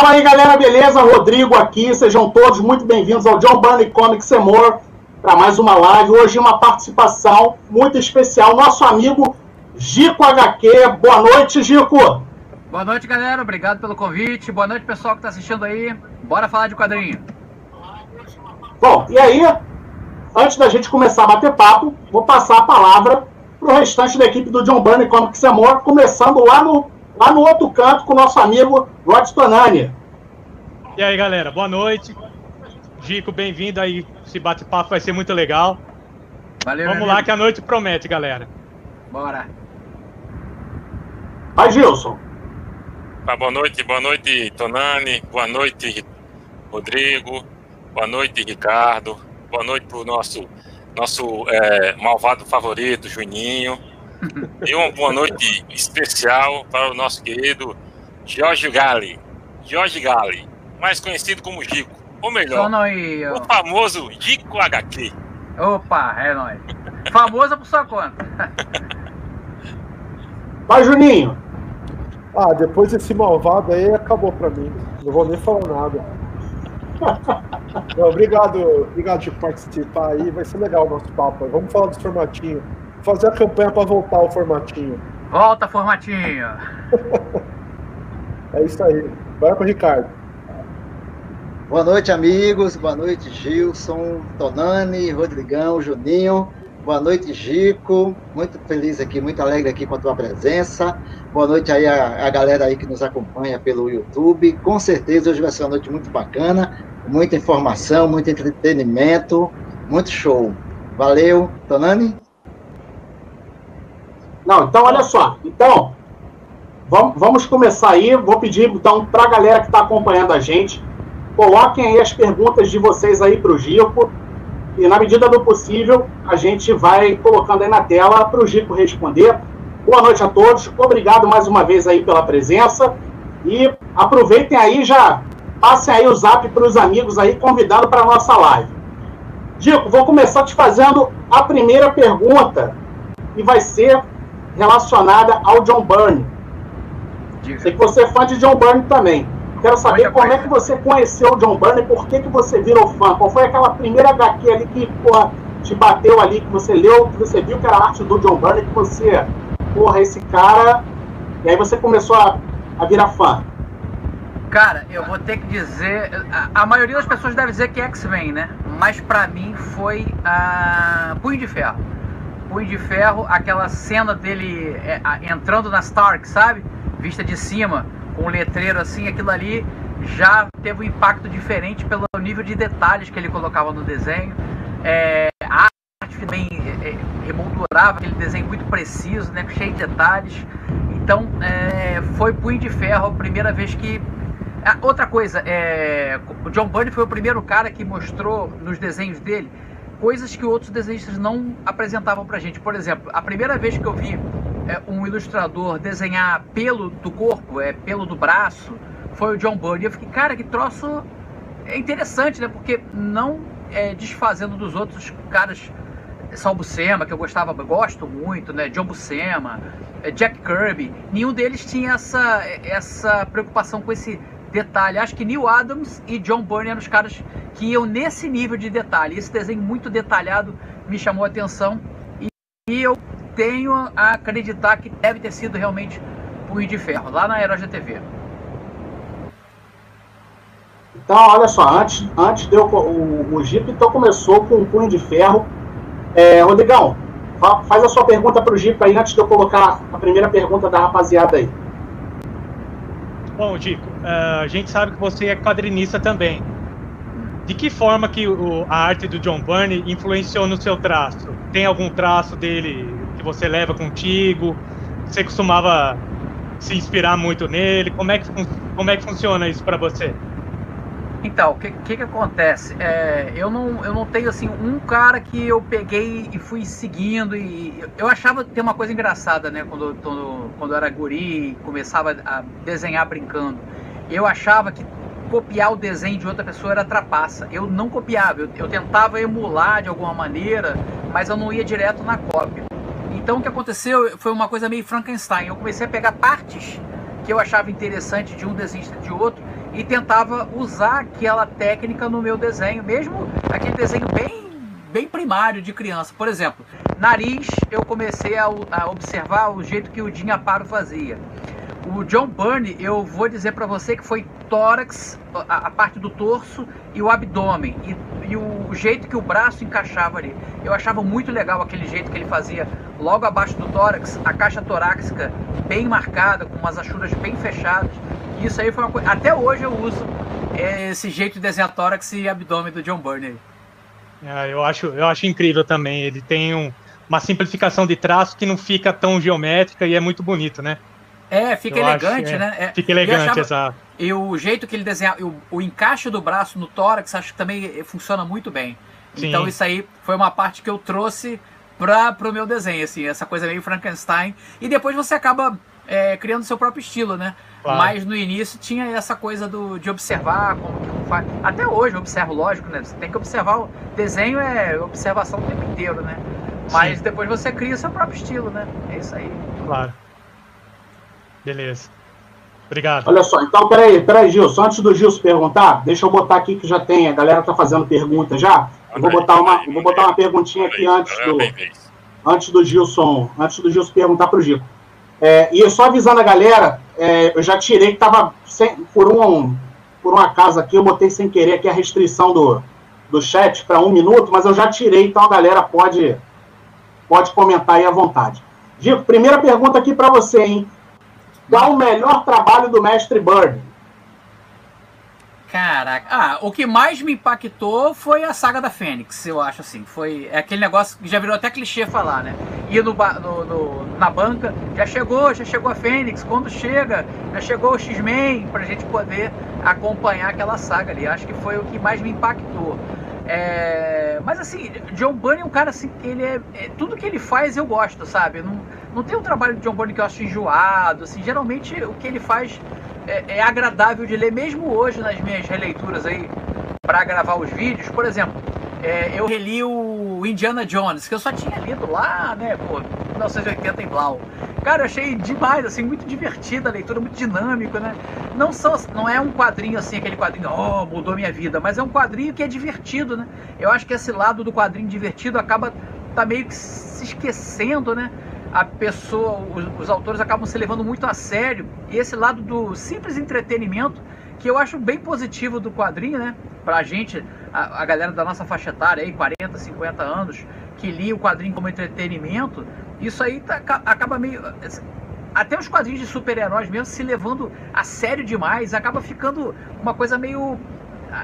Fala aí, galera, beleza? Rodrigo aqui, sejam todos muito bem-vindos ao John Burney Comics More para mais uma live. Hoje uma participação muito especial, nosso amigo Gico HQ. Boa noite, Gico. Boa noite, galera. Obrigado pelo convite. Boa noite, pessoal que está assistindo aí. Bora falar de quadrinho. Bom, e aí, antes da gente começar a bater papo, vou passar a palavra para o restante da equipe do John Burney Comics More, começando lá no lá no outro canto com o nosso amigo Rod Tonani. E aí, galera, boa noite. Gico, bem-vindo aí. Esse bate-papo vai ser muito legal. Valeu, Vamos lá que a noite promete, galera. Bora. Vai, Gilson. Tá, boa noite, boa noite, Tonani. Boa noite, Rodrigo. Boa noite, Ricardo. Boa noite pro nosso, nosso é, malvado favorito, Juninho. E uma boa noite especial para o nosso querido Jorge Gali. Jorge Gali, mais conhecido como Gico. Ou melhor, aí, o famoso Gico HQ. Opa, é nóis. Famoso por sua conta. Vai, Juninho. Ah, depois desse malvado aí, acabou pra mim. Não vou nem falar nada. Não, obrigado, obrigado por participar aí. Vai ser legal o nosso papo. Vamos falar dos formatinhos fazer a campanha para voltar ao formatinho. Volta, formatinho! é isso aí. Bora com o Ricardo. Boa noite, amigos. Boa noite, Gilson, Tonani, Rodrigão, Juninho. Boa noite, Gico. Muito feliz aqui, muito alegre aqui com a tua presença. Boa noite aí a, a galera aí que nos acompanha pelo YouTube. Com certeza hoje vai ser uma noite muito bacana, muita informação, muito entretenimento, muito show. Valeu, Tonani. Não, então olha só. Então, vamos, vamos começar aí. Vou pedir então para a galera que está acompanhando a gente, coloquem aí as perguntas de vocês aí para o Gico. E na medida do possível, a gente vai colocando aí na tela para o Gico responder. Boa noite a todos. Obrigado mais uma vez aí pela presença. E aproveitem aí já passem aí o zap para os amigos aí convidado para a nossa live. Dico, vou começar te fazendo a primeira pergunta e vai ser relacionada ao John Byrne. Diga. Sei que você é fã de John Byrne também. Quero saber Olha, como é que você conheceu o John Byrne e por que, que você virou fã. Qual foi aquela primeira HQ ali que porra, te bateu ali, que você leu, que você viu que era a arte do John Byrne, que você, porra, esse cara. E aí você começou a, a virar fã. Cara, eu vou ter que dizer. A, a maioria das pessoas deve dizer que é X-Men, né? Mas pra mim foi a Punho de Ferro. Punho de Ferro, aquela cena dele é, entrando na Stark, sabe? Vista de cima, com um letreiro assim, aquilo ali já teve um impacto diferente pelo nível de detalhes que ele colocava no desenho. É, a arte também é, remoldurava aquele desenho muito preciso, né, cheio de detalhes. Então, é, foi Punho de Ferro a primeira vez que outra coisa, é, o John Byrne foi o primeiro cara que mostrou nos desenhos dele coisas que outros desenhistas não apresentavam pra gente. Por exemplo, a primeira vez que eu vi é, um ilustrador desenhar pelo do corpo, é pelo do braço, foi o John Byrne. Eu fiquei, cara, que troço é interessante, né? Porque não é, desfazendo dos outros caras, Sal Buscema, que eu gostava, gosto muito, né? John Buscema, é, Jack Kirby, nenhum deles tinha essa, essa preocupação com esse detalhe. Acho que Neil Adams e John Byrne eram os caras que iam nesse nível de detalhe. Esse desenho muito detalhado me chamou a atenção e, e eu tenho a acreditar que deve ter sido realmente Punho de Ferro, lá na Heróis da TV. Então, olha só, antes, antes deu o, o Jeep então começou com um Punho de Ferro. É, Rodrigão, faz a sua pergunta para o Jeep aí antes de eu colocar a primeira pergunta da rapaziada aí. Bom, Dico, uh, a gente sabe que você é quadrinista também. De que forma que o, a arte do John Byrne influenciou no seu traço? Tem algum traço dele que você leva contigo? Você costumava se inspirar muito nele? Como é que, como é que funciona isso para você? Então, o que, que, que acontece? É, eu, não, eu não tenho assim um cara que eu peguei e fui seguindo e eu achava ter uma coisa engraçada, né? Quando, quando, quando eu era guri e começava a desenhar brincando. Eu achava que copiar o desenho de outra pessoa era trapaça. Eu não copiava, eu, eu tentava emular de alguma maneira, mas eu não ia direto na cópia. Então o que aconteceu foi uma coisa meio Frankenstein. Eu comecei a pegar partes que eu achava interessante de um desenho de outro e tentava usar aquela técnica no meu desenho, mesmo aquele desenho bem bem primário de criança. Por exemplo, nariz, eu comecei a, a observar o jeito que o Jim Aparo fazia. O John Byrne, eu vou dizer para você que foi tórax, a, a, parte do torso e o abdômen. E, e o, o, jeito que o braço encaixava ali. Eu achava muito legal aquele jeito que ele fazia logo abaixo do tórax, a caixa torácica bem marcada, com umas achuras bem fechadas. Isso aí foi uma coisa. Até hoje eu uso esse jeito de desenhar tórax e abdômen do John Byrne. É, eu, acho, eu acho incrível também. Ele tem um, uma simplificação de traço que não fica tão geométrica e é muito bonito, né? É, fica eu elegante, acho, é, né? É, fica elegante, achava, exato. E o jeito que ele desenha, o, o, encaixe do braço no tórax, acho que também funciona muito bem. Sim. Então isso aí foi uma parte que eu trouxe para o meu desenho, assim, essa coisa meio Frankenstein. E depois você acaba é, criando seu próprio estilo, né? Claro. Mas no início tinha essa coisa do, de observar como que faz. Até hoje eu observo, lógico, né? Você tem que observar. O desenho é observação o tempo inteiro, né? Mas Sim. depois você cria seu próprio estilo, né? É isso aí. Claro. Beleza. Obrigado. Olha só, então, peraí, peraí, Gilson. Antes do Gilson perguntar, deixa eu botar aqui que já tem, a galera tá fazendo pergunta já. Eu vou botar uma, vou botar uma perguntinha aqui antes do, antes do Gilson, antes do Gilson perguntar pro Gico. É, e só avisando a galera, é, eu já tirei que tava sem, por um por um acaso aqui, eu botei sem querer aqui a restrição do, do chat para um minuto, mas eu já tirei, então a galera pode pode comentar aí à vontade. Gico, primeira pergunta aqui para você, hein? Qual o melhor trabalho do mestre Bird? Caraca. Ah, o que mais me impactou foi a saga da Fênix, eu acho assim. Foi é aquele negócio que já virou até clichê falar, né? Ir no, no, no, na banca, já chegou, já chegou a Fênix. Quando chega, já chegou o X-Men, pra gente poder acompanhar aquela saga ali. Acho que foi o que mais me impactou. É, mas assim, John Bunny é um cara assim, ele é, é, Tudo que ele faz eu gosto, sabe? Não, não tem um trabalho de John Bunny que eu acho enjoado. Assim, geralmente o que ele faz é, é agradável de ler, mesmo hoje nas minhas releituras aí para gravar os vídeos. Por exemplo, é, eu reli o Indiana Jones, que eu só tinha lido lá, né, pô, 1980 em Blau. Cara, eu achei demais, assim, muito divertida a leitura, muito dinâmico, né? Não, só, não é um quadrinho assim, aquele quadrinho, oh, mudou minha vida, mas é um quadrinho que é divertido, né? Eu acho que esse lado do quadrinho divertido acaba tá meio que se esquecendo, né? A pessoa, os, os autores acabam se levando muito a sério, e esse lado do simples entretenimento, que eu acho bem positivo do quadrinho, né? Pra gente, a, a galera da nossa faixa etária aí, 40, 50 anos, que lia o quadrinho como entretenimento, isso aí tá, acaba meio. Até os quadrinhos de super-heróis mesmo se levando a sério demais, acaba ficando uma coisa meio.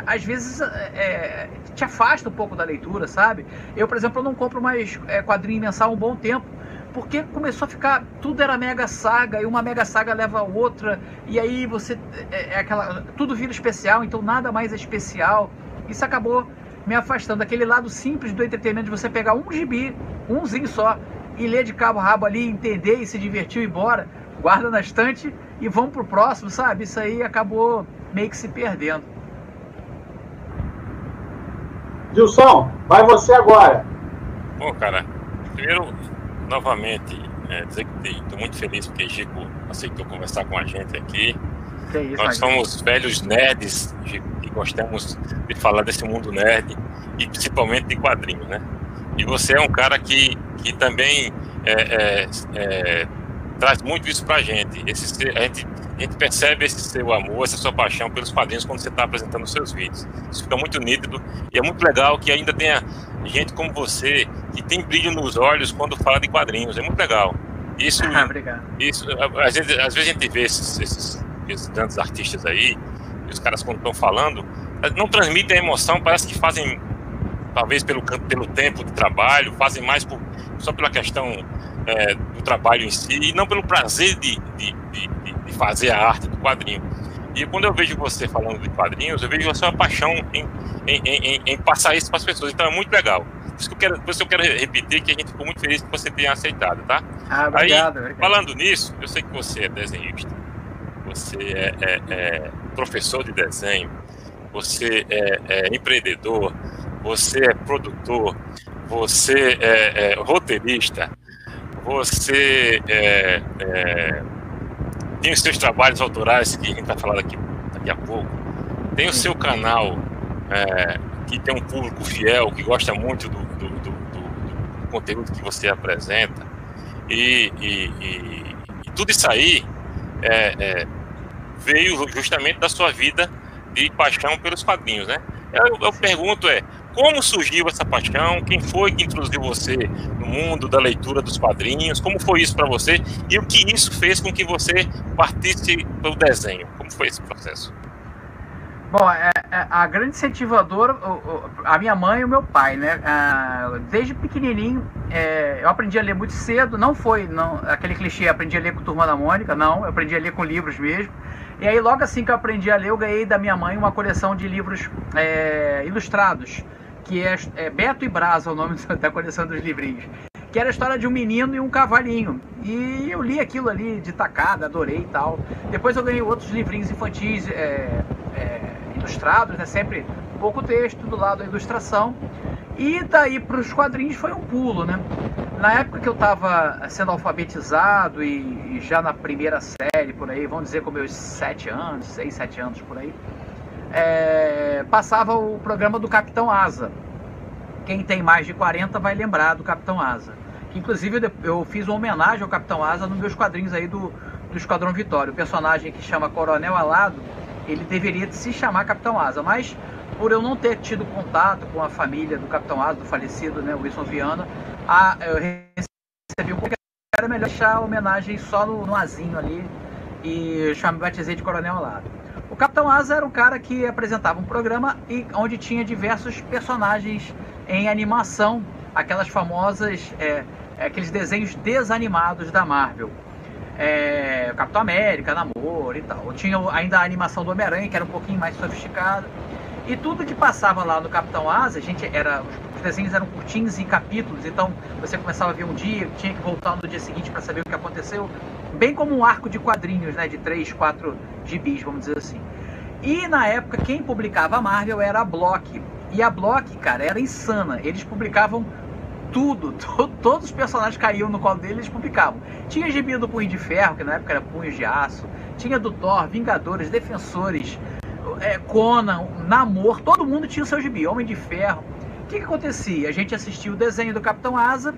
Às vezes é, te afasta um pouco da leitura, sabe? Eu, por exemplo, não compro mais é, quadrinho mensal há um bom tempo, porque começou a ficar. Tudo era mega saga, e uma mega saga leva a outra, e aí você. É, é aquela, tudo vira especial, então nada mais é especial. Isso acabou me afastando daquele lado simples do entretenimento de você pegar um gibi, umzinho só, e ler de cabo a rabo ali, entender e se divertir e ir embora, guarda na estante e vamos pro próximo, sabe? Isso aí acabou meio que se perdendo. Gilson, vai você agora. Bom, cara, primeiro, novamente, é, dizer que estou muito feliz porque Chico aceitou conversar com a gente aqui. Isso, Nós somos velhos nerds que gostamos de falar desse mundo nerd e principalmente de quadrinhos, né? E você é um cara que, que também é, é, é, traz muito isso pra gente. Esse, a gente. A gente percebe esse seu amor, essa sua paixão pelos quadrinhos quando você está apresentando seus vídeos. Isso fica muito nítido e é muito legal que ainda tenha gente como você que tem brilho nos olhos quando fala de quadrinhos. É muito legal. Isso, Obrigado. isso às, vezes, às vezes a gente vê esses, esses esses grandes artistas aí, os caras quando estão falando, não transmitem a emoção, parece que fazem, talvez pelo, pelo tempo de trabalho, fazem mais por, só pela questão é, do trabalho em si, e não pelo prazer de, de, de, de, fazer a arte do quadrinho. E quando eu vejo você falando de quadrinhos, eu vejo a sua paixão em, em, em, em passar isso para as pessoas, então é muito legal. Por isso que eu quero, por isso eu quero repetir que a gente ficou muito feliz que você tenha aceitado, tá? Ah, obrigado, Aí, obrigado. falando nisso, eu sei que você é desenhista você é, é, é professor de desenho, você é, é, empreendedor, você é produtor, você é, é roteirista, você é, tem os seus trabalhos autorais que a gente vai falar daqui, daqui a pouco. tem o seu canal que tem um público fiel, que gosta muito do, do, do, do conteúdo que você apresenta, e, e, e, e tudo isso aí é, é, veio justamente da sua vida de paixão pelos quadrinhos, né? Eu, eu pergunto é, como surgiu essa paixão? Quem foi que introduziu você no mundo da leitura dos quadrinhos? Como foi isso para você? E o que isso fez com que você partisse do desenho? Como foi esse processo? Bom, é, é, a grande incentivadora, a minha mãe e o meu pai, né? Ah, desde pequenininho, é, eu aprendi a ler muito cedo. Não foi não, aquele clichê, aprendi a ler com Turma da Mônica, não. Eu aprendi a ler com livros mesmo. E aí, logo assim que eu aprendi a ler, eu ganhei da minha mãe uma coleção de livros é, ilustrados que é, é Beto e Brasa, o nome da coleção dos livrinhos. Que era a história de um menino e um cavalinho. E eu li aquilo ali de tacada, adorei e tal. Depois eu ganhei outros livrinhos infantis é, é, ilustrados, né? Sempre pouco texto do lado da ilustração. E daí para os quadrinhos foi um pulo, né? Na época que eu estava sendo alfabetizado e, e, já na primeira série, por aí, vamos dizer com meus sete anos, seis, sete anos por aí, é, passava o programa do Capitão Asa. Quem tem mais de 40 vai lembrar do Capitão Asa. Que, inclusive eu fiz uma homenagem ao Capitão Asa nos meus quadrinhos aí do, do Esquadrão Vitória. O personagem que chama Coronel Alado, ele deveria se chamar Capitão Asa, mas por eu não ter tido contato com a família do Capitão Asa, do falecido né, Wilson Viana, a, eu recebi um pouco era melhor deixar a homenagem só no, no azinho ali e chamei batizei de Coronel Alado. O Capitão Asa era um cara que apresentava um programa e onde tinha diversos personagens em animação, aquelas famosas, é, é aqueles desenhos desanimados da Marvel. É, Capitão América, Namor e tal. Tinha ainda a animação do Homem-Aranha, que era um pouquinho mais sofisticada. E tudo que passava lá no Capitão Asa, a gente era os desenhos eram curtinhos em capítulos, então você começava a ver um dia, tinha que voltar no dia seguinte para saber o que aconteceu bem como um arco de quadrinhos, né, de três, quatro gibis, vamos dizer assim. E na época quem publicava a Marvel era a Block. E a Block, cara, era insana. Eles publicavam tudo, to todos os personagens caíam no colo deles, eles publicavam. Tinha gibi do Punho de Ferro, que na época era Punhos de Aço, tinha do Thor, Vingadores, Defensores, é, Conan, Namor, todo mundo tinha o seu gibi, Homem de Ferro. O que, que acontecia? A gente assistia o desenho do Capitão Asa,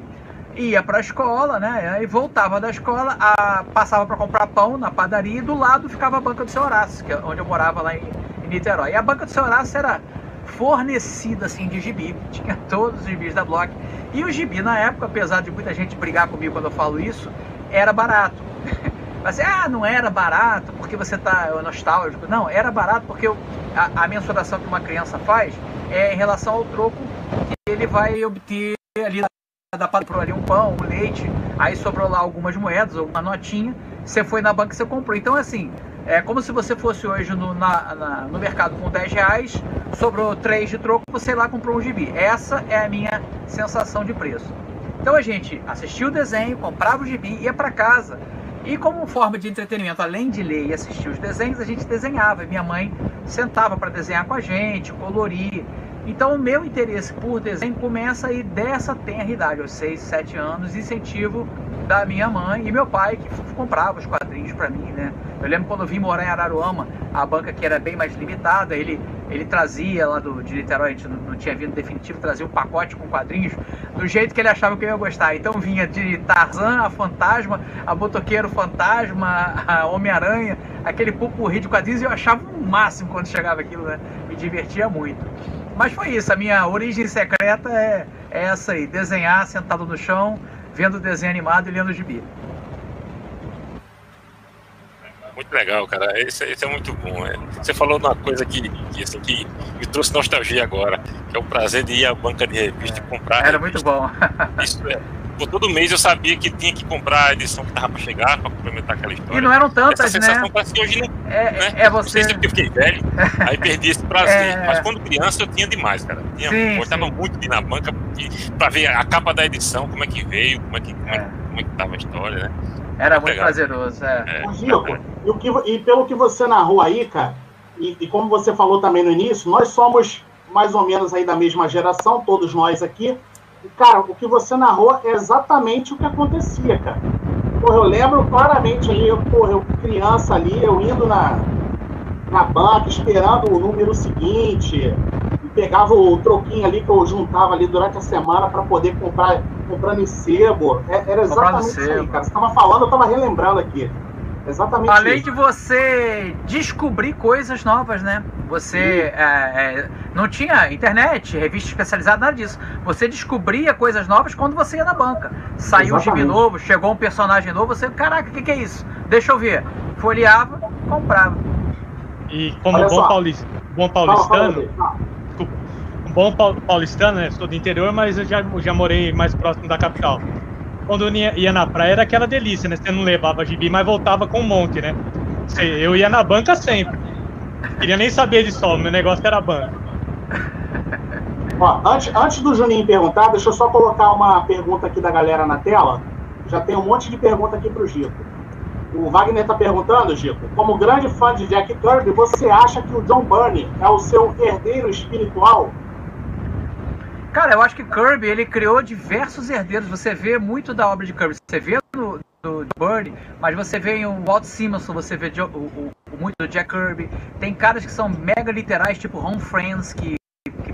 ia para a escola, né? E voltava da escola, a, passava para comprar pão na padaria e do lado ficava a banca do seu Horácio, que é onde eu morava lá em, em Niterói. E a banca do seu Horácio era fornecida assim de gibi, tinha todos os gibis da Block. E o gibi na época, apesar de muita gente brigar comigo quando eu falo isso, era barato. Mas ah, não era barato porque você está nostálgico. Não, era barato porque a, a mensuração que uma criança faz é em relação ao troco que ele vai obter ali dá para por ali um pão, um leite, aí sobrou lá algumas moedas, alguma notinha, você foi na banca e você comprou. Então, assim, é como se você fosse hoje no, na, na, no mercado com 10 reais, sobrou 3 de troco, você lá comprou um gibi. Essa é a minha sensação de preço. Então a gente assistia o desenho, comprava o gibi, ia para casa. E como forma de entretenimento, além de ler e assistir os desenhos, a gente desenhava. E minha mãe sentava para desenhar com a gente, colorir. Então o meu interesse por desenho começa aí dessa tenra idade, aos 6, 7 anos, incentivo da minha mãe e meu pai que comprava os quadrinhos para mim, né? Eu lembro quando eu vim morar em Araruama, a banca que era bem mais limitada, ele, ele trazia lá do, de Niterói, a gente não, não tinha vindo definitivo, trazia um pacote com quadrinhos do jeito que ele achava que eu ia gostar. Então vinha de Tarzan, a Fantasma, a Botoqueiro Fantasma, a Homem-Aranha, aquele pupurri de quadrinhos e eu achava o máximo quando chegava aquilo, né? Me divertia muito. Mas foi isso, a minha origem secreta é, é essa aí, desenhar sentado no chão, vendo desenho animado e lendo gibi. Muito legal, cara. Isso, isso é muito bom. É. Você falou uma coisa que, que, assim, que me trouxe nostalgia agora, que é o prazer de ir à banca de revista e comprar. Era muito bom. Isso é, por todo mês eu sabia que tinha que comprar a edição que tava para chegar, para complementar aquela história. E não eram tantas, Essa sensação né? parece que hoje não. É, né? é você. Não sei se eu fiquei velho, aí perdi esse prazer. É... Mas quando criança eu tinha demais, cara. Tinha, sim, gostava sim. muito de ir na banca para ver a capa da edição, como é que veio, como é que, como é, é. como é que tava a história, né? Era muito, muito prazeroso, é. é. Gico, e, o que, e pelo que você narrou aí, cara, e, e como você falou também no início, nós somos mais ou menos aí da mesma geração, todos nós aqui. E, cara, o que você narrou é exatamente o que acontecia, cara. Porra, eu lembro claramente aí, eu, porra, eu criança ali, eu indo na, na banca, esperando o número seguinte, e pegava o troquinho ali que eu juntava ali durante a semana para poder comprar, comprando em sebo. É, era exatamente isso aí, cara. Você estava falando, eu estava relembrando aqui. Exatamente Além isso. de você descobrir coisas novas, né? Você é, é, não tinha internet, revista especializada, nada disso. Você descobria coisas novas quando você ia na banca. Saiu um gibi Exatamente. novo, chegou um personagem novo, você, caraca, o que, que é isso? Deixa eu ver. Folheava, comprava. E como Olha bom, só. bom Fala, fala, paulistano, um bom pau- paulistano, né? Sou do interior, mas eu já, já morei mais próximo da capital. Quando ia, na praia era aquela delícia, né? Você não levava gibi, mas voltava com um monte, né? Eu ia na banca sempre. Queria nem saber de sol, meu negócio era banca. Ó, antes, antes do Juninho perguntar, deixa eu só colocar uma pergunta aqui da galera na tela. Já tem um monte de pergunta aqui pro Gico. O Wagner tá perguntando, Gico, como grande fã de Jack Kirby, você acha que o John Byrne é o seu herdeiro espiritual? Cara, eu acho que Kirby ele criou diversos herdeiros. Você vê muito da obra de Kirby. Você vê no do Bird, mas você vê o Walt Simonson, você vê o, o- o- muito do Jack Kirby. Tem caras que são mega literais, tipo Home Friends, que, que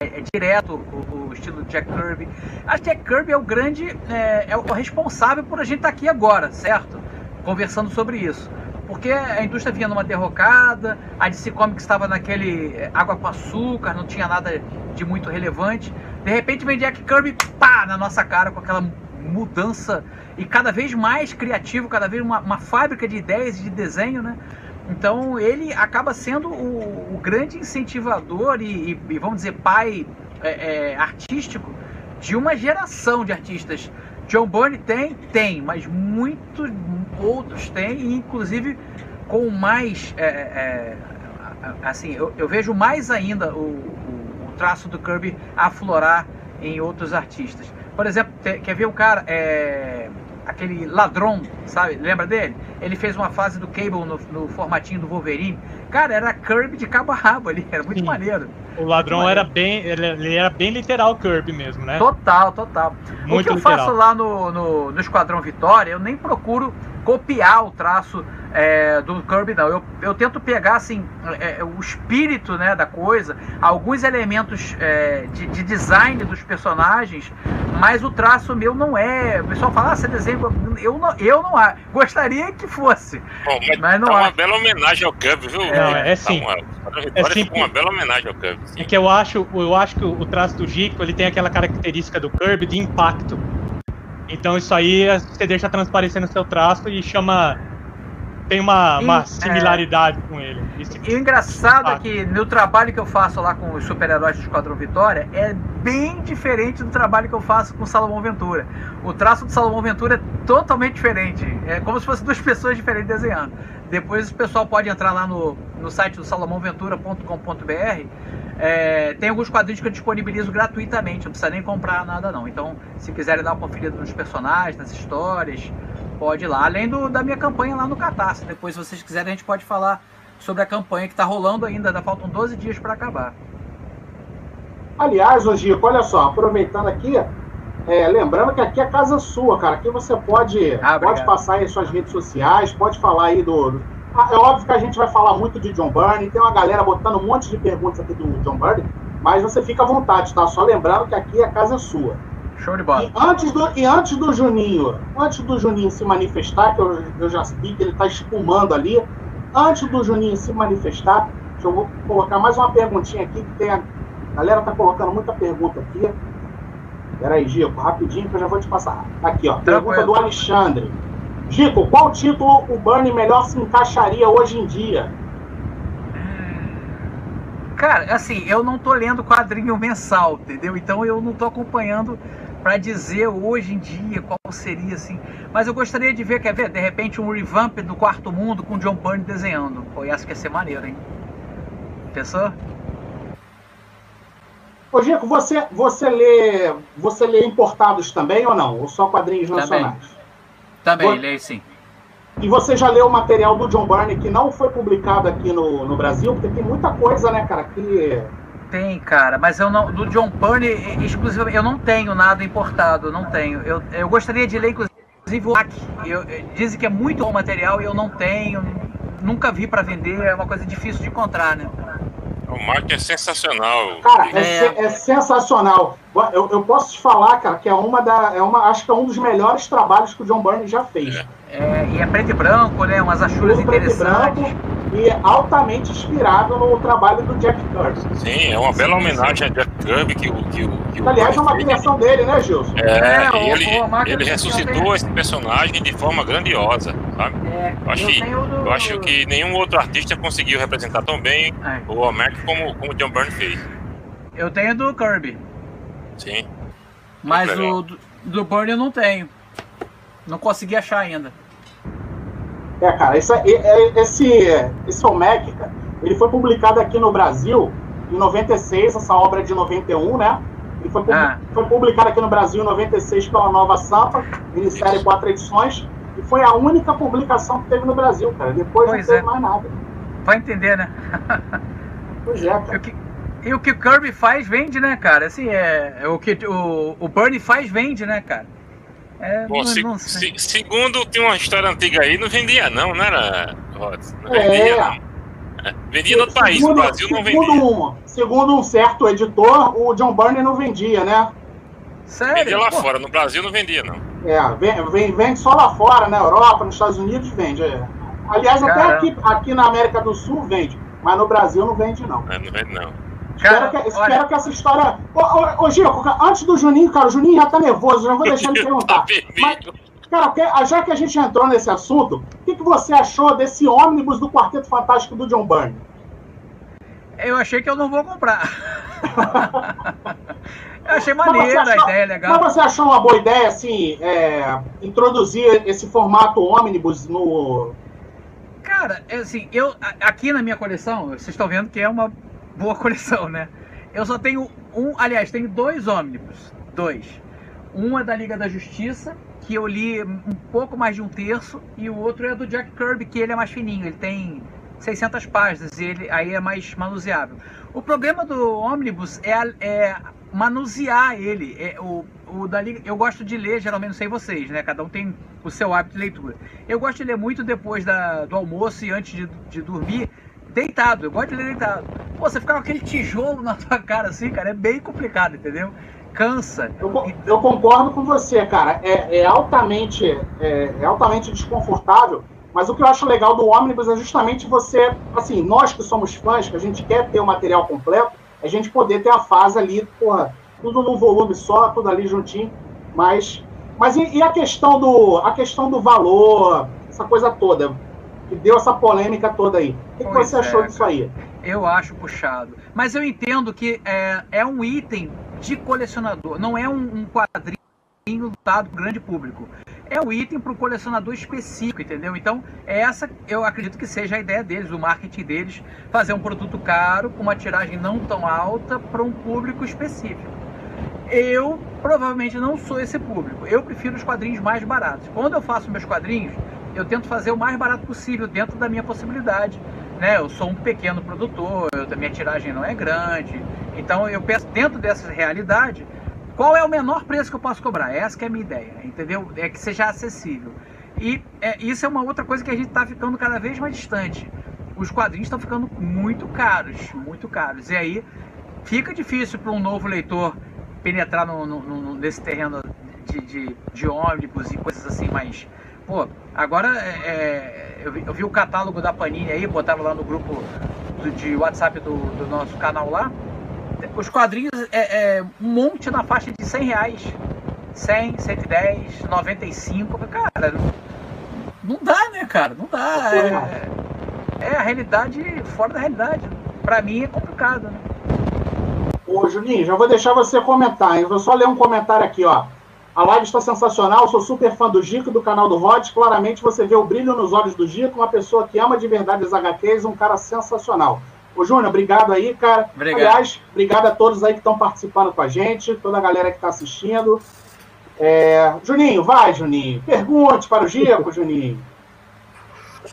é, é direto o, o estilo do Jack Kirby. Acho que Jack Kirby é o grande, é, é o responsável por a gente estar aqui agora, certo? Conversando sobre isso. Porque a indústria vinha numa derrocada, a DC Comics estava naquele é, água com açúcar, não tinha nada de muito relevante. De repente vem Jack Kirby, pá, na nossa cara com aquela mudança e cada vez mais criativo, cada vez uma, uma fábrica de ideias e de desenho, né? Então ele acaba sendo o, o grande incentivador e, e- e, vamos dizer pai é, é, artístico de uma geração de artistas. John Byrne tem, tem, mas muitos outros têm, inclusive com mais, é, é, a- assim, eu, eu vejo mais ainda o, o- o traço do Kirby aflorar em outros artistas. Por exemplo, te- quer ver o cara, é, aquele ladrão, sabe? Lembra dele? Ele fez uma fase do Cable no, no formatinho do Wolverine. Cara, era Kirby de cabo a rabo ali, era muito Sim. maneiro. O ladrão Maneiro. era bem. Ele, ele era bem literal Kirby mesmo, né? Total, total. o Muito que eu literal. faço lá no, no, no Esquadrão Vitória, eu nem procuro copiar o traço é, do Kirby, não. Eu, eu tento pegar assim é, é, o espírito né, da coisa, alguns elementos é, de, de design dos personagens, mas o traço meu não é. O pessoal fala, ah, você desenha. Eu não, eu não acho. Gostaria que fosse. Bom, mas, Mas não tá uma bela homenagem ao Kirby, viu? É Tá sim. uma, a vitória É sim. uma bela homenagem ao Kirby. sim. É que eu acho, eu acho que o, traço do Gico ele tem aquela característica do Kirby de impacto. Então isso aí é- você deixa transparecer no seu traço e chama. Tem uma, Sim, uma é. similaridade com ele. Isso- E o engraçado é que no trabalho que eu faço lá com os super-heróis do Esquadrão Vitória é bem diferente do trabalho que eu faço com o Salomão Ventura. O traço do Salomão Ventura é totalmente diferente. É como se fossem duas pessoas diferentes desenhando. Depois o pessoal pode entrar lá no, no site do salomãoventura.com.br. É, tem alguns quadrinhos que eu disponibilizo gratuitamente, não precisa nem comprar nada não. Então, se quiserem dar uma conferida nos personagens, nas histórias, pode ir lá. Além do, da minha campanha lá no Catarse. Depois, se vocês quiserem, a gente pode falar sobre a campanha que está rolando ainda. Ainda faltam 12 dias para acabar. Aliás, ô Gico, olha só, aproveitando aqui, é, lembrando que aqui é casa sua, cara. Aqui você pode, Ah, pode passar aí suas redes sociais, pode falar aí do. Ah, É óbvio que a gente vai falar muito de John Byrne, tem uma galera botando um monte de perguntas aqui do John Byrne, mas você fica à vontade, tá? Só lembrando que aqui é casa sua. Show de bola. E antes do, e antes do Juninho, antes do Juninho se manifestar, que eu, eu já vi que ele está espumando ali, antes do Juninho se manifestar, deixa eu vou colocar mais uma perguntinha aqui, que tem a, a galera tá colocando muita pergunta aqui. Peraí, Gico, rapidinho que eu já vou te passar. Aqui, ó. Pergunta do Alexandre. Gico, qual título o Bernie melhor se encaixaria hoje em dia? Cara, assim, eu não tô lendo quadrinho mensal, entendeu? Então eu não tô acompanhando para dizer hoje em dia qual seria assim. Mas eu gostaria de ver, quer ver? De repente um revamp do Quarto Mundo com John Byrne desenhando. Pô, e acho que ia ser maneiro, hein? Pensou? Ô, Gico, você, você, lê, você lê importados também ou não? Ou só quadrinhos Também. nacionais? Também, Oi. leio sim. E você já leu o material do John Byrne que não foi publicado aqui no, no Brasil? Porque tem muita coisa, né, cara, que... Tem, cara, mas eu não. Do John eh, exclusivamente, eu não tenho nada importado, não tenho. Eu, eu gostaria de ler, inclusive, o Hack. Eu, eh, dizem que é muito bom material e eu não tenho, nunca vi para vender, é uma coisa difícil de encontrar, né? O Mark é sensacional. Cara, é, é. é sensacional. Eu, eu, posso te falar, cara, que é uma da. É uma, acho que é um dos melhores trabalhos que o John Byrne já fez. É. É, e é preto e branco, né? Umas achuras interessantes. E branco e é altamente inspirado no trabalho do Jack Kirby. Sim, é uma bela sim, homenagem sim. a Jack Kirby que o que, que, que Aliás, é uma criação dele, né, Gilson? É, é ele, ele ressuscitou esse personagem de forma grandiosa, sabe? É, eu acho, eu, do... eu acho que nenhum outro artista conseguiu representar tão bem é. o Omek como, como o John Byrne fez. Eu tenho do Kirby. Sim. Mas o do, do Byrne eu não tenho. Não consegui achar ainda. É, cara, esse, esse, esse OMEC, cara, ele foi publicado aqui no Brasil em 96, essa obra é de 91, né? Ele foi, ah. foi publicado aqui no Brasil em 96 pela Nova Sampa, minissérie quatro edições, e foi a única publicação que teve no Brasil, cara. Depois pois não teve é. mais nada. Vai entender, né? pois é, cara. E o que o Kirby faz, vende, né, cara? Assim, é, é o que o, o Bernie faz, vende, né, cara? É, Bom, se, se, segundo, tem uma história antiga aí, não vendia não, não era, Rod? Não vendia é. não. É, vendia no país, no Brasil não vendia. Um, segundo um certo editor, o John Byrne não vendia, né? Sério? Vendia lá Pô. fora, no Brasil não vendia, não. É, vem, vem, vende só lá fora, na Europa, nos Estados Unidos vende. É. Aliás, Caramba. até aqui, aqui na América do Sul vende, mas no Brasil não vende, não. É, não vende, não. Cara, espero, que, espero que essa história. Ô, ô, ô Gico, antes do Juninho, cara, o Juninho já tá nervoso, já vou deixar ele perguntar. Mas, cara, já que a gente entrou nesse assunto, o que, que você achou desse ônibus do Quarteto Fantástico do John Byrne? Eu achei que eu não vou comprar. eu achei maneiro achou, a ideia, legal. Mas você achou uma boa ideia, assim, é, introduzir esse formato ônibus no. Cara, é assim, eu aqui na minha coleção, vocês estão vendo que é uma boa coleção, né? Eu só tenho um, aliás, tenho dois ônibus, dois. Um é da Liga da Justiça, que eu li um pouco mais de um terço, e o outro é do Jack Kirby, que ele é mais fininho, ele tem 600 páginas, e ele aí é mais manuseável. O problema do ônibus é, é manusear ele. É, o, o da Liga, eu gosto de ler, geralmente não sei vocês, né? Cada um tem o seu hábito de leitura. Eu gosto de ler muito depois da, do almoço e antes de, de dormir, deitado. Eu gosto de ler deitado. Pô, você ficar com aquele tijolo na tua cara assim, cara, é bem complicado, entendeu? Cansa. Eu, eu concordo com você, cara. É, é altamente, é, é, altamente desconfortável. Mas o que eu acho legal do ônibus é justamente você, assim, nós que somos fãs, que a gente quer ter o material completo, a gente poder ter a fase ali, porra, tudo num volume só, tudo ali juntinho. Mas, mas e, e a questão do, a questão do valor, essa coisa toda? Que deu essa polêmica toda aí. O que, que você achou é, disso aí? Eu acho puxado. Mas eu entendo que é, é um item de colecionador, não é um, um quadrinho dado para o grande público. É um item para o colecionador específico, entendeu? Então, essa eu acredito que seja a ideia deles, o marketing deles, fazer um produto caro, com uma tiragem não tão alta, para um público específico. Eu provavelmente não sou esse público. Eu prefiro os quadrinhos mais baratos. Quando eu faço meus quadrinhos, eu tento fazer o mais barato possível dentro da minha possibilidade. Né? Eu sou um pequeno produtor, eu, minha tiragem não é grande. Então eu penso dentro dessa realidade, qual é o menor preço que eu posso cobrar? Essa é a minha ideia, entendeu? É que seja acessível. E é, isso é uma outra coisa que a gente está ficando cada vez mais distante. Os quadrinhos estão ficando muito caros, muito caros. E aí fica difícil para um novo leitor penetrar no, no, no, nesse terreno de, de, de ônibus e coisas assim mais Pô, agora é, é, eu, vi, eu, vi, o catálogo da Panini aí, botava lá no grupo do, de WhatsApp do, do, nosso canal lá. Os quadrinhos é, é, um monte na faixa de 100 reais. 100, 110, 95. Cara, não dá, né, cara? Não dá. É, é a realidade fora da realidade. Pra mim é complicado, né? Ô, Juninho, já vou deixar você comentar. Eu vou só ler um comentário aqui, ó. A live está sensacional, sou super fã do Gico do canal do Rod. Claramente você vê o brilho nos olhos do Gico, uma pessoa que ama de verdade as HQs, um cara sensacional. Ô, Júnior, obrigado aí, cara. Obrigado. Aliás, obrigado a todos aí que estão participando com a gente, toda a galera que está assistindo. É... Juninho, vai, Juninho. Pergunte para o Gico, Juninho.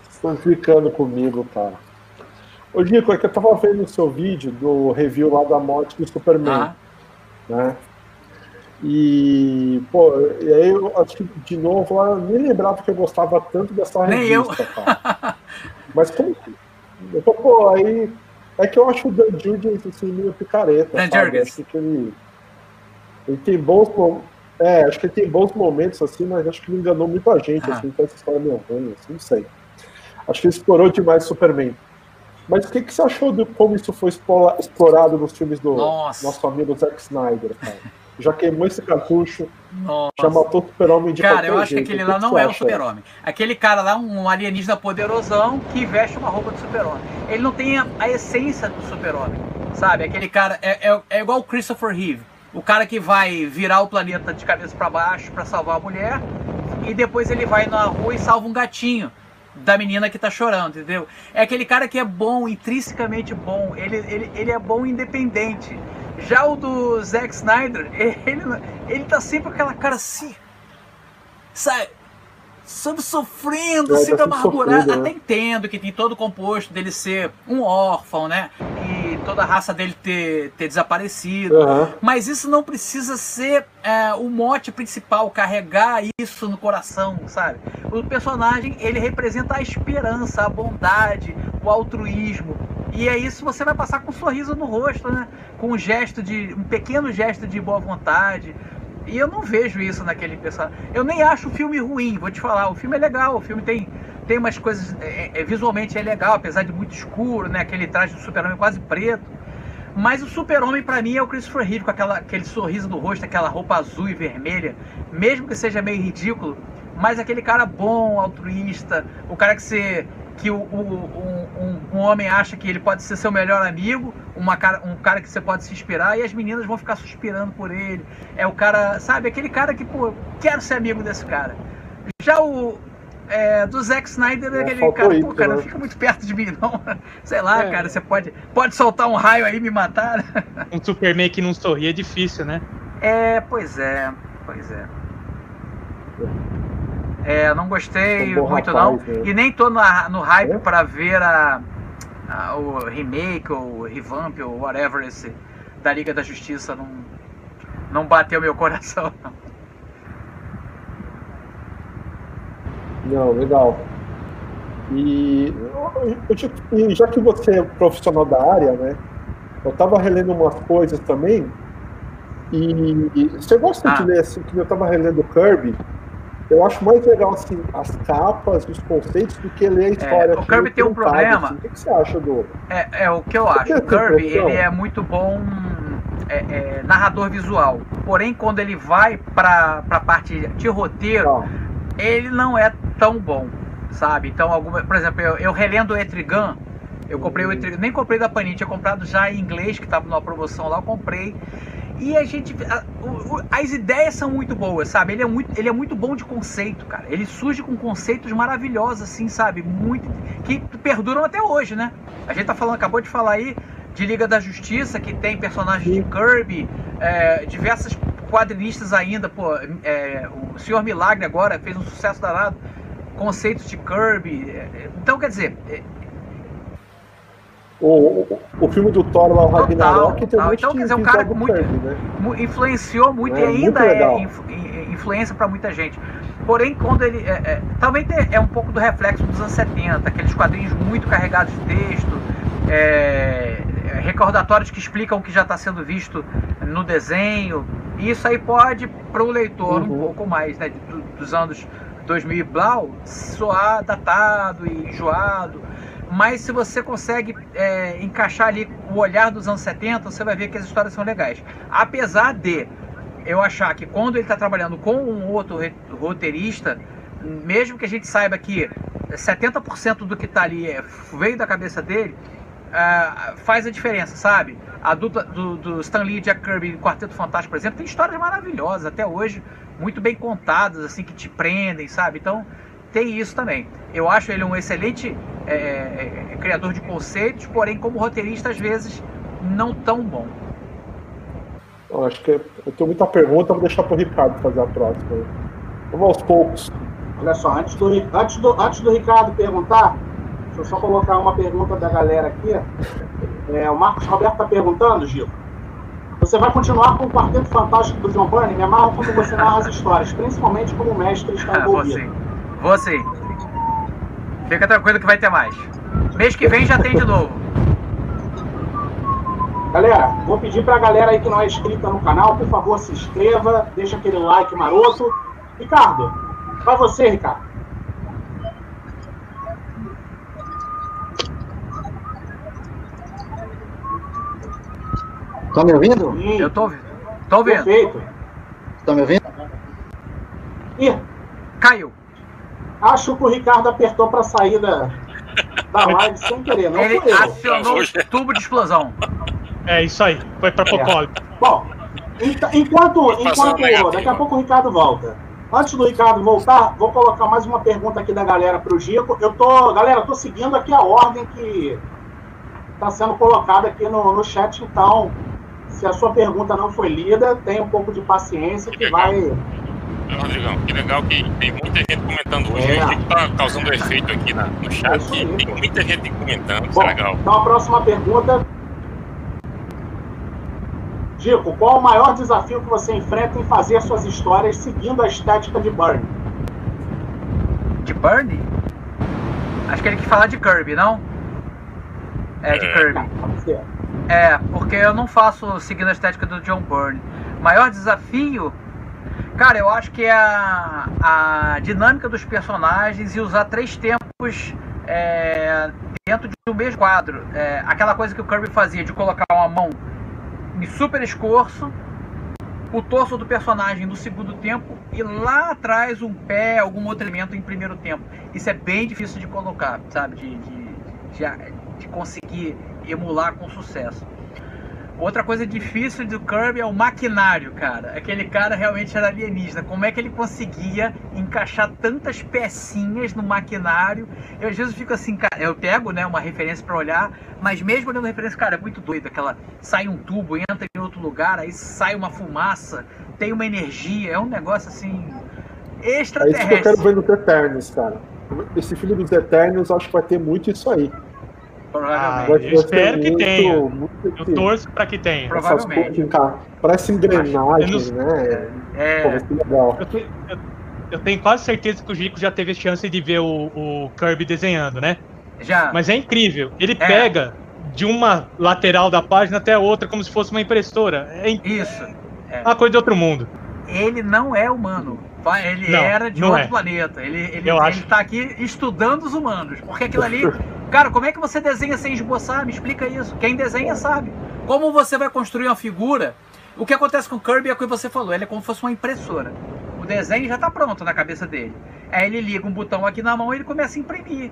Estão ficando comigo, cara. Ô, Gico, é que eu estava vendo o seu vídeo do review lá da morte do Superman. Ah. Né? E, pô, e aí eu acho que, de novo, eu nem lembrava que eu gostava tanto dessa revista, nem eu. Mas como. Eu tô, pô, aí. É que eu acho o Dan Jurgens assim, meio picareta. Dan? Jurgens. Acho que ele. Ele tem bons. É, acho que ele tem bons momentos, assim, mas acho que ele enganou muita gente, Ah. assim, com essa história meio ruim, assim, não sei. Acho que ele explorou demais o Superman. Mas o que, que você achou de como isso foi explorado nos filmes do Nossa. nosso amigo Zack Snyder, cara? Já queimou esse cartucho, Nossa. já matou o Super-Homem de Cara, eu acho que jeito. aquele O lá que não é o super-homem. Aquele cara lá um alienígena poderosão que veste uma roupa de super-homem. Ele não tem a, a essência do super-homem, sabe? Aquele cara é, é, é igual o Christopher Reeve. O cara que vai virar o planeta de cabeça pra baixo pra salvar a mulher e depois ele vai na rua e salva um gatinho da menina que tá chorando, entendeu? É aquele cara que é bom, intrinsecamente bom. Ele, ele, ele é bom independente. Já o do Zack Snyder, ele, ele tá sempre com aquela cara assim, sabe? Sempre sofrendo, É, tá sempre sempre amargurado. sofrido, né? Até entendo que tem todo o composto dele ser um órfão, né? E toda a raça dele ter, ter desaparecido. Aham. Mas isso não precisa ser é, o mote principal, carregar isso no coração, sabe? O personagem, ele representa a esperança, a bondade, o altruísmo. E é isso você vai passar com um sorriso no rosto, né? Com um gesto de. um pequeno gesto de boa vontade. E eu não vejo isso naquele personagem. Eu nem acho o filme ruim, vou te falar. O filme é legal, o filme tem, tem umas coisas. é, é, visualmente é legal, apesar de muito escuro, né? Aquele traje do super-homem quase preto. Mas o super-homem pra mim é o Christopher Reeve, com aquela, aquele sorriso no rosto, aquela roupa azul e vermelha, mesmo que seja meio ridículo, mas aquele cara bom, altruísta, o cara que você. Que o, o- um, um- homem acha que ele pode ser seu melhor amigo, uma cara, um cara que você pode se inspirar, e as meninas vão ficar suspirando por ele. É o cara, sabe, aquele cara que, pô, quero ser amigo desse cara. Já o. é, do Zack Snyder é aquele cara, pô, cara, não fica muito perto de mim, não. Sei lá, É. cara, você pode, pode soltar um raio aí e me matar. Um Superman que não sorri é difícil, né? É, pois é, pois é. É, não gostei Um muito rapaz, não. né? E nem tô na- no hype É? pra ver a, a- o remake ou revamp ou whatever esse da Liga da Justiça não não bateu meu coração. não. Não, legal. E, eu- e já que você é profissional da área, né? Eu tava relendo umas coisas também. E, e você gosta Ah. de ler assim, que eu tava relendo Kirby? Eu acho mais legal assim as capas, os conceitos, do que ler a história. É, o Kirby tem um problema. assim. O que, você acha do. É, é o que eu acho. O Kirby ele é muito bom é, é, narrador visual. Porém, quando ele vai pra, pra parte de roteiro, Ah, ele não é tão bom, sabe? Então, alguma, por exemplo, eu, eu relendo o Etrigan, eu comprei o Etrigan, nem comprei da Panini, tinha comprado já em inglês, que estava numa promoção lá, eu comprei. E a gente. a- o- as ideias são muito boas, sabe? Ele é muito, ele é muito bom de conceito, cara. Ele surge com conceitos maravilhosos, assim, sabe? Muito. que perduram até hoje, né? A gente tá falando, acabou de falar aí de Liga da Justiça, que tem personagens de Kirby, é, diversas quadrinistas ainda, pô. é, o Senhor Milagre agora fez um sucesso danado. Conceitos de Kirby. é, é, então, quer dizer, é, o, o, filme do Thor lá, o Total, Ragnarok, tem um total. monte Então, quer dizer, um cara do muito- Kirby, né? influenciou muito É, e ainda é influ- influência para muita gente. Porém, quando ele. É, é, também tem- é um pouco do reflexo dos anos 70, aqueles quadrinhos muito carregados de texto, é, é, recordatórios que explicam o que já está sendo visto no desenho. E isso aí pode, para o leitor, um Uhum. pouco mais, né, do- dos anos 2000 e blau, soar datado e enjoado. Mas se você consegue é, encaixar ali o olhar dos anos 70, você vai ver que as histórias são legais. Apesar de eu achar que quando ele está trabalhando com um outro roteirista, mesmo que a gente saiba que 70% do que está ali é- veio da cabeça dele, ah, faz a diferença, sabe? A dupla do, do Stan Lee e Jack Kirby Quarteto Fantástico, por exemplo, tem histórias maravilhosas até hoje, muito bem contadas, assim, que te prendem, sabe? Então, tem isso também. Eu acho ele um excelente é, é, é, criador de conceitos, porém, como roteirista, às vezes, não tão bom. Eu acho que eu tenho muita pergunta, vou deixar pro Ricardo fazer a próxima. aí. Vamos aos poucos. Olha só, antes do, antes do, antes do Ricardo perguntar, deixa eu só colocar uma pergunta da galera aqui. É, o Marcos Roberto está perguntando, Gil. Você vai continuar com o Quarteto Fantástico do John Byrne? Me amarra como você narra as histórias, principalmente como o mestre está Ah, envolvido. Vou sim. Fica tranquilo que vai ter mais. Mês que vem já tem de novo. Galera, vou pedir pra galera aí que não é inscrita no canal, por favor, se inscreva, deixa aquele like maroto. Ricardo, pra você, Ricardo. Estão me ouvindo? Sim, Eu tô ouvindo. Tô ouvindo. perfeito. Estão me ouvindo? Ih, Caiu. Acho que o Ricardo apertou pra sair da, da live sem querer, não Ele eu. acionou o tubo de explosão. É isso aí, foi pra Pocole. Bom, ent- enquanto, enquanto negativo. daqui a pouco o Ricardo volta. Antes do Ricardo voltar, vou colocar mais uma pergunta aqui da galera para o Gico. Eu tô, galera, tô seguindo aqui a ordem que está sendo colocada aqui no, no chat. Então, se a sua pergunta não foi lida, tenha um pouco de paciência que vai. Rodrigão, que legal que tem muita gente comentando hoje. É. O Chico tá causando efeito aqui na- no É chat. isso aí. Tem muita gente comentando, isso Bom, é legal. então a próxima pergunta. Gico, qual o maior desafio que você enfrenta em fazer suas histórias seguindo a estética de Burn? De Burnie? Acho que ele quis falar de Kirby, não? É, de É. Kirby. Ser. É, porque eu não faço seguindo a estética do John Byrne. Maior desafio, cara, eu acho que é a, a dinâmica dos personagens e usar três tempos é, dentro de um mesmo quadro. É, aquela coisa que o Kirby fazia de colocar uma mão em super escorço, o torso do personagem no segundo tempo e lá atrás um pé, algum outro elemento em primeiro tempo. Isso é bem difícil de colocar, sabe? De, de, de, de conseguir emular com sucesso. Outra coisa difícil do Kirby é o maquinário, cara. Aquele cara realmente era alienígena. Como é que ele conseguia encaixar tantas pecinhas no maquinário? Eu às vezes fico assim, cara, eu pego, né, uma referência pra olhar, mas mesmo olhando a referência, cara, é muito doido. Aquela sai um tubo, entra em outro lugar, aí sai uma fumaça, tem uma energia, é um negócio assim É isso que eu extraterrestre. quero ver nos Eternos, cara. Esse filme dos Eternos, acho que vai ter muito isso aí. Provavelmente. Vai, eu espero que muito, tenha. muito Eu torço pra que tenha. Provavelmente. Parece engrenagem, Eu né? É, Pô, vai ser legal. Eu, te- eu- eu tenho quase certeza que o Rico já teve chance de ver o, o Kirby desenhando, né? já. Mas é incrível. Ele É. pega de uma lateral da página até a outra como se fosse uma impressora. É in- Isso. uma coisa de outro mundo. ele não é humano. Ele Não, era de outro é. planeta. Ele, ele, Eu ele acho. tá aqui estudando os humanos. Porque aquilo ali. Cara, como é que você desenha sem esboçar? Me explica isso. Quem desenha sabe. Como você vai construir uma figura? O que acontece com o Kirby é o que você falou. Ele é como se fosse uma impressora. O desenho já tá pronto na cabeça dele. Aí ele liga um botão aqui na mão e ele começa a imprimir.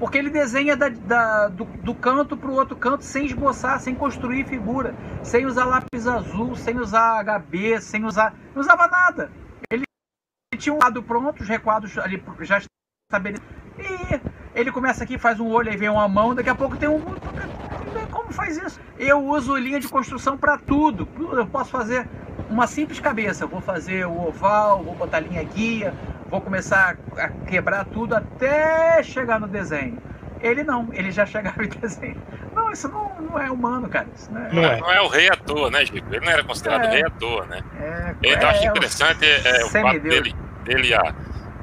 Porque ele desenha da- da- do, do canto para o outro canto sem esboçar, sem construir figura, sem usar lápis azul, sem usar HB, sem usar. Não usava nada. Ele tinha um lado pronto, os recuadros ali já estabelecidos. E ele começa aqui, faz um olho, aí vem uma mão, daqui a pouco tem um. Como faz isso? Eu uso linha de construção para tudo. Eu posso fazer uma simples cabeça. Eu vou fazer o oval, vou botar linha guia, vou começar a quebrar tudo até chegar no desenho. Ele não, ele já chegava em desenho. Não, isso não, não é humano, cara. Isso não é. Não é. Não é o rei à toa, né, Chico? Ele não era considerado É. rei à toa, né? é, Eu é, acho é, interessante é, o fato dele, dele a,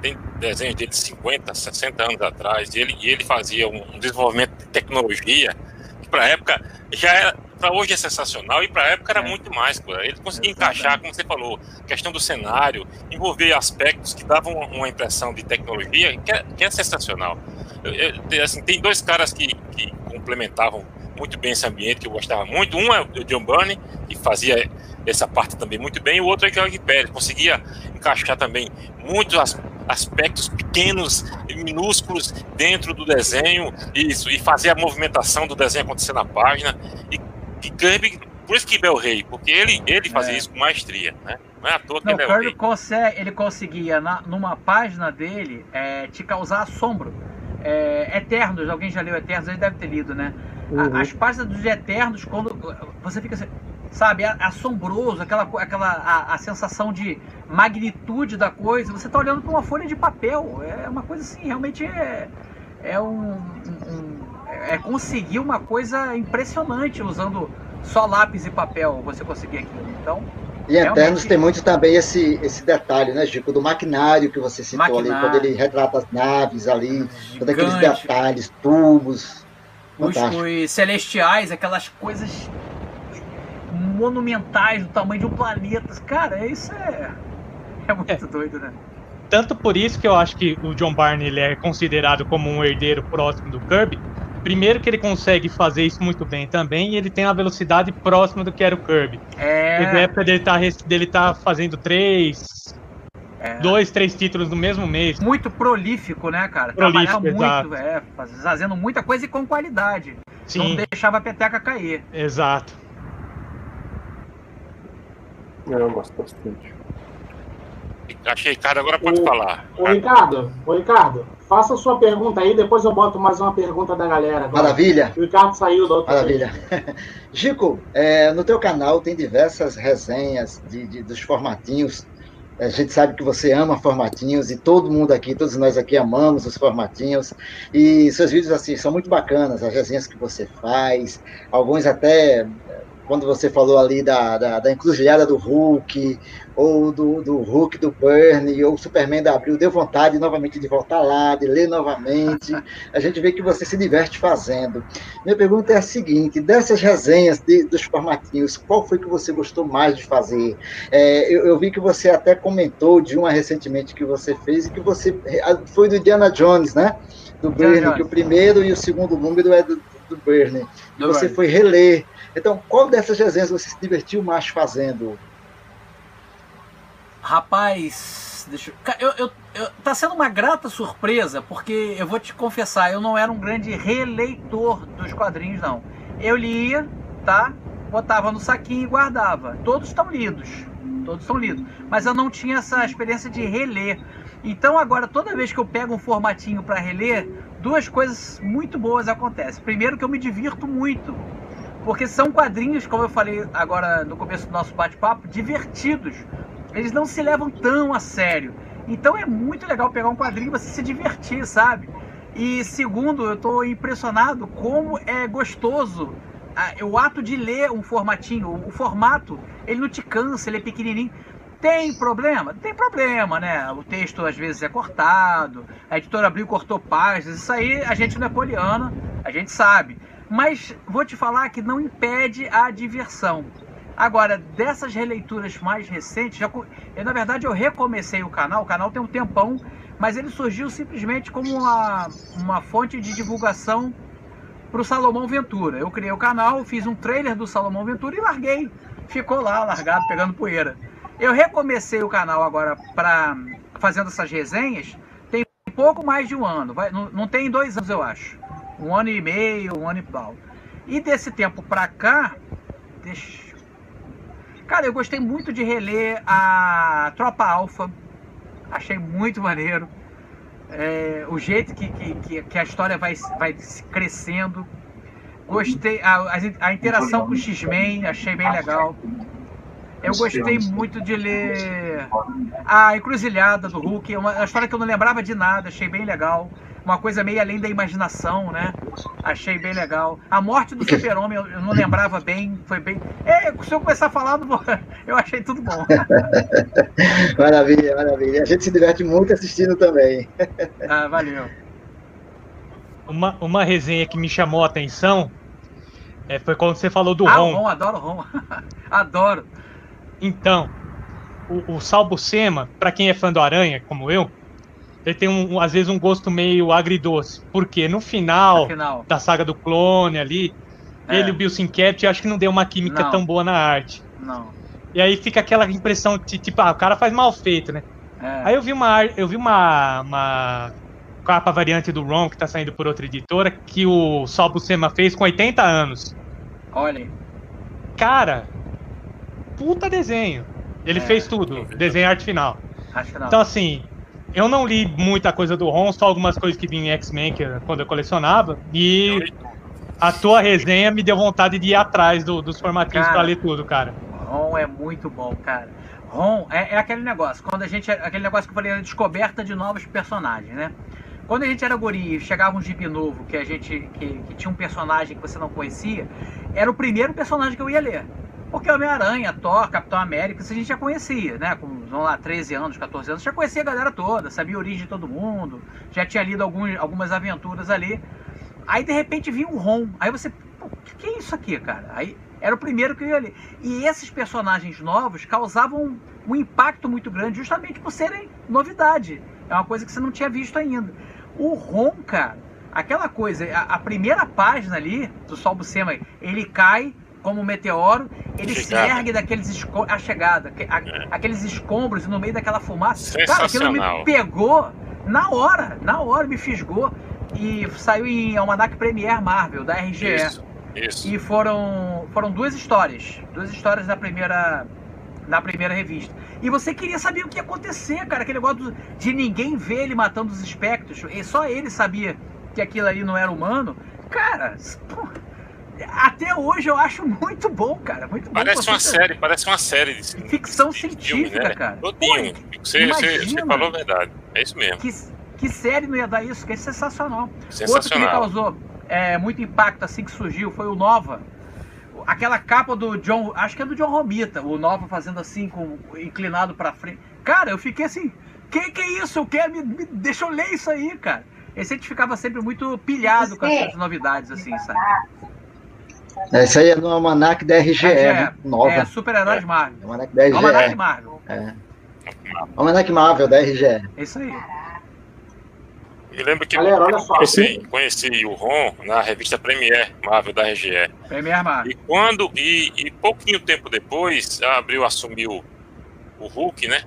tem desenhos dele de 50, 60 anos atrás, e ele, e ele fazia um, um desenvolvimento de tecnologia que para a época já era, para hoje é sensacional e para a época era É. muito mais. pô. Ele conseguia Exatamente. encaixar, como você falou, questão do cenário, envolver aspectos que davam uma, impressão de tecnologia que é, que é sensacional. Eu- eu- assim, tem dois caras que, que complementavam muito bem esse ambiente que eu gostava muito. Um é o John Burney, que fazia essa parte também muito bem, e o outro é o George Pérez, conseguia encaixar também muitos as- aspectos pequenos e minúsculos dentro do desenho isso, e fazer a movimentação do desenho acontecer na página. E, e Kirby, por isso que ele é o rei, porque ele, ele fazia É. isso com maestria, né? Não é à toa que Não, ele é o Kirby rei. consegue, ele conseguia, na- numa página dele, é, te causar assombro. É, Eternos, alguém já leu Eternos? Ele deve ter lido, né? A- Uhum. As páginas dos Eternos, quando você fica assim, sabe, é assombroso, aquela, aquela a, a sensação de magnitude da coisa, você tá olhando para uma folha de papel. É uma coisa assim, realmente é, é um, um- é conseguir uma coisa impressionante usando só lápis e papel, você conseguir aquilo. Então, E Eternos Realmente... tem muito também esse, esse detalhe, né, Chico, do maquinário que você citou maquinário. ali, quando ele retrata as naves ali, todos aqueles detalhes, tubos. Os, os, celestiais, aquelas coisas monumentais do tamanho de um planeta. Cara, isso é, é muito é. doido, né? Tanto por isso que eu acho que o John Barney ele é considerado como um herdeiro próximo do Kirby, Primeiro que ele consegue fazer isso muito bem também, e ele tem uma velocidade próxima do que era o Kirby. É. Na época dele tá, dele tá fazendo três, é. dois, três títulos no mesmo mês. Muito prolífico, né, cara? Prolífico, muito, é, fazendo muita coisa e com qualidade. Sim. Não deixava a peteca cair. Exato. Eu gosto bastante. Achei, Ricardo, agora pode o, falar. Ô, Ricardo, ô, Ricardo, faça a sua pergunta aí, depois eu boto mais uma pergunta da galera. Agora. Maravilha. O Ricardo saiu da outra Maravilha. Chico, é, no teu canal tem diversas resenhas de, de, dos formatinhos. A gente sabe que você ama formatinhos e todo mundo aqui, todos nós aqui amamos os formatinhos. E seus vídeos assim são muito bacanas, as resenhas que você faz, alguns até quando você falou ali da, da, da encruzilhada do Hulk, ou do, do Hulk do Burnie, ou Superman da Abril, deu vontade novamente de voltar lá, de ler novamente. A gente vê que você se diverte fazendo. Minha pergunta é a seguinte: dessas resenhas de, dos formatinhos, qual foi que você gostou mais de fazer? É, eu, eu, vi que você até comentou de uma recentemente que você fez e que você foi do Indiana Jones, né? Do Burnie, que o primeiro e o segundo número é do, do Burnie. Você foi reler. Então, qual dessas resenhas você se divertiu mais fazendo? Rapaz, deixa eu, eu, eu, Tá sendo uma grata surpresa, porque eu vou te confessar, eu não era um grande releitor dos quadrinhos, não. Eu lia, tá? Botava no saquinho e guardava. Todos estão lidos. Todos estão lidos. Mas eu não tinha essa experiência de reler. Então agora, toda vez que eu pego um formatinho para reler, duas coisas muito boas acontecem. Primeiro que eu me divirto muito porque são quadrinhos, como eu falei agora no começo do nosso bate-papo, divertidos. Eles não se levam tão a sério. Então é muito legal pegar um quadrinho e você se divertir, sabe? E segundo, eu estou impressionado como é gostoso o ato de ler um formatinho. O formato, ele não te cansa, ele é pequenininho. Tem problema? Tem problema, né? O texto às vezes é cortado, a editora Abril cortou páginas, isso aí a gente não é poliana, a gente sabe. Mas vou te falar que não impede a diversão. Agora, dessas releituras mais recentes, já, eu, na verdade eu recomecei o canal, o canal tem um tempão, mas ele surgiu simplesmente como uma, uma fonte de divulgação para o Salomão Ventura. Eu criei o canal, fiz um trailer do Salomão Ventura e larguei. Ficou lá, largado, pegando poeira. Eu recomecei o canal agora para fazendo essas resenhas, tem pouco mais de um ano, vai, não, não tem dois anos eu acho um ano e meio, um ano e pau. E desse tempo pra cá, deixa... Cara, eu gostei muito de reler a Tropa Alpha. Achei muito maneiro. É, o jeito que, que, que, a história vai, vai crescendo. Gostei. A, a interação com o X-Men, achei bem legal. Eu gostei muito de ler A Encruzilhada do Hulk, é uma, uma história que eu não lembrava de nada, achei bem legal uma coisa meio além da imaginação, né? Achei bem legal. A morte do super-homem eu não lembrava bem, foi bem... É, se eu começar a falar, eu achei tudo bom. maravilha, maravilha. A gente se diverte muito assistindo também. ah, valeu. Uma, uma resenha que me chamou a atenção é, foi quando você falou do ah, Ron. Ron, adoro Ron. adoro. Então, o, o Salvo Sema, para quem é fã do Aranha, como eu, ele tem um, às vezes um gosto meio agridoce. Porque no final, no final. da saga do clone ali, é. ele e o Bill Sienkiewicz, acho que não deu uma química não. tão boa na arte. Não. E aí fica aquela impressão de tipo, ah, o cara faz mal feito, né? É. Aí eu vi uma eu vi uma, uma capa variante do Ron que tá saindo por outra editora que o Sol Buscema fez com 80 anos. Olha. Cara, puta desenho. Ele é. fez tudo, desenho arte final. arte final. Então assim, eu não li muita coisa do Ron, só algumas coisas que vinham em X-Men quando eu colecionava. E a tua resenha me deu vontade de ir atrás do, dos formatinhos para ler tudo, cara. Ron é muito bom, cara. Ron é, é, aquele negócio, quando a gente. Aquele negócio que eu falei, a descoberta de novos personagens, né? Quando a gente era guri chegava um gibi novo que a gente. Que, que, tinha um personagem que você não conhecia, era o primeiro personagem que eu ia ler. Porque Homem-Aranha, Thor, Capitão América, isso a gente já conhecia, né? Com, vamos lá, 13 anos, 14 anos, já conhecia a galera toda, sabia a origem de todo mundo, já tinha lido alguns, algumas aventuras ali. Aí de repente vinha um Ron. Aí você, o que, que é isso aqui, cara? Aí era o primeiro que eu ia ler. E esses personagens novos causavam um, um impacto muito grande, justamente por serem novidade. É uma coisa que você não tinha visto ainda. O Ron, cara, aquela coisa, a, a primeira página ali do Sol Buscema, ele cai como um meteoro, ele Chegada. se ergue daqueles esco a chegada, a- É. aqueles escombros no meio daquela fumaça. Cara, aquilo me pegou na hora, na hora me fisgou e saiu em Almanac Premier Marvel da RGE. Isso, isso. E foram, foram duas histórias. Duas histórias da primeira, na primeira revista. E você queria saber o que ia acontecer, cara. Aquele negócio de ninguém ver ele matando os espectros. E só ele sabia que aquilo ali não era humano. Cara, pô, até hoje eu acho muito bom, cara. Muito bom. Parece uma Você- série, parece uma série de Ficção de filme, científica, né? cara. Todinho. Pô, Você, você, você falou a verdade. É isso mesmo. que, que série não ia dar isso? Que é sensacional. Outro que me Sensacional. causou é, muito impacto assim que surgiu foi o Nova. Aquela capa do John, acho que é do John Romita, o Nova fazendo assim, com inclinado pra frente. Cara, eu fiquei assim, que que é isso? Eu quero, me, me- deixa eu ler isso aí, cara. Esse a gente ficava sempre muito pilhado com essas novidades, assim, sabe? É, Isso aí é no Almanac da RGE, né? Nova. É, super-heróis Marvel. Almanac da RGE. Almanac Marvel. É. Almanac Marvel da RGE. É isso aí. Me lembro que Galera, eu olha só. conheci, conheci o Ron na revista Premier Marvel da RGE. Premier Marvel. E quando, e, e pouquinho tempo depois, a Abril assumiu o Hulk, né?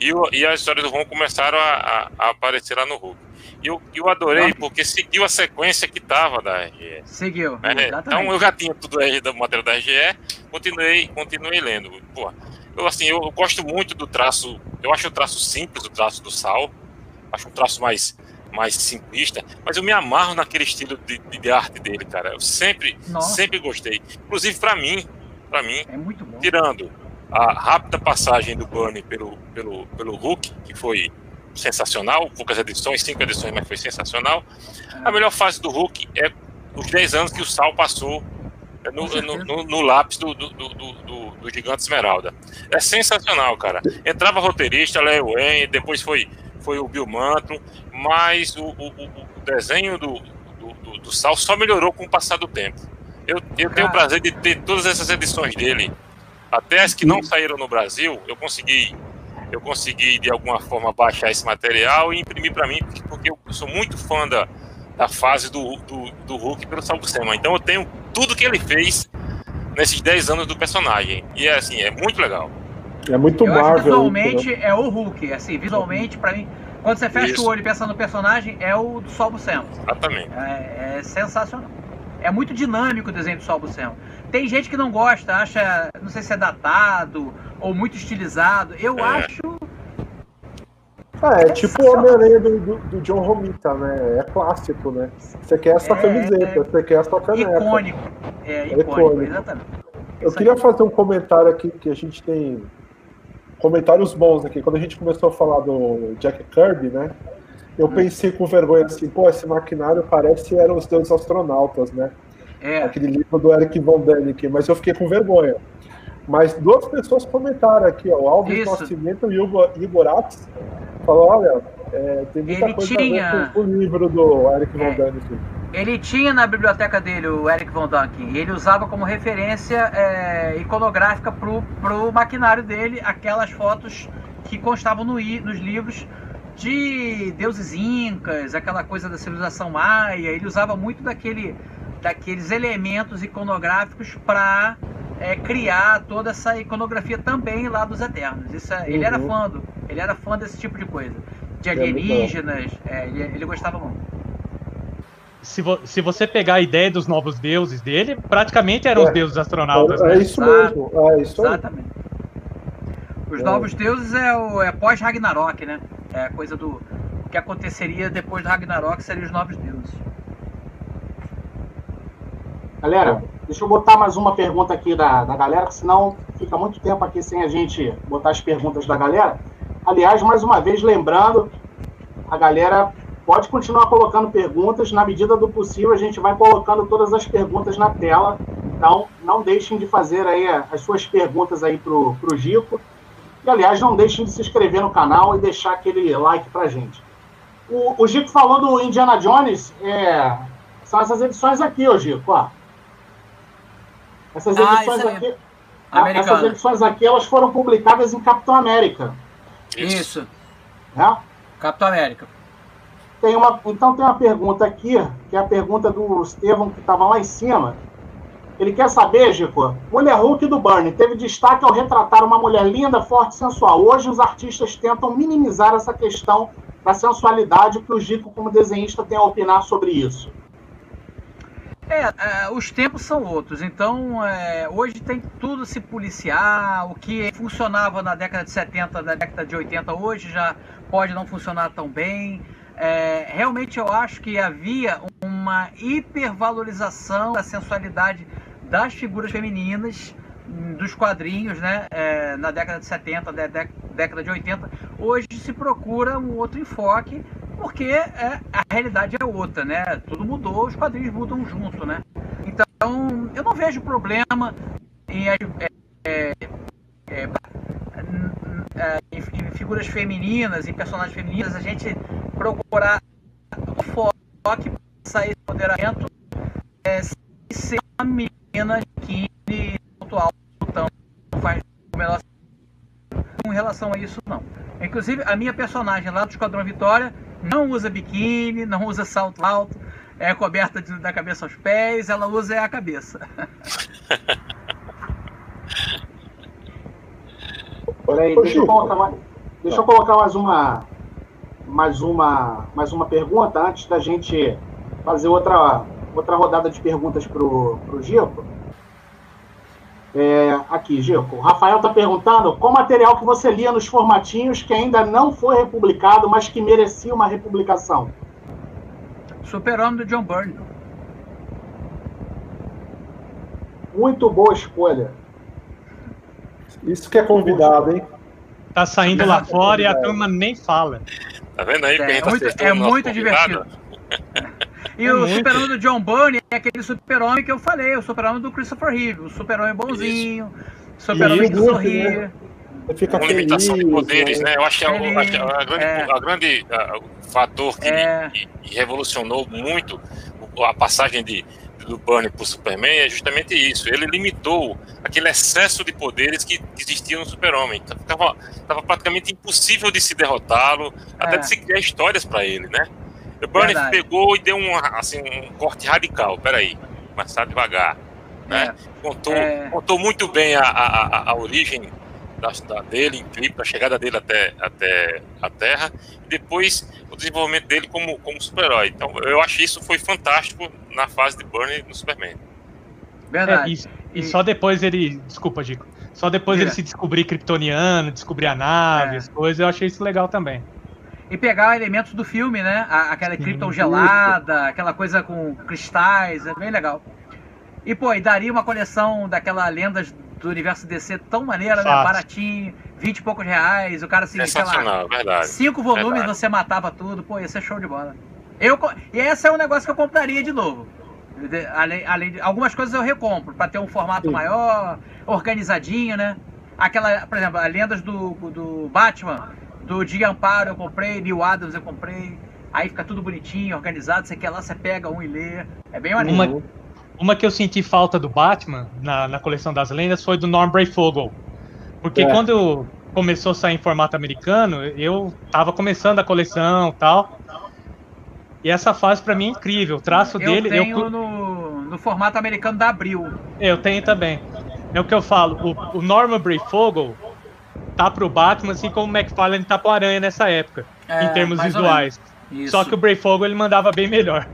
E, o- e as histórias do Ron começaram a, a- a aparecer lá no Hulk. E eu, eu adorei, porque seguiu a sequência que tava da RGE. Seguiu. né? Então eu já tinha tudo aí do material da RGE, continuei, continuei lendo. Pô, eu assim, eu gosto muito do traço, eu acho o traço simples, o traço do Sal, acho um traço mais, mais simplista, mas eu me amarro naquele estilo de, de- de arte dele, cara. Eu sempre, Nossa. sempre gostei. Inclusive pra mim, para mim, É tirando a rápida passagem do Burnie pelo, pelo, pelo Hulk, que foi sensacional, poucas edições, cinco edições, mas foi sensacional. A melhor fase do Hulk é os 10 anos que o Sal passou no, no, no- no lápis do, do, do, do- do- Gigante Esmeralda. É sensacional, cara. Entrava roteirista, Léo Wayne, depois foi, foi o Bill Mantlo, mas o, o, o- desenho do, do, do- Sal só melhorou com o passar do tempo. Eu, eu tenho o prazer de ter todas essas edições dele, até as que não saíram no Brasil, eu consegui eu consegui de alguma forma baixar esse material e imprimir para mim, porque- eu sou muito fã da, da fase do, do, do Hulk pelo Sal Buscema. Então eu tenho tudo que ele fez nesses 10 anos do personagem. E é assim, é muito legal. É muito Eu acho que Marvel. visualmente é o Hulk, assim, visualmente, pra mim, quando você fecha Isso. o olho e pensa no personagem, é o do Sol Buscema. Exatamente. É, é sensacional. É muito dinâmico o desenho do Sol Buscema. Tem gente que não gosta, acha, não sei se é datado ou muito estilizado. Eu É. acho. É, é tipo o Homem-Aranha do, do, do John Romita, né? É clássico, né? Você quer essa É, camiseta, é. você quer essa caneca. Icônico. É, icônico, icônico. exatamente. Eu Isso queria aí. fazer um comentário aqui, que a gente tem comentários bons aqui. Quando a gente começou a falar do Jack Kirby, né? Eu pensei com vergonha assim, pô, esse maquinário parece eram os deuses astronautas, né? É, Aquele livro do Eric Von Däniken, mas eu fiquei com vergonha. Mas duas pessoas comentaram aqui, ó, o Alves Isso. Nascimento e o Igor- falou, olha, é, tem muita Ele coisa tinha- com o livro do Eric Von É. Däniken. ele tinha na biblioteca dele o Eric Von Däniken ele usava como referência é, iconográfica pro, pro maquinário dele aquelas fotos que constavam no, i- nos livros de deuses incas, aquela coisa da civilização maia. Ele usava muito daquele, daqueles elementos iconográficos para criar toda essa iconografia também lá dos Eternos. Isso é- Ele era Uhum. fã do, ele era fã desse tipo de coisa, de É alienígenas. é, ele, ele gostava muito. Se, vo- se você pegar a ideia dos novos deuses dele, praticamente eram É. os deuses astronautas, É, né? isso Exato. mesmo, é isso aí. Exatamente. Os É. novos deuses é, o, é pós-Ragnarok, né? É coisa do o que aconteceria depois do Ragnarok seriam os novos deuses. Galera, deixa eu botar mais uma pergunta aqui da, da galera, senão fica muito tempo aqui sem a gente botar as perguntas da galera. Aliás, mais uma vez, lembrando, a galera pode continuar colocando perguntas. Na medida do possível, a gente vai colocando todas as perguntas na tela Então, não deixem de fazer aí as suas perguntas aí pro, pro Gico. E, aliás, não deixem de se inscrever no canal e deixar aquele like pra gente. O, o Gico falou do Indiana Jones, é, são essas edições aqui, ô Gico, ó. Essas Ah, edições aí. aqui. Essas edições aqui, elas foram publicadas em Capitão América. Isso. Né? Capitão América. Tem uma, então tem uma pergunta aqui, que é a pergunta do Estevão, que estava lá em cima. Ele quer saber, Gico, Mulher Hulk do Burnie teve destaque ao retratar uma mulher linda, forte e sensual. Hoje os artistas tentam minimizar essa questão da sensualidade que o Gico, como desenhista, tem a opinar sobre isso. É, é, os tempos são outros, então é, hoje tem tudo se policiar, o que funcionava na década de 70, na década de 80, hoje já pode não funcionar tão bem. É, realmente eu acho que havia uma hipervalorização da sensualidade das figuras femininas dos quadrinhos, né, é, na década de 70, da dé- década de 80. Hoje se procura um outro enfoque, porque é, a realidade é outra, né? Tudo mudou, os quadrinhos mudam junto, né? Então, eu não vejo problema em, é, é, é, em, em figuras femininas, em personagens femininas, a gente procurar um foco sair esse empoderamento é, sem ser uma menina que ponto alto, então faz o menor com relação a isso, não. Inclusive, a minha personagem lá do Esquadrão Vitória não usa biquíni, não usa salto alto, é coberta de- da cabeça aos pés, ela usa é a cabeça. Peraí, deixa eu colocar mais, deixa eu colocar mais uma, mais uma, mais uma pergunta antes da gente fazer outra, outra rodada de perguntas pro, pro Gico. É, aqui, Gico. O Rafael está perguntando qual material que você lia nos formatinhos que ainda não foi republicado, mas que merecia uma republicação. Super-Homem do John Byrne. Muito boa escolha. Isso que é convidado, hein? Tá saindo lá fora e a turma nem fala. Tá vendo aí? a É tá muito, acertando é o nosso muito divertido. E É o muito. super-homem do John Byrne é aquele super-homem que eu falei, o super-homem do Christopher Reeve. O super-homem bonzinho, super-homem que sorria. Você fica Com feliz. limitação de poderes, né? né? Eu acho que a, Feliz, acho que a grande, é. a grande ah, o fator que, É. que- que revolucionou muito o- a passagem de, do Burnie para o Superman é justamente isso. Ele limitou aquele excesso de poderes que, existia no Super-Homem. Então, Ficava, ficava praticamente impossível de se derrotá-lo, até É. de se criar histórias para ele, né? O Burnie Verdade. pegou e deu um, assim, um corte radical. Peraí, começar devagar. Né? Contou, É. contou muito bem a, a, a- a origem da, da- dele em Krypton, a chegada dele até, até a Terra, e depois o desenvolvimento dele como, como super-herói. Então, eu acho que isso foi fantástico na fase de Burnie no Superman. É, Verdade. e, e só depois ele. Desculpa, Dico. Só depois Diga. ele se descobrir kryptoniano, descobrir a nave, É. as coisas, eu achei isso legal também. E pegar elementos do filme, né? Aquela Sim. Krypton gelada, aquela coisa com cristais, é bem legal. E, pô, e daria uma coleção daquela lendas do universo DC tão maneira, né? Baratinho, 20 e poucos reais, o cara se, sei lá, verdade. cinco volumes Verdade. você matava tudo, pô, ia ser show de bola. Eu, e esse é um negócio que eu compraria de novo. De- Além, além de, algumas coisas eu recompro, pra ter um formato Sim. maior, organizadinho, né? Aquela, por exemplo, as lendas do, do Batman, do Dia Amparo eu comprei, Neil Adams eu comprei. Aí fica tudo bonitinho, organizado, você quer lá, você pega um e lê. É bem maneiro. Uma, uma que eu senti falta do Batman na, na coleção das lendas foi do Norm Breyfogle. Porque É. quando começou a sair em formato americano, eu tava começando a coleção e tal. E essa fase pra mim é incrível. O traço eu dele. tenho eu, no, no formato americano da Abril. eu tenho também. É o que eu falo. O, o Norman Breyfogle tá pro Batman, assim como o McFarlane tá pro Aranha nessa época, É, em termos visuais. Só que o Breyfogle ele mandava bem melhor.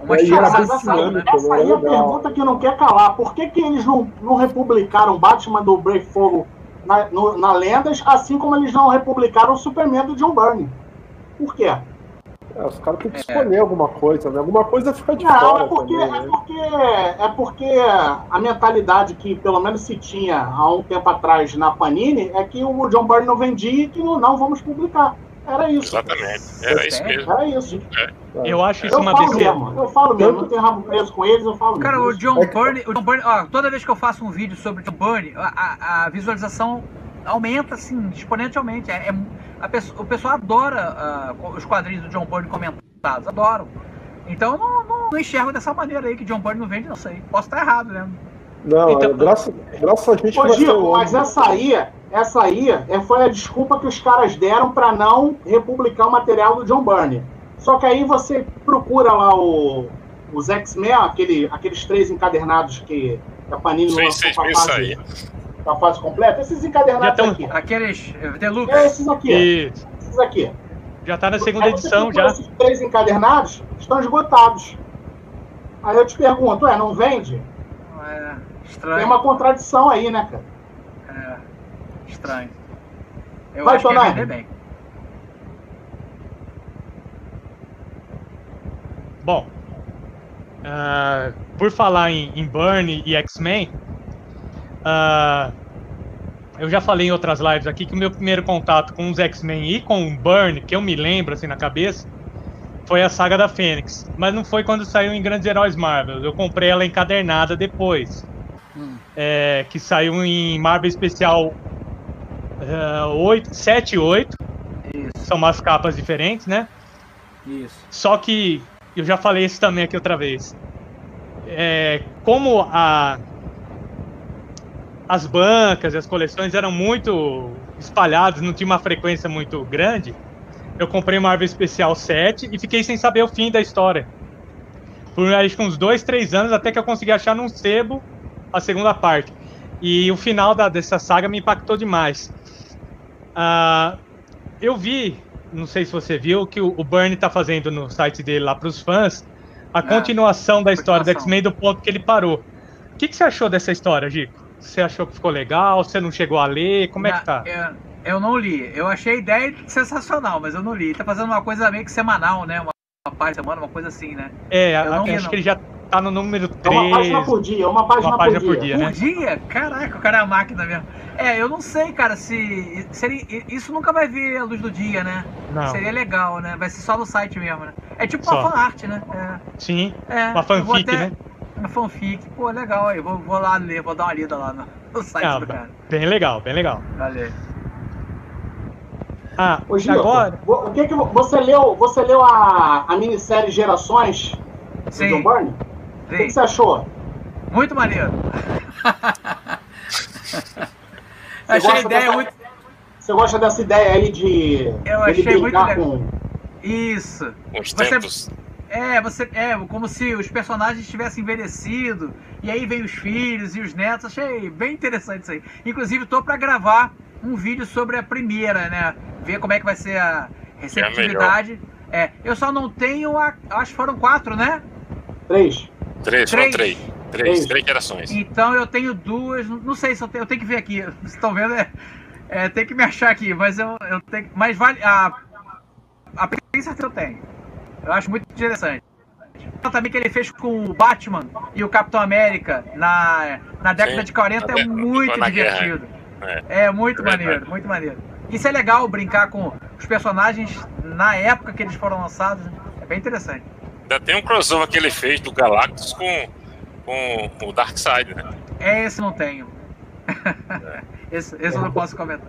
Uma viciante, né? Essa aí é a pergunta que não quer calar. Por que, que eles não, não republicaram o Batman do Brayfogo na, no- na Lendas, assim como eles não republicaram o Superman do John Byrne? Por quê? É, os caras têm que escolher alguma coisa, né? Alguma coisa fica de Não, fora é porque, também, é, né? porque, é porque a mentalidade que pelo menos se tinha há um tempo atrás na Panini é que o John Byrne não vendia e que não, não vamos publicar. Era isso. Exatamente. Era isso mesmo. Era isso. Eu acho isso Eu uma besteira. mesmo, eu falo mesmo. Não tenho rabo preso com eles, eu falo Cara, mesmo. o John É Byrne, o John Byrne, ó, toda vez que eu faço um vídeo sobre o John Byrne, a, a- a visualização aumenta assim, exponencialmente. É, é- a pessoa- o pessoal adora ah, os quadrinhos do John Byrne comentados, adoram. Então eu não, não, não enxergo dessa maneira aí que John Byrne não vende, não sei. Posso estar errado, né? Não, Então- é, graças, graças a gente Ô, o mas essa aí, essa aí é, foi a desculpa que os caras deram pra não republicar o material do John Byrne. Só que aí você procura lá o, os X-Men, aquele, aqueles três encadernados que a Panini Seis, lançou meses fase, pra fase completa. Esses encadernados Já tão- aqui. Aqueles eh, É Deluxe. esses aqui, E esses aqui. já tá na segunda Aí edição já. Esses três encadernados estão esgotados. Aí eu te pergunto, é, não vende? É, Tem estranho. uma contradição aí, né, cara? É, estranho. Eu Vai, acho que ia vender bem. Bom, ah, por falar em, em Burn e X-Men, ah, eu já falei em outras lives aqui que o meu primeiro contato com os X-Men e com o Burn, que eu me lembro assim na cabeça, foi a saga da Fênix. Mas não foi quando saiu em Grandes Heróis Marvel. Eu comprei ela encadernada depois. Hum. É, que saiu em Marvel Especial ah, 8, 7 e 8. Isso, São umas capas diferentes, né? isso. Só que eu já falei isso também aqui outra vez. É, como a, as bancas e as coleções eram muito espalhadas, não tinha uma frequência muito grande, eu comprei Marvel Especial 7 e fiquei sem saber o fim da história. Por acho que uns dois, três anos, até que eu consegui achar num sebo a segunda parte. E o final da, dessa saga me impactou demais. Ah, eu vi, não sei se você viu, que o, o Bernie tá fazendo no site dele lá para os fãs a continuação da história do. X-Men do ponto que ele parou. O que, que você achou dessa história, Gico? Você achou que ficou legal? Você não chegou a ler? Como é que tá? Eu, eu não li. Eu achei a ideia sensacional, mas eu não li. Ele tá fazendo uma coisa meio que semanal, né? Uma, uma página semana, uma coisa assim, né? É, eu não acho li, não. que ele já tá no número É uma página 3. por dia, uma página, Uma página por por dia. dia. né? Por dia? Caraca, o cara é a máquina mesmo. É, eu não sei, cara, se, se ele- isso nunca vai ver a luz do dia, né? Não, Seria legal, né? Vai ser só no site mesmo, né? É tipo Só. uma fanart, né? sim, É, é, uma eu vou fanfic, até- né? Uma fanfic. Pô, legal aí. Vou, vou lá ler, vou dar uma lida lá no, no site Ah, do cara. bem legal, bem legal. Valeu. Ah, Ô, Gil, agora, o que que vo- você leu? Você leu a, a minissérie Gerações do Sim, John Byrne? O que, você achou? Muito maneiro. Você Achei a gosta ideia dessa- muito. Você gosta dessa ideia aí de Eu achei muito legal. com Isso. Uns Você- tempos. É, você. É, como se os personagens tivessem envelhecido. E aí vem os filhos e os netos. Achei bem interessante isso aí. Inclusive, tô pra gravar um vídeo sobre a primeira, né? Ver como é que vai ser a receptividade. É, eu só não tenho a. Acho que foram quatro, né? três? Três, Três. três. Três, Três. gerações. Então eu tenho duas. Não sei se eu tenho. Eu tenho que ver aqui. Vocês estão vendo? É, é, tem que me achar aqui, mas eu, eu tenho. Mas vale. A, a tem certeza eu tenho. Eu acho muito interessante. Também que ele fez com o Batman e o Capitão América na, na década Sim, de 40 na é muito guerra, divertido. É. É muito É maneiro, muito maneiro. Isso é legal brincar com os personagens na época que eles foram lançados. né? É bem interessante. Ainda tem um crossover que ele fez do Galactus com, com o Darkseid, né? É esse não tenho. esse esse eu não posso comentar.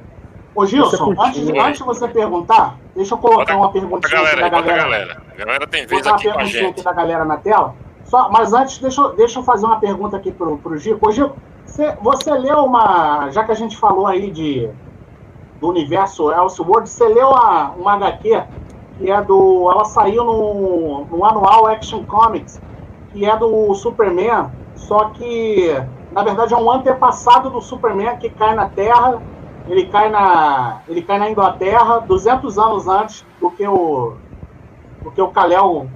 Ô Gilson, antes, né? antes de você perguntar, deixa eu colocar Bota- uma perguntinha aqui galera da aí, bota a galera. galera. A galera tem vez aqui com a perguntinha gente. aqui da galera na tela. Só, mas antes, deixa, eu- deixa eu fazer uma pergunta aqui pro, pro Gico. Ô, Gico, você, você leu uma. Já que a gente falou aí de, do universo Elseworld, você leu a, uma HQ que é do. Ela saiu no, no anual Action Comics, que é do Superman, só que na verdade é um antepassado do Superman que cai na Terra. Ele cai na, ele cai na Inglaterra 200 anos antes do que o, do que o Kal-El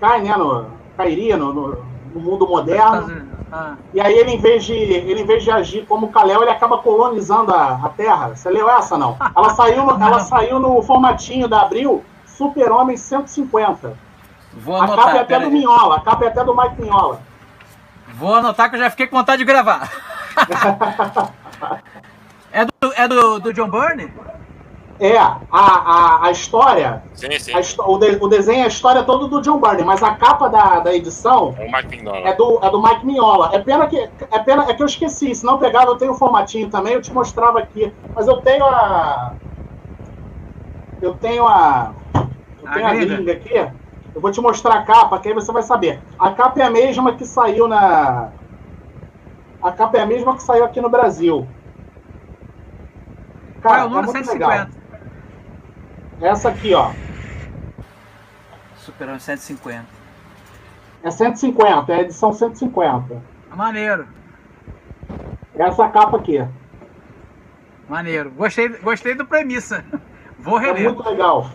cai, né, no, cairia no, no, no mundo moderno. Ah, E aí ele, em vez de, ele, em vez de agir como Kal-El, ele acaba colonizando a, a Terra. Você leu essa, não? Ela saiu, ela saiu no formatinho da Abril, Super-Homem 150. vou A capa é anotar. até do aí. Minhola, a capa é até do Mike Minhola. Vou anotar que eu já fiquei com vontade de gravar. é do, é do, do John Byrne? É, a, a, a história. Sim, sim. a o, de- o desenho é a história toda do John Byrne, mas a capa da, da edição É o Mike Mignola. é do, é do Mike Mignola. É pena que é pena é que eu esqueci. Se não pegava, eu tenho o formatinho também, eu te mostrava aqui. Mas eu tenho a. Eu tenho a. Eu A tenho a gringa. gringa aqui. Eu vou te mostrar a capa, que aí você vai saber. A capa é a mesma que saiu na. A capa é a mesma que saiu aqui no Brasil. Qual Cara, é o número muito legal. 150? Essa aqui, ó. Superando 150. É 150, é a edição 150. Maneiro, Essa capa aqui. maneiro. Gostei, gostei do premissa. Vou É reler. muito legal.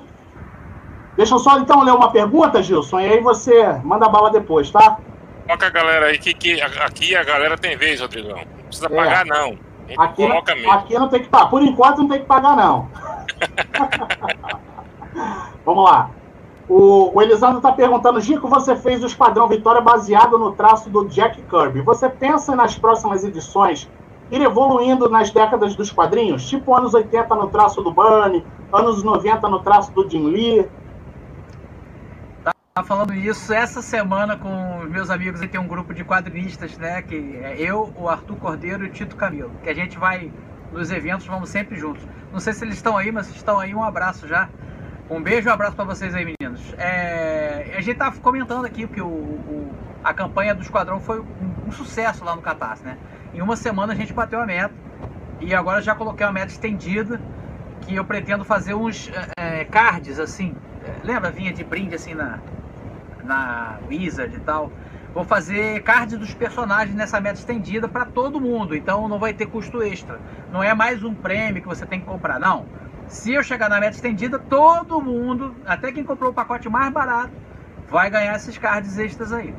Deixa eu só então ler uma pergunta, Gilson, e aí você manda bala depois, tá? Coloca a galera aí que, que aqui a galera tem vez, Rodrigão. Não precisa É. pagar, não. Aqui, aqui não tem que pagar. Por enquanto não tem que pagar, não. Vamos lá. O, o Elisandro está perguntando, Gico, você fez o Esquadrão Vitória baseado no traço do Jack Kirby. Você pensa nas próximas edições ir evoluindo nas décadas dos quadrinhos? Tipo anos 80 no traço do Bunny, anos 90 no traço do Jim Lee. Tava falando isso essa semana com os meus amigos. E tem um grupo de quadrinistas, né? Que é eu, o Arthur Cordeiro e o Tito Camilo. Que a gente vai nos eventos, vamos sempre juntos. Não sei se eles estão aí, mas se estão aí, um abraço já. Um beijo e um abraço para vocês aí, meninos. É, a gente tava comentando aqui que o, o- a campanha do Esquadrão foi um, um sucesso lá no Catarse, né? Em uma semana a gente bateu a meta. E agora já coloquei uma meta estendida. Que eu pretendo fazer uns é, cards assim. É, Lembra? Vinha de brinde assim na, na Wizard e tal. Vou fazer cards dos personagens nessa meta estendida para todo mundo, então não vai ter custo extra. Não é mais um prêmio que você tem que comprar, não. Se eu chegar na meta estendida, todo mundo, até quem comprou o pacote mais barato, vai ganhar esses cards extras aí.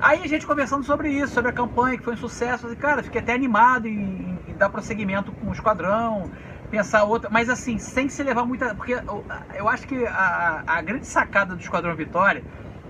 Aí a gente conversando sobre isso, sobre a campanha, que foi um sucesso, e, cara, fiquei até animado em, em dar prosseguimento com o esquadrão, pensar outra, mas assim, sem se levar muita. Porque eu, eu acho que a, a grande sacada do Esquadrão Vitória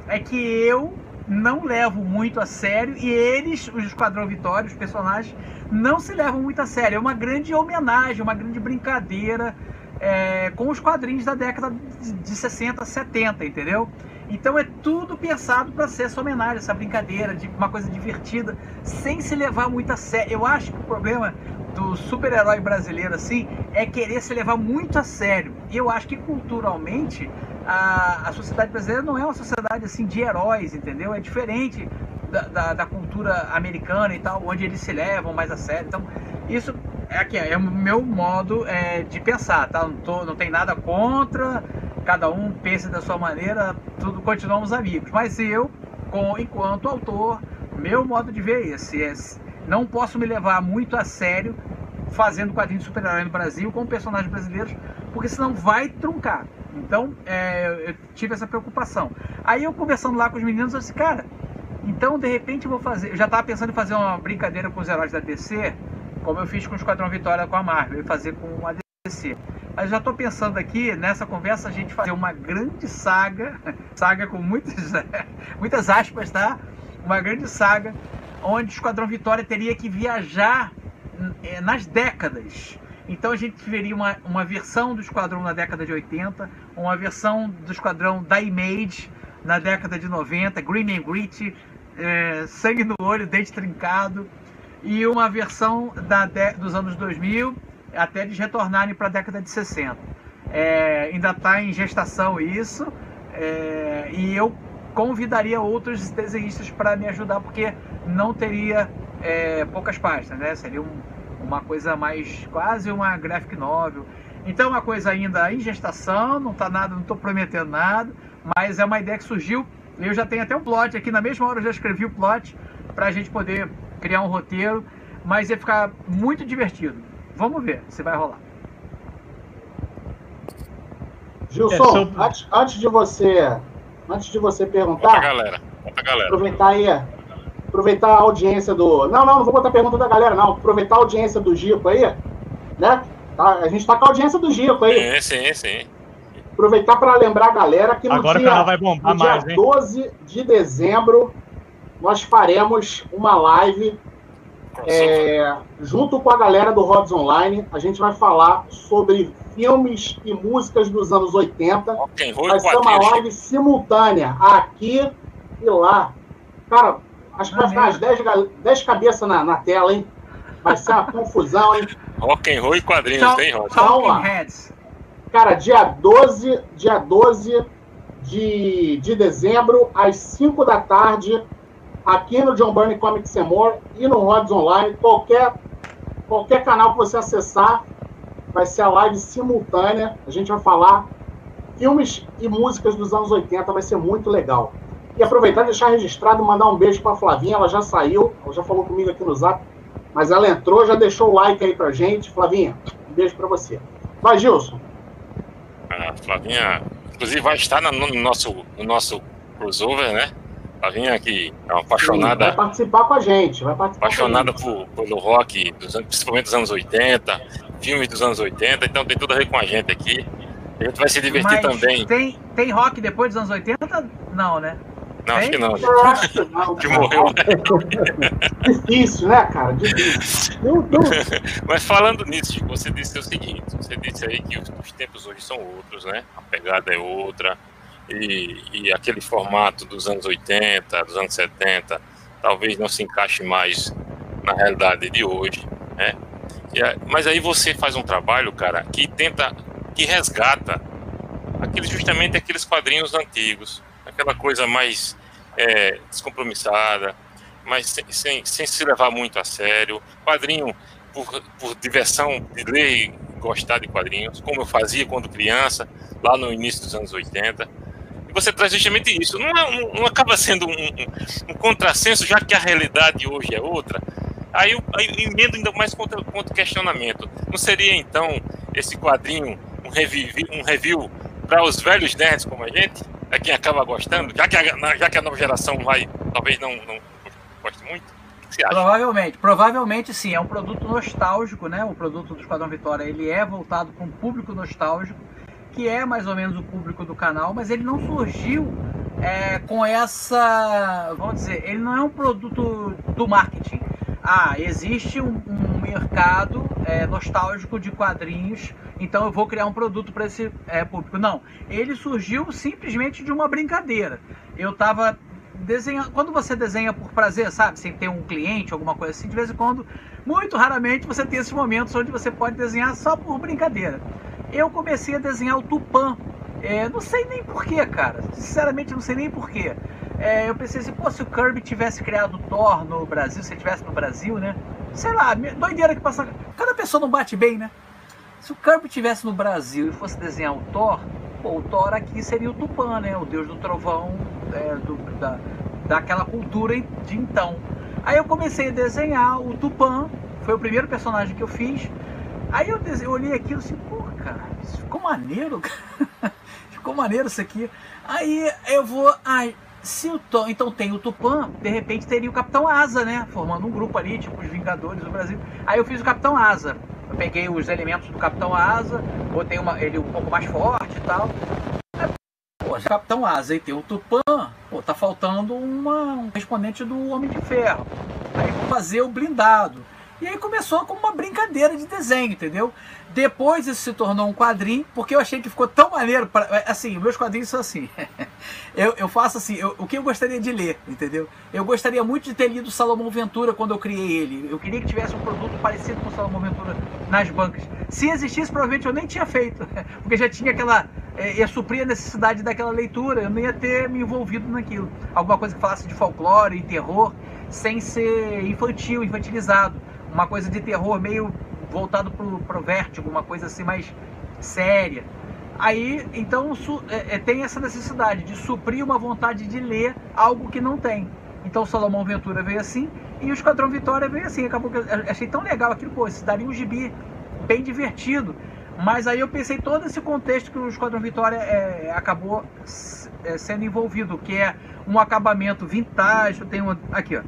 é que eu não levo muito a sério e eles, os Esquadrão Vitória, os personagens, não se levam muito a sério. É uma grande homenagem, uma grande brincadeira é, com os quadrinhos da década de, de 60, 70, entendeu? Então é tudo pensado para ser essa homenagem, essa brincadeira, de uma coisa divertida, sem se levar muito a sério. Eu acho que o problema do super-herói brasileiro assim é querer se levar muito a sério. E eu acho que culturalmente a, a sociedade brasileira não é uma sociedade assim de heróis, entendeu? É diferente da, da, da cultura americana e tal, onde eles se levam mais a sério. Então, isso é aqui, é o meu modo é, de pensar, tá? Não, tô, não tem nada contra, cada um pensa da sua maneira, tudo continuamos amigos. Mas eu, com, enquanto autor, meu modo de ver é esse. É, não posso me levar muito a sério fazendo quadrinhos de super-herói no Brasil com personagens brasileiros, porque senão vai truncar. Então, é, eu tive essa preocupação. Aí eu conversando lá com os meninos, eu disse, cara, então de repente eu vou fazer. Eu já estava pensando em fazer uma brincadeira com os heróis da DC, como eu fiz com o Esquadrão Vitória com a Marvel, e fazer com a DC. Mas já estou pensando aqui, nessa conversa, a gente fazer uma grande saga, saga com muitas, muitas aspas, tá? Uma grande saga, onde o Esquadrão Vitória teria que viajar eh, nas décadas. Então a gente veria uma, uma versão do Esquadrão na década de 80, uma versão do Esquadrão da Image na década de 90, Green and Gritty, é, sangue no olho, dente trincado, e uma versão da de, dos anos 2000 até eles retornarem para a década de 60. É, ainda está em gestação isso, é, e eu convidaria outros desenhistas para me ajudar, porque não teria é, poucas páginas, né? Seria um, uma coisa mais quase uma graphic novel. Então, uma coisa ainda em gestação, não tá nada, não estou prometendo nada, mas é uma ideia que surgiu. Eu já tenho até um plot aqui, na mesma hora eu já escrevi o plot para a gente poder criar um roteiro, mas ia ficar muito divertido. Vamos ver se vai rolar. Gilson, É, sou- antes, antes de você antes de você a perguntar, galera. Bota a galera. aproveitar aí, aproveitar a audiência do. Não, não, não vou botar pergunta da galera, não. Aproveitar a audiência do Gico aí, né? Tá, a gente tá com a audiência do Gico aí. Sim, sim, sim. Aproveitar para lembrar a galera que no Agora dia, vai bombar no dia mais, hein? 12 de dezembro nós faremos uma live É, junto com a galera do Rods Online, a gente vai falar sobre filmes e músicas dos anos 80. Rock and roll Vai ser uma live simultânea, aqui e lá. Cara, acho que vai ficar umas 10, ga- 10 cabeças na, na tela, hein? Vai ser uma confusão, hein? Rock and roll e quadrinhos, Tal- Rod? Calma. Talking Heads. Cara, dia 12, dia 12 de, de dezembro, às 5 da tarde, aqui no John Burney Comics and More e no Rods Online, qualquer, qualquer canal que você acessar, vai ser a live simultânea. A gente vai falar filmes e músicas dos anos 80, vai ser muito legal. E aproveitar e deixar registrado, mandar um beijo para Flavinha, ela já saiu, ela já falou comigo aqui no Zap, mas ela entrou, já deixou o like aí pra gente. Flavinha, um beijo para você. Vai, Gilson. A Flavinha, inclusive, vai estar no, no nosso, no nosso crossover, né? Flavinha que é uma Vai apaixonada, participar com a gente, vai participar apaixonada com a gente. por, pelo rock, dos anos- principalmente dos anos 80, filmes dos anos 80, então tem tudo a ver com a gente aqui. A gente vai se divertir Mas também. Tem, tem rock depois dos anos 80? Não, né? Não, acho que não. Acho que não, Que morreu. Difícil, né, cara? Difícil. Meu Deus, Mas falando nisso, você disse o seguinte: você disse aí que os, os tempos hoje são outros, né? A pegada é outra, e, e aquele formato dos anos 80, dos anos 70, talvez não se encaixe mais na realidade de hoje, né? Mas aí você faz um trabalho, cara, que tenta, que resgata aqueles, justamente aqueles quadrinhos antigos, aquela coisa mais é, descompromissada, mas sem, sem, sem se levar muito a sério. Quadrinho por, por diversão de ler e gostar de quadrinhos, como eu fazia quando criança, lá no início dos anos 80. E você traz justamente isso. Não, é- não- não acaba sendo um, um- um contrassenso, já que a realidade hoje é outra. Aí eu, aí eu emendo ainda mais contra o questionamento. Não seria então esse quadrinho um review, um review para os velhos nerds como a gente? É quem acaba gostando? Já que a, já que a nova geração vai, talvez não, não goste muito? O que você acha? Provavelmente, provavelmente sim, é um produto nostálgico, né? O produto do Esquadrão Vitória, ele é voltado para um público nostálgico, que é mais ou menos o público do canal, mas ele não surgiu é, com essa, vamos dizer, ele não é um produto do marketing. Ah, existe um, um mercado é, nostálgico de quadrinhos, então eu vou criar um produto para esse é, público. Não, ele surgiu simplesmente de uma brincadeira. Eu estava desenhando, quando você desenha por prazer, sabe, sem ter um cliente, alguma coisa assim, de vez em quando, muito raramente você tem esses momentos onde você pode desenhar só por brincadeira. Eu comecei a desenhar o Tupã. É, não sei nem porquê, cara. Sinceramente, não sei nem porquê. É, eu pensei assim, pô, se o Kirby tivesse criado o Thor no Brasil, se ele estivesse no Brasil, né? Sei lá, doideira que passa. Cada pessoa não bate bem, né? Se o Kirby tivesse no Brasil e fosse desenhar o Thor, pô, o Thor aqui seria o Tupã, né? O deus do trovão é, do- da, daquela cultura de então. Aí eu comecei a desenhar o Tupã, foi o primeiro personagem que eu fiz. Aí eu, dese- eu olhei aquilo assim, pô, cara, isso ficou maneiro, cara. Ficou maneiro isso aqui. Aí eu vou. Ai, se o Thor. Então tem o Tupã, de repente teria o Capitão Asa, né? Formando um grupo ali, tipo os Vingadores do Brasil. Aí eu fiz o Capitão Asa. Eu peguei os elementos do Capitão Asa, botei uma, ele um pouco mais forte e tal. Pô, já Capitão Asa e tem o Tupã, pô, tá faltando uma, um respondente do Homem de Ferro. Aí vou fazer o blindado. E aí começou como uma brincadeira de desenho, entendeu? Depois isso se tornou um quadrinho, porque eu achei que ficou tão maneiro. Pra, assim, meus quadrinhos são assim. eu, eu faço assim, eu- o que eu gostaria de ler, entendeu? Eu gostaria muito de ter lido Salomão Ventura quando eu criei ele. Eu queria que tivesse um produto parecido com Salomão Ventura nas bancas. Se existisse, provavelmente eu nem tinha feito, porque já tinha aquela. É, ia suprir a necessidade daquela leitura, eu não ia ter me envolvido naquilo. Alguma coisa que falasse de folclore e terror, sem ser infantil, infantilizado. Uma coisa de terror meio voltado pro, pro vértigo, uma coisa assim mais séria. Aí, então, su- é, é, tem essa necessidade de suprir uma vontade de ler algo que não tem. Então, Salomão Ventura veio assim e o Esquadrão Vitória veio assim. Acabou que eu achei tão legal aquilo, pô, isso daria um gibi bem divertido. Mas aí eu pensei todo esse contexto que o Esquadrão Vitória é, acabou é, sendo envolvido, que é um acabamento vintage, tem um, aqui ó,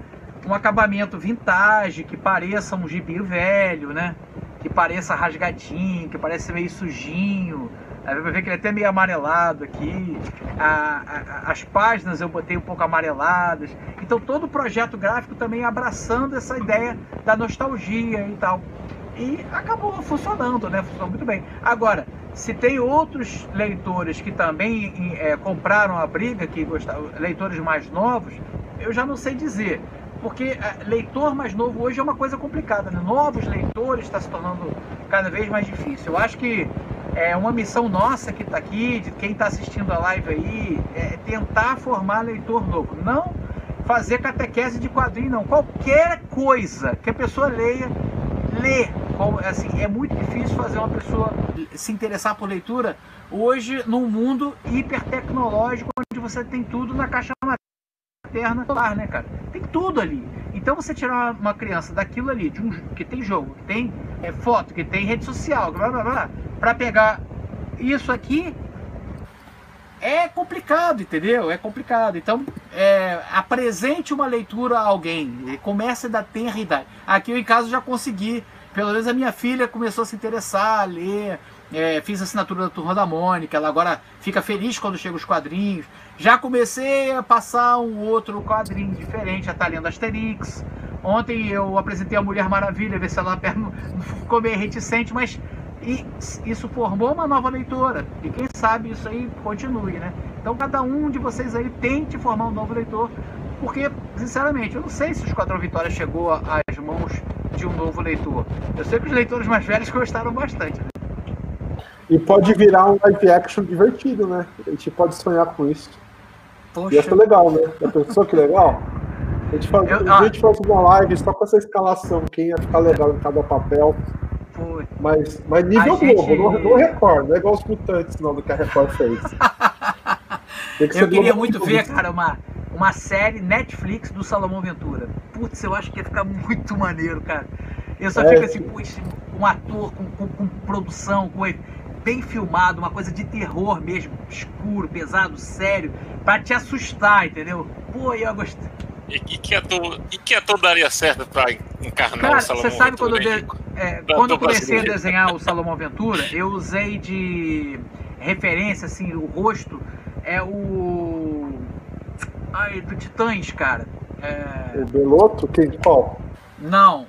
um acabamento vintage que pareça um gibi velho, né? Que pareça rasgadinho, que pareça meio sujinho. Aí vai ver que ele é até meio amarelado aqui. A, a, as páginas eu botei um pouco amareladas. Então todo o projeto gráfico também abraçando essa ideia da nostalgia e tal. E acabou funcionando, né? Funcionou muito bem. Agora, se tem outros leitores que também é, compraram a briga, que gostavam, leitores mais novos, eu já não sei dizer. Porque é, leitor mais novo hoje é uma coisa complicada, né? Novos leitores está se tornando cada vez mais difícil. Eu acho que é uma missão nossa que está aqui, de quem está assistindo a live aí, é tentar formar leitor novo. Não fazer catequese de quadrinho, não. Qualquer coisa que a pessoa leia, lê. Assim, é muito difícil fazer uma pessoa se interessar por leitura hoje num mundo hipertecnológico onde você tem tudo na caixa materna, né, cara? Tem tudo ali. Então você tirar uma criança daquilo ali, de um, que tem jogo, que tem é, foto, que tem rede social, blá blá blá, para pegar isso aqui é complicado, entendeu? É complicado. Então, é, apresente uma leitura a alguém, comece da tenra idade. Aqui eu em casa já consegui, pelo menos a minha filha começou a se interessar, a ler, é, fiz assinatura da Turma da Mônica, ela agora fica feliz quando chega os quadrinhos. Já comecei a passar um outro quadrinho diferente, a tá lendo Asterix. Ontem eu apresentei a Mulher Maravilha, ver se ela ficou meio reticente, mas isso formou uma nova leitora. E quem sabe isso aí continue, né? Então cada um de vocês aí tente formar um novo leitor. Porque, sinceramente, eu não sei se o Esquadrão Vitória chegou às mãos de um novo leitor. Eu sei que os leitores mais velhos gostaram bastante. Né? E pode virar um live action divertido, né? A gente pode sonhar com isso. Poxa. Ia ser legal, né? Já pensou que legal? A gente faz, eu, a gente faz uma live só com essa escalação, quem ia ficar legal em cada papel. Mas, mas nível a Globo, gente... não, não Record, não é igual os mutantes não, do que a Record fez. eu queria muito ver, cara, uma, uma série Netflix do Salomão Ventura. Putz, eu acho que ia ficar muito maneiro, cara. Eu só é, fico assim, puxa, um ator com, com, com produção, com bem filmado, uma coisa de terror mesmo, escuro, pesado, sério, para te assustar, entendeu? Pô, eu gostei. E, e, que ator, e que ator daria certo para encarnar Cara, o Salomão Você sabe quando, eu, de, é, quando eu comecei a desenhar o Salomão Ventura, eu usei de referência, assim, o rosto é o. Ai, do Titãs, cara. É... O Beloto? Quem? Qual? Não.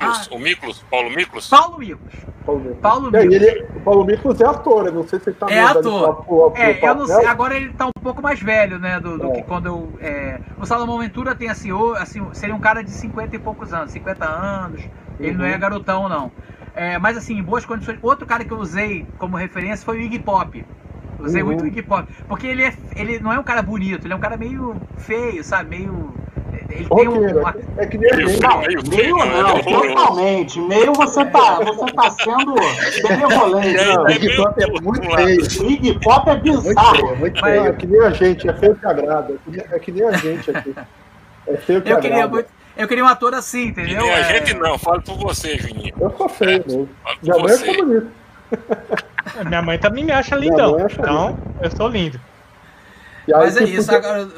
Ah, o Miklos? Paulo Miklos? Paulo Miklos. Paulo Miklos. Paulo Miklos. É, ele, o Paulo Miklos é ator, eu não sei se ele tá É ator. É, eu não sei, agora ele tá um pouco mais velho, né, do, do é. que quando eu... É, o Salomão Ventura tem assim, assim, seria um cara de 50 e poucos anos, 50 anos, ele uhum. não é uhum. garotão, não. É, mas assim, em boas condições. Outro cara que eu usei como referência foi o Iggy Pop. Usei uhum. muito o Iggy Pop. Porque ele, é, ele não é um cara bonito, ele é um cara meio feio, sabe? Meio ele tem um. É que nem meio, meio, meio não, totalmente. Meio você tá, você tá sendo benevolente. Não, o Iggy Pop é muito feio. O Iggy Pop é bizarro. Muito, muito feio. É que nem a gente, é feio que agrada. É que nem a gente aqui. É feio que eu agrada. Queria muito, eu queria um ator assim, entendeu? E a é... gente não, falo por você, Juninho. Eu sou feio, é, Minha mãe é bonita. Minha mãe também me acha lindão. Acha então, lindo. eu sou lindo. Mas é isso, agora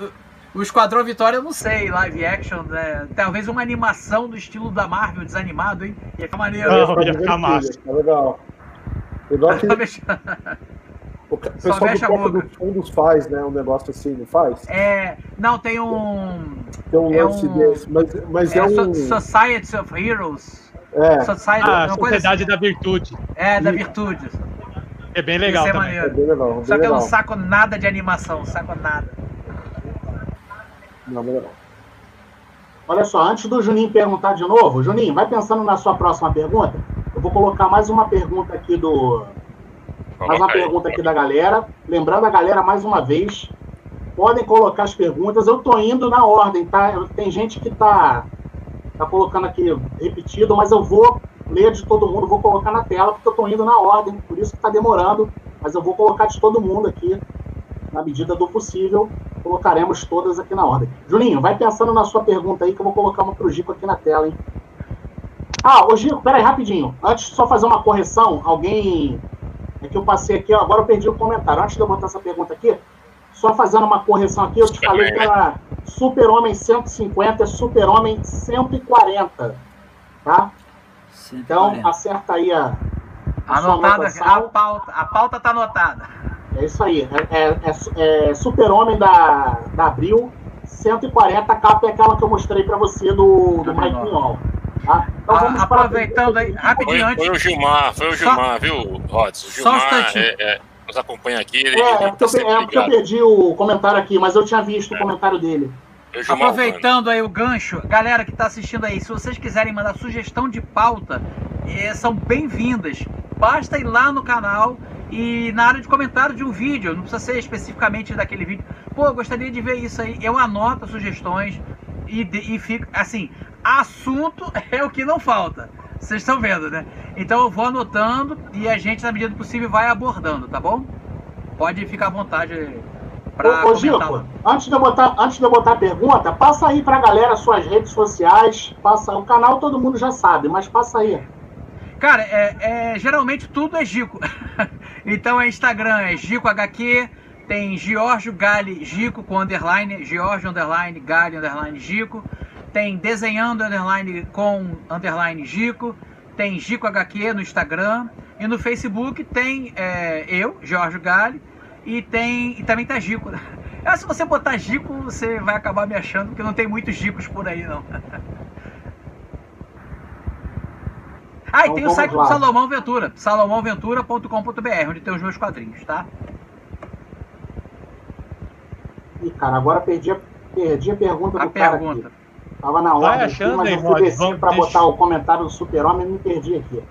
o Esquadrão Vitória, eu não sei, live action, né? Talvez uma animação do estilo da Marvel, desanimado, hein? Ia ficar maneiro. Não, ia ficar massa. É legal. Igual que... O pessoal do Copa dos Fundos faz, né? Um negócio assim, não faz? É. Não, tem um. Tem um é lance um, desse, mas, mas é, é um. Society of Heroes. É. Society, ah, Sociedade assim. da Virtude. É, da Virtude. É bem legal. é também. maneiro. É bem legal. Bem Só que legal. eu não saco nada de animação, não saco nada. Não, melhor. Olha só, antes do Juninho perguntar de novo, Juninho, vai pensando na sua próxima pergunta. Eu vou colocar mais uma pergunta aqui do. Mais uma pergunta aqui da galera. Lembrando a galera mais uma vez, podem colocar as perguntas. Eu tô indo na ordem, tá? Tem gente que tá, tá colocando aqui repetido, mas eu vou ler de todo mundo, vou colocar na tela, porque eu tô indo na ordem, por isso que tá demorando. Mas eu vou colocar de todo mundo aqui, na medida do possível colocaremos todas aqui na ordem. Juninho, vai pensando na sua pergunta aí, que eu vou colocar uma pro Gico aqui na tela, hein? Ah, ô Gico, peraí, rapidinho. Antes de só fazer uma correção, alguém. É que eu passei aqui, agora eu perdi o comentário. Antes de eu botar essa pergunta aqui, só fazendo uma correção aqui, eu te falei que era Super-Homem 150, é Super-Homem 140. Tá? 140. Então, acerta aí a, Anotada, a pauta, a pauta tá anotada. É isso aí. É, é, é, é Super-Homem da, da Abril, 140, a capa é aquela que eu mostrei para você do, do Mike Mignon. Tá? Então, ah, aproveitando aí, rapidinho foi, antes. Foi o Gilmar, foi o Gilmar, Só... viu, Rods? O Gilmar Só um é, é, nos acompanha aqui. Ele, é, é, porque, eu, é porque eu perdi o comentário aqui, mas eu tinha visto o comentário dele. Aproveitando aí o gancho, galera que está assistindo aí, se vocês quiserem mandar sugestão de pauta, é, são bem-vindas. Basta ir lá no canal e na área de comentário de um vídeo, não precisa ser especificamente daquele vídeo. Pô, eu gostaria de ver isso aí. Eu anoto sugestões e, e fico assim. Assunto é o que não falta. Vocês estão vendo, né? Então eu vou anotando e a gente, na medida do possível, vai abordando, tá bom? Pode ficar à vontade pra ô, Gico, antes de, eu botar, antes de eu botar a pergunta, passa aí pra galera suas redes sociais. Passa, o canal todo mundo já sabe, mas passa aí. Cara, é, é geralmente tudo é Gico. então é Instagram, é Gico HQ, tem Giorgio Gali Gico com underline, Giorgio underline Gali underline Gico. Tem Desenhando underline com underline Gico. Tem Gico HQ no Instagram. E no Facebook tem é, eu, Giorgio Gali e tem e também tá Gico. É, se você botar Gico, você vai acabar me achando, porque não tem muitos Gicos por aí, não. Ah, e então, tem o site lá. do Salomão Ventura, salomãoventura.com.br, onde tem os meus quadrinhos, tá? Ih, cara, agora perdi a, perdi a pergunta a do pergunta. cara aqui. Tava na hora mas eu fui descer deixa... botar o comentário do super-homem e me perdi aqui.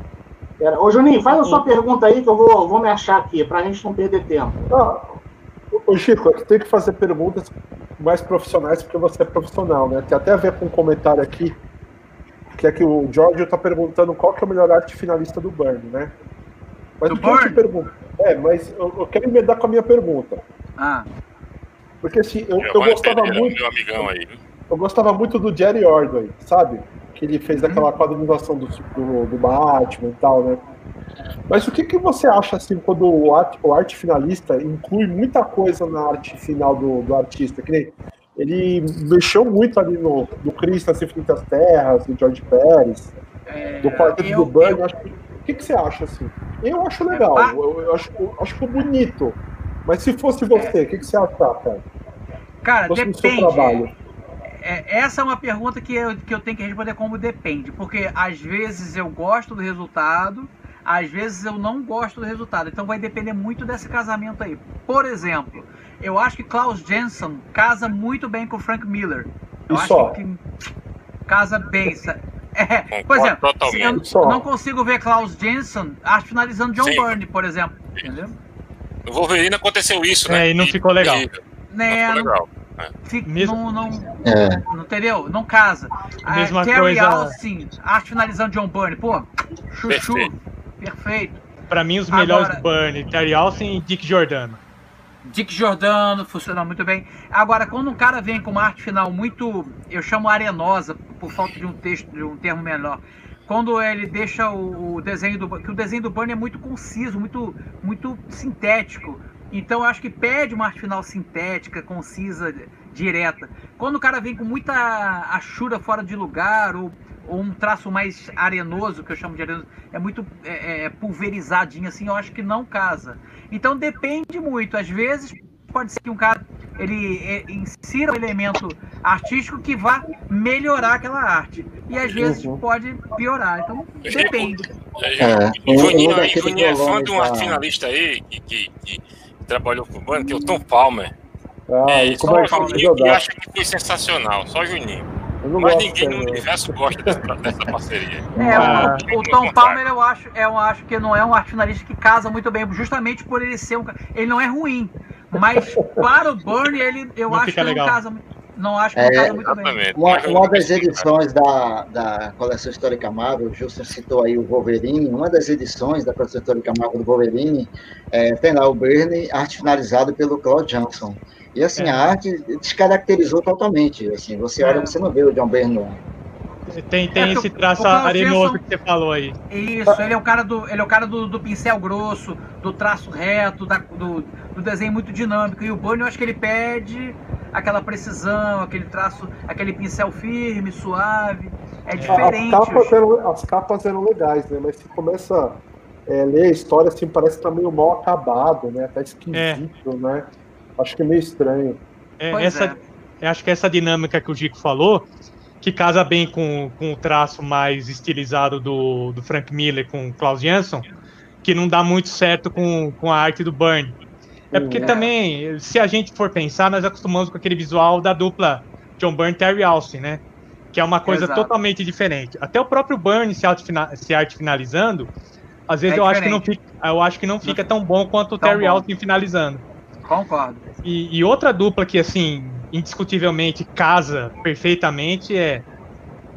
Pera. Ô, Juninho, faz a sua pergunta aí que eu vou, vou me achar aqui, pra gente não perder tempo. Ah, ô, Chico, você tem que fazer perguntas mais profissionais, porque você é profissional, né? Tem até a ver com um comentário aqui, que é que o Jorge está perguntando qual que é o melhor arte finalista do Burn, né? Mas do o que Burn? eu te pergunto? É, mas eu, eu quero emendar com a minha pergunta. Ah. Porque assim, eu, eu gostava muito. Meu amigão aí. Eu gostava muito do Jerry Ordway, sabe? que ele fez aquela uhum. quadrinização do, do, do, Batman e tal, né? Mas o que, que você acha, assim, quando o arte, o arte finalista inclui muita coisa na arte final do, do artista? Que nem ele mexeu muito ali no do Cristo nas Infinitas Terras, do George Pérez, é, do Quarteto do Bunny. Eu... O que, que você acha, assim? Eu acho legal, é, eu, eu, acho, eu acho bonito. Mas se fosse você, o que, que você acha, cara? Cara, depende é, essa é uma pergunta que eu, que eu tenho que responder como depende, porque às vezes eu gosto do resultado, às vezes eu não gosto do resultado. Então vai depender muito desse casamento aí. Por exemplo, eu acho que Klaus Jensen casa muito bem com Frank Miller. Eu acho só. que casa bem. É, por exemplo, eu não consigo ver Klaus Jensen finalizando John Sim. Byrne, por exemplo. Entendeu? No Wolverine aconteceu isso, né? É, e não ficou legal. E, né, não ficou legal. Fica, Mesmo... não, não, é. não, entendeu? Não casa. Mesma Terry coisa... Austin, arte finalizando John Byrne, pô, chuchu, perfeito. perfeito. Pra mim, os melhores Agora, Byrne, Terry Austin e Dick Giordano. Dick Giordano funciona muito bem. Agora, quando um cara vem com uma arte final muito, eu chamo arenosa, por falta de um texto, de um termo menor, quando ele deixa o, o desenho do que o desenho do Burnie é muito conciso, muito muito sintético. Então eu acho que pede uma arte final sintética, concisa, direta. Quando o cara vem com muita achura fora de lugar ou um traço mais arenoso, que eu chamo de arenoso, é muito é, é, pulverizadinho assim, eu acho que não casa. Então depende muito. Às vezes pode ser que um cara ele é, insira um elemento artístico que vá melhorar aquela arte. E às vezes uhum. pode piorar. Então depende. É, é, o Juninho, Juninho é fã de um arte finalista aí que, que, que trabalhou com o bando, que é o Tom Palmer. Ah, é, só o Juninho que acha que foi sensacional, só o Juninho. Mas ninguém no universo gosta dessa, dessa parceria. É, ah, o, o, Tom Palmer eu acho, eu acho que não é um arte finalista que casa muito bem, justamente por ele ser um. Ele não é ruim, mas para o Burnie, ele, eu não acho que legal. não casa muito. Não acho que é, casa muito bem. Uma, uma das edições da, da coleção Histórica Marvel, o Justin citou aí o Wolverine, uma das edições da coleção Histórica Marvel do Wolverine é, tem lá o Bernie, arte finalizado pelo Claude Johnson. E assim, é. a arte descaracterizou totalmente. Assim, você olha, é. você não vê o John Byrne tem, tem é, esse traço arenoso que você falou aí. Isso, ele é o cara do, ele é o cara do, do pincel grosso, do traço reto, da, do, do desenho muito dinâmico. E o Bunny, eu acho que ele pede aquela precisão, aquele traço, aquele pincel firme, suave. É diferente. As capas, eram, as capas eram legais, né? Mas se começa é, ler a história assim, parece que tá meio mal acabado, né? Tá esquisito, né? Acho que é meio estranho. É, essa, eu acho que essa dinâmica que o Gico falou, que casa bem com, com o traço mais estilizado do, do Frank Miller com o Klaus Jansson, que não dá muito certo com, com a arte do Byrne. É porque É. também, se a gente for pensar, nós acostumamos com aquele visual da dupla John Byrne e Terry Austin, né? Que é uma coisa Exato. totalmente diferente. Até o próprio Byrne se, se arte finalizando, às vezes É eu, acho que não fica, eu acho que não fica tão bom quanto o Tão Terry bom. Austin finalizando. Concordo. E, e outra dupla que, assim, indiscutivelmente casa perfeitamente é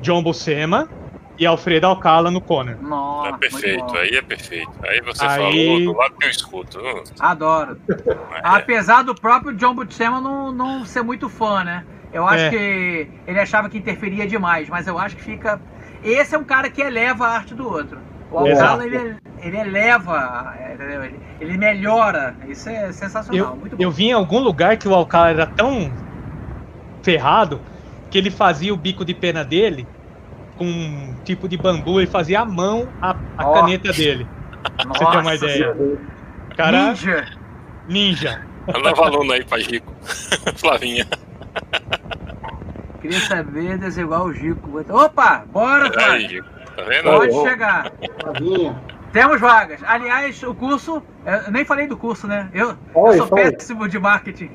John Buscema e Alfredo Alcala no Conan. Nossa, É perfeito, aí é perfeito. Aí você Aí- falou do lado que eu escuto. Adoro. é. Apesar do próprio John Buscema não, não ser muito fã, né? Eu acho É. que ele achava que interferia demais, mas eu acho que fica. Esse é um cara que eleva a arte do outro. O Exato. Alcala, ele, ele eleva, ele, ele melhora. Isso é sensacional, Eu, muito bom. eu vi em algum lugar que o Alcala era tão ferrado que ele fazia o bico de pena dele com um tipo de bambu e fazia à mão a, a Ó. caneta dele. Pra você ter uma ideia. Cara, Ninja. ninja. Leva aluno aí pra Rico. Flavinha. Queria saber desigual o Gico. Opa, bora, Aí, Flávio. Tá vendo? Pode Ó. chegar. Temos vagas. Aliás, o curso. Eu nem falei do curso, né? Eu, Oi, eu sou aí. péssimo de marketing.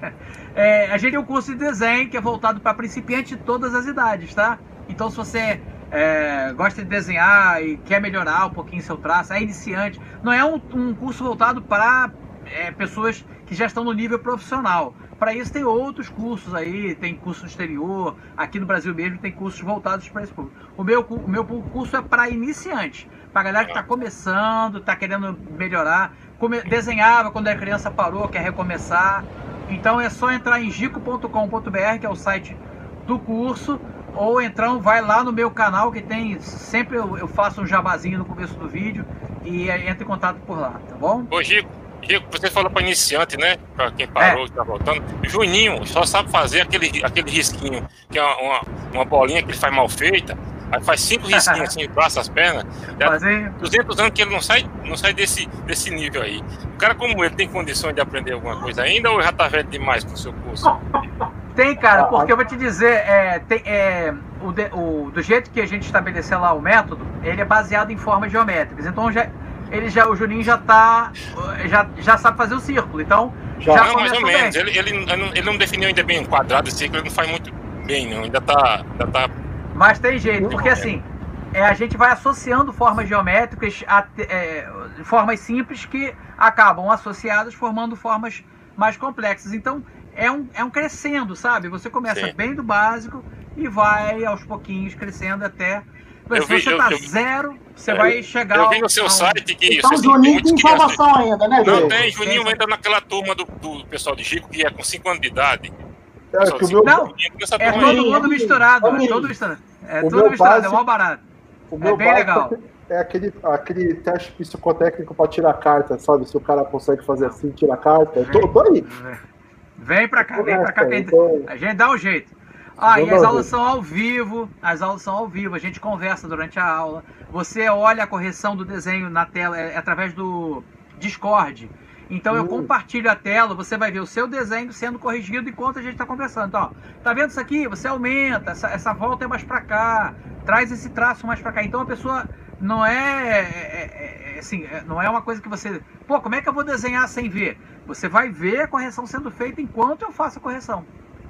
É, a gente tem um curso de desenho que é voltado para principiantes de todas as idades, tá? Então, se você é, gosta de desenhar e quer melhorar um pouquinho seu traço, é iniciante. Não é um, um curso voltado para é, pessoas que já estão no nível profissional. Para isso tem outros cursos aí, tem curso no exterior, aqui no Brasil mesmo tem cursos voltados para esse público. O meu, o meu curso é para iniciantes, para galera que está começando, está querendo melhorar, come- desenhava quando era criança, parou, quer recomeçar. Então é só entrar em gico.com.br, que é o site do curso, ou então vai lá no meu canal que tem sempre eu, eu faço um jabazinho no começo do vídeo e é, entra em contato por lá, tá bom? Ô, Rico, Rico, você falou pra iniciante, né? Pra quem parou e tá voltando. Juninho só sabe fazer aquele, aquele risquinho, que é uma, uma, bolinha que ele faz mal feita. Aí faz cinco risquinhos assim, braço, as pernas. É Fazer 200 anos que ele não sai, não sai desse, desse nível aí. O cara como ele tem condições de aprender alguma coisa ainda ou já tá velho demais pro seu curso? Tem, cara, Ah, porque eu vou te dizer, é, tem, é, o, de- o- do jeito que a gente estabeleceu lá o método, ele é baseado em formas geométricas. Então já, ele já, o Juninho já tá, já, já sabe fazer o círculo. Então Já. já não, mais ou menos. bem. Ele, ele, ele não, definiu ainda bem um quadrado e círculo, ele não faz muito bem, não. Ainda tá. Ainda tá Mas tem jeito, porque assim, é, a gente vai associando formas geométricas a é, formas simples que acabam associadas formando formas mais complexas. Então é um, é um crescendo, sabe? Você começa Sim. bem do básico e vai aos pouquinhos crescendo até. Eu se vi- você eu- tá eu- zero, você eu- vai chegar eu ao- vi no seu ao- site que Então, Juninho tem salvação ainda, né, Não tem, Juninho entra naquela turma do, do pessoal de Chico que é com 5 anos de idade. É, que o meu, Não, É aí. todo mundo misturado, é todo misturado. É O tudo misturado, é básico- mó barato. o meu bem legal. é aquele, aquele teste psicotécnico pra tirar carta, sabe? Se o cara consegue fazer assim, tira a carta. Eu tô, tô aí. Vem pra cá, vem pra cá que a gente- Então, a gente dá um jeito. Ah, e as aulas são ao vivo, as aulas são ao vivo, a gente conversa durante a aula. Você olha a correção do desenho na tela é, é através do Discord. Então eu Hum. compartilho a tela, você vai ver o seu desenho sendo corrigido enquanto a gente está conversando. Então, ó, tá vendo isso aqui? Você aumenta, essa, essa volta é mais para cá, traz esse traço mais para cá. Então a pessoa não é, é- é- é- assim, é- não é uma coisa que você, pô, como é que eu vou desenhar sem ver? Você vai ver a correção sendo feita enquanto eu faço a correção.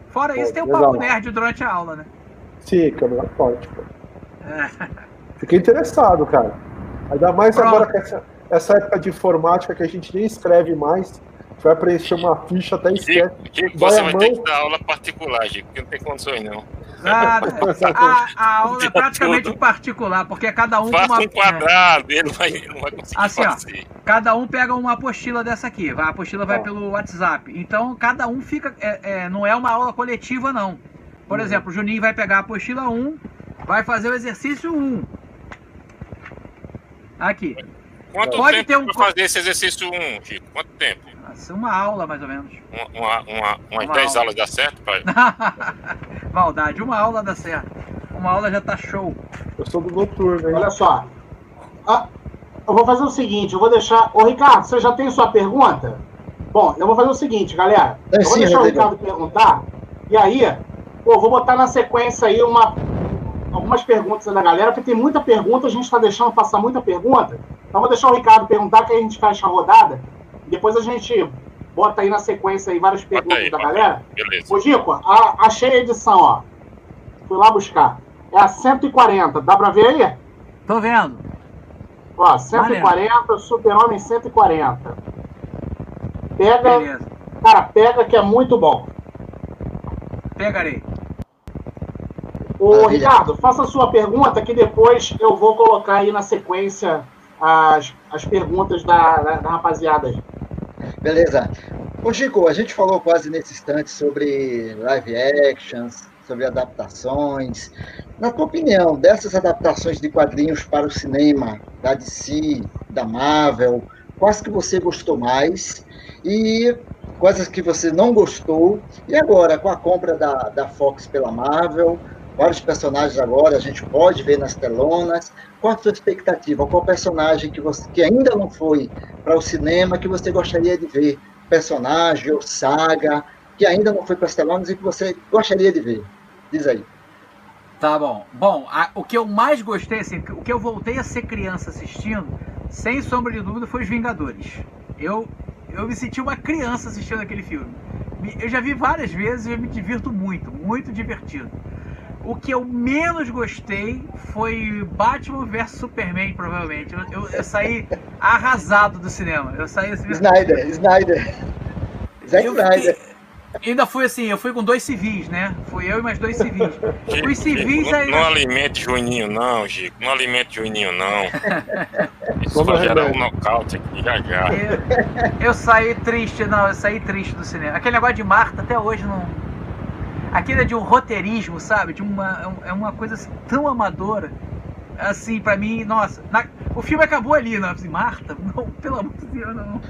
Fora Pô, isso, tem o legal. papo nerd durante a aula, né? sim, câmera forte, pô. É. Fiquei interessado, cara. Ainda mais Pronto. agora com essa, essa época de informática que a gente nem escreve mais. Vai preencher uma ficha, até esquece. Chico, Vai você vai mão. ter que dar aula particular, Chico, porque não tem condições não. Ah, a, a aula é praticamente Tudo. particular, porque cada um com Faça uma, um quadrado, ele, vai, ele não vai conseguir Assim, ó. fazer. cada um pega uma apostila dessa aqui. vai- A apostila vai Ó. pelo WhatsApp. Então cada um fica. é- é, não é uma aula coletiva, não. Por Uhum. exemplo, o Juninho vai pegar a apostila 1, vai fazer o exercício 1. Aqui. Quanto Pode tempo ter um para fazer esse exercício 1, Chico? Quanto tempo? Assim, uma aula, mais ou menos. Uma, uma, uma, umas Uma 10 aula. aulas dá certo, pai? Maldade, uma aula dá certo. Uma aula já tá show. Eu sou do noturno, hein? Olha só. A, eu vou fazer o seguinte, eu vou deixar. Ô, Ricardo, você já tem sua pergunta? Bom, eu vou fazer o seguinte, galera. É, eu vou sim, deixar o. Ricardo perguntar. E aí, pô, vou botar na sequência aí uma, algumas perguntas da galera, porque tem muita pergunta, a gente está deixando passar muita pergunta. Então, vou deixar o Ricardo perguntar, que aí a gente fecha a rodada. Depois a gente bota aí na sequência aí várias perguntas aí, da bota aí. galera. Beleza. Ô, Gico, a- achei a edição, ó. Fui lá buscar. É a 140, dá pra ver aí? Tô vendo. Ó, 140, Super-Homem 140. Pega, Beleza. cara, pega que é muito bom. Pegarei. Ô, Maravilha. Ricardo, faça a sua pergunta que depois eu vou colocar aí na sequência as, as perguntas da, da, da rapaziada aí. Beleza. Ô, Chico, a gente falou quase nesse instante sobre live actions, sobre adaptações. Na tua opinião, dessas adaptações de quadrinhos para o cinema, da DC, da Marvel, quais que você gostou mais? E quais que você não gostou? E agora, com a compra da, da Fox pela Marvel, vários personagens agora a gente pode ver nas telonas. Qual a sua expectativa? Qual personagem que, você, que ainda não foi para o cinema que você gostaria de ver? Personagem ou saga que ainda não foi para as telonas e que você gostaria de ver? Diz aí. Tá bom. Bom, a- o que eu mais gostei, assim, o que eu voltei a ser criança assistindo, sem sombra de dúvida, foi Os Vingadores. Eu, eu me senti uma criança assistindo aquele filme. Me- Eu já vi várias vezes e eu me divirto muito, muito divertido. O que eu menos gostei foi Batman vs Superman, provavelmente. Eu, eu- eu saí arrasado do cinema. Eu saí assim. Snyder, Snyder. Zack Eu Snyder. fiquei- Ainda fui assim, eu fui com dois civis, né? Fui eu e mais dois civis. Gico, Os civis Gico, não, aí- não alimente Juninho, não, Gico. Não alimente Juninho, não. Isso vai gerar um nocaute aqui já já. Eu, eu saí triste, não, eu saí triste do cinema. Aquele negócio de Marta até hoje não. Aquilo é de um roteirismo, sabe? De uma, é uma coisa assim, tão amadora. Assim, pra mim, nossa. na- o filme acabou ali, não. Assim, Marta? Não, pelo amor de Deus, não.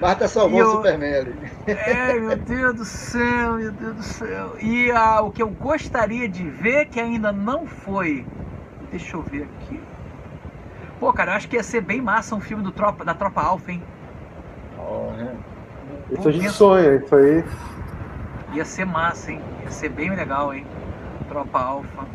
Marta salvou eu- o Superman ali. É, meu Deus do céu, meu Deus do céu. E ah, o que eu gostaria de ver, que ainda não foi. Deixa eu ver aqui. Pô, cara, eu acho que ia ser bem massa um filme do Tropa, da Tropa Alpha, hein? Isso a gente sonha, isso aí. Ia ser massa, hein? Ia ser bem legal, hein? Tropa Alpha.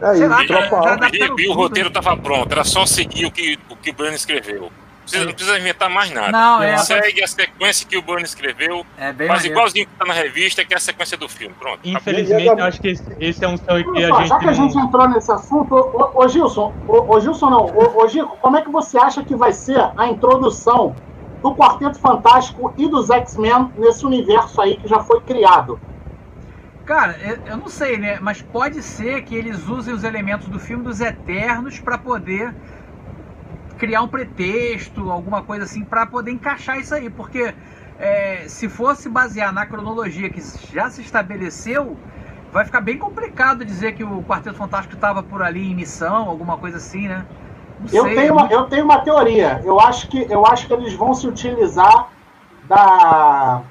É Sei lá, tropa já alta. dá- E, o roteiro estava pronto, era só seguir o que o, que o Burn escreveu. Não precisa, não precisa inventar mais nada. Não, é. Segue a sequência que o Burn escreveu, É bem faz maneiro. igualzinho que tá na revista, que é a sequência do filme. Pronto. acabou. Infelizmente, eu acho que esse, esse é um sonho que a gente já que a gente não... entrou nesse assunto, ô, ô, ô, Gilson, ô, ô, Gilson não, ô, ô Gico, como é que você acha que vai ser a introdução do Quarteto Fantástico e dos X-Men nesse universo aí que já foi criado? Cara, eu, não sei, né? Mas pode ser que eles usem os elementos do filme dos Eternos pra poder criar um pretexto, alguma coisa assim, pra poder encaixar isso aí. Porque é, se fosse basear na cronologia que já se estabeleceu, vai ficar bem complicado dizer que o Quarteto Fantástico estava por ali em missão, alguma coisa assim, né? Eu tenho, uma, eu tenho uma teoria. Eu acho que, eu acho que eles vão se utilizar da,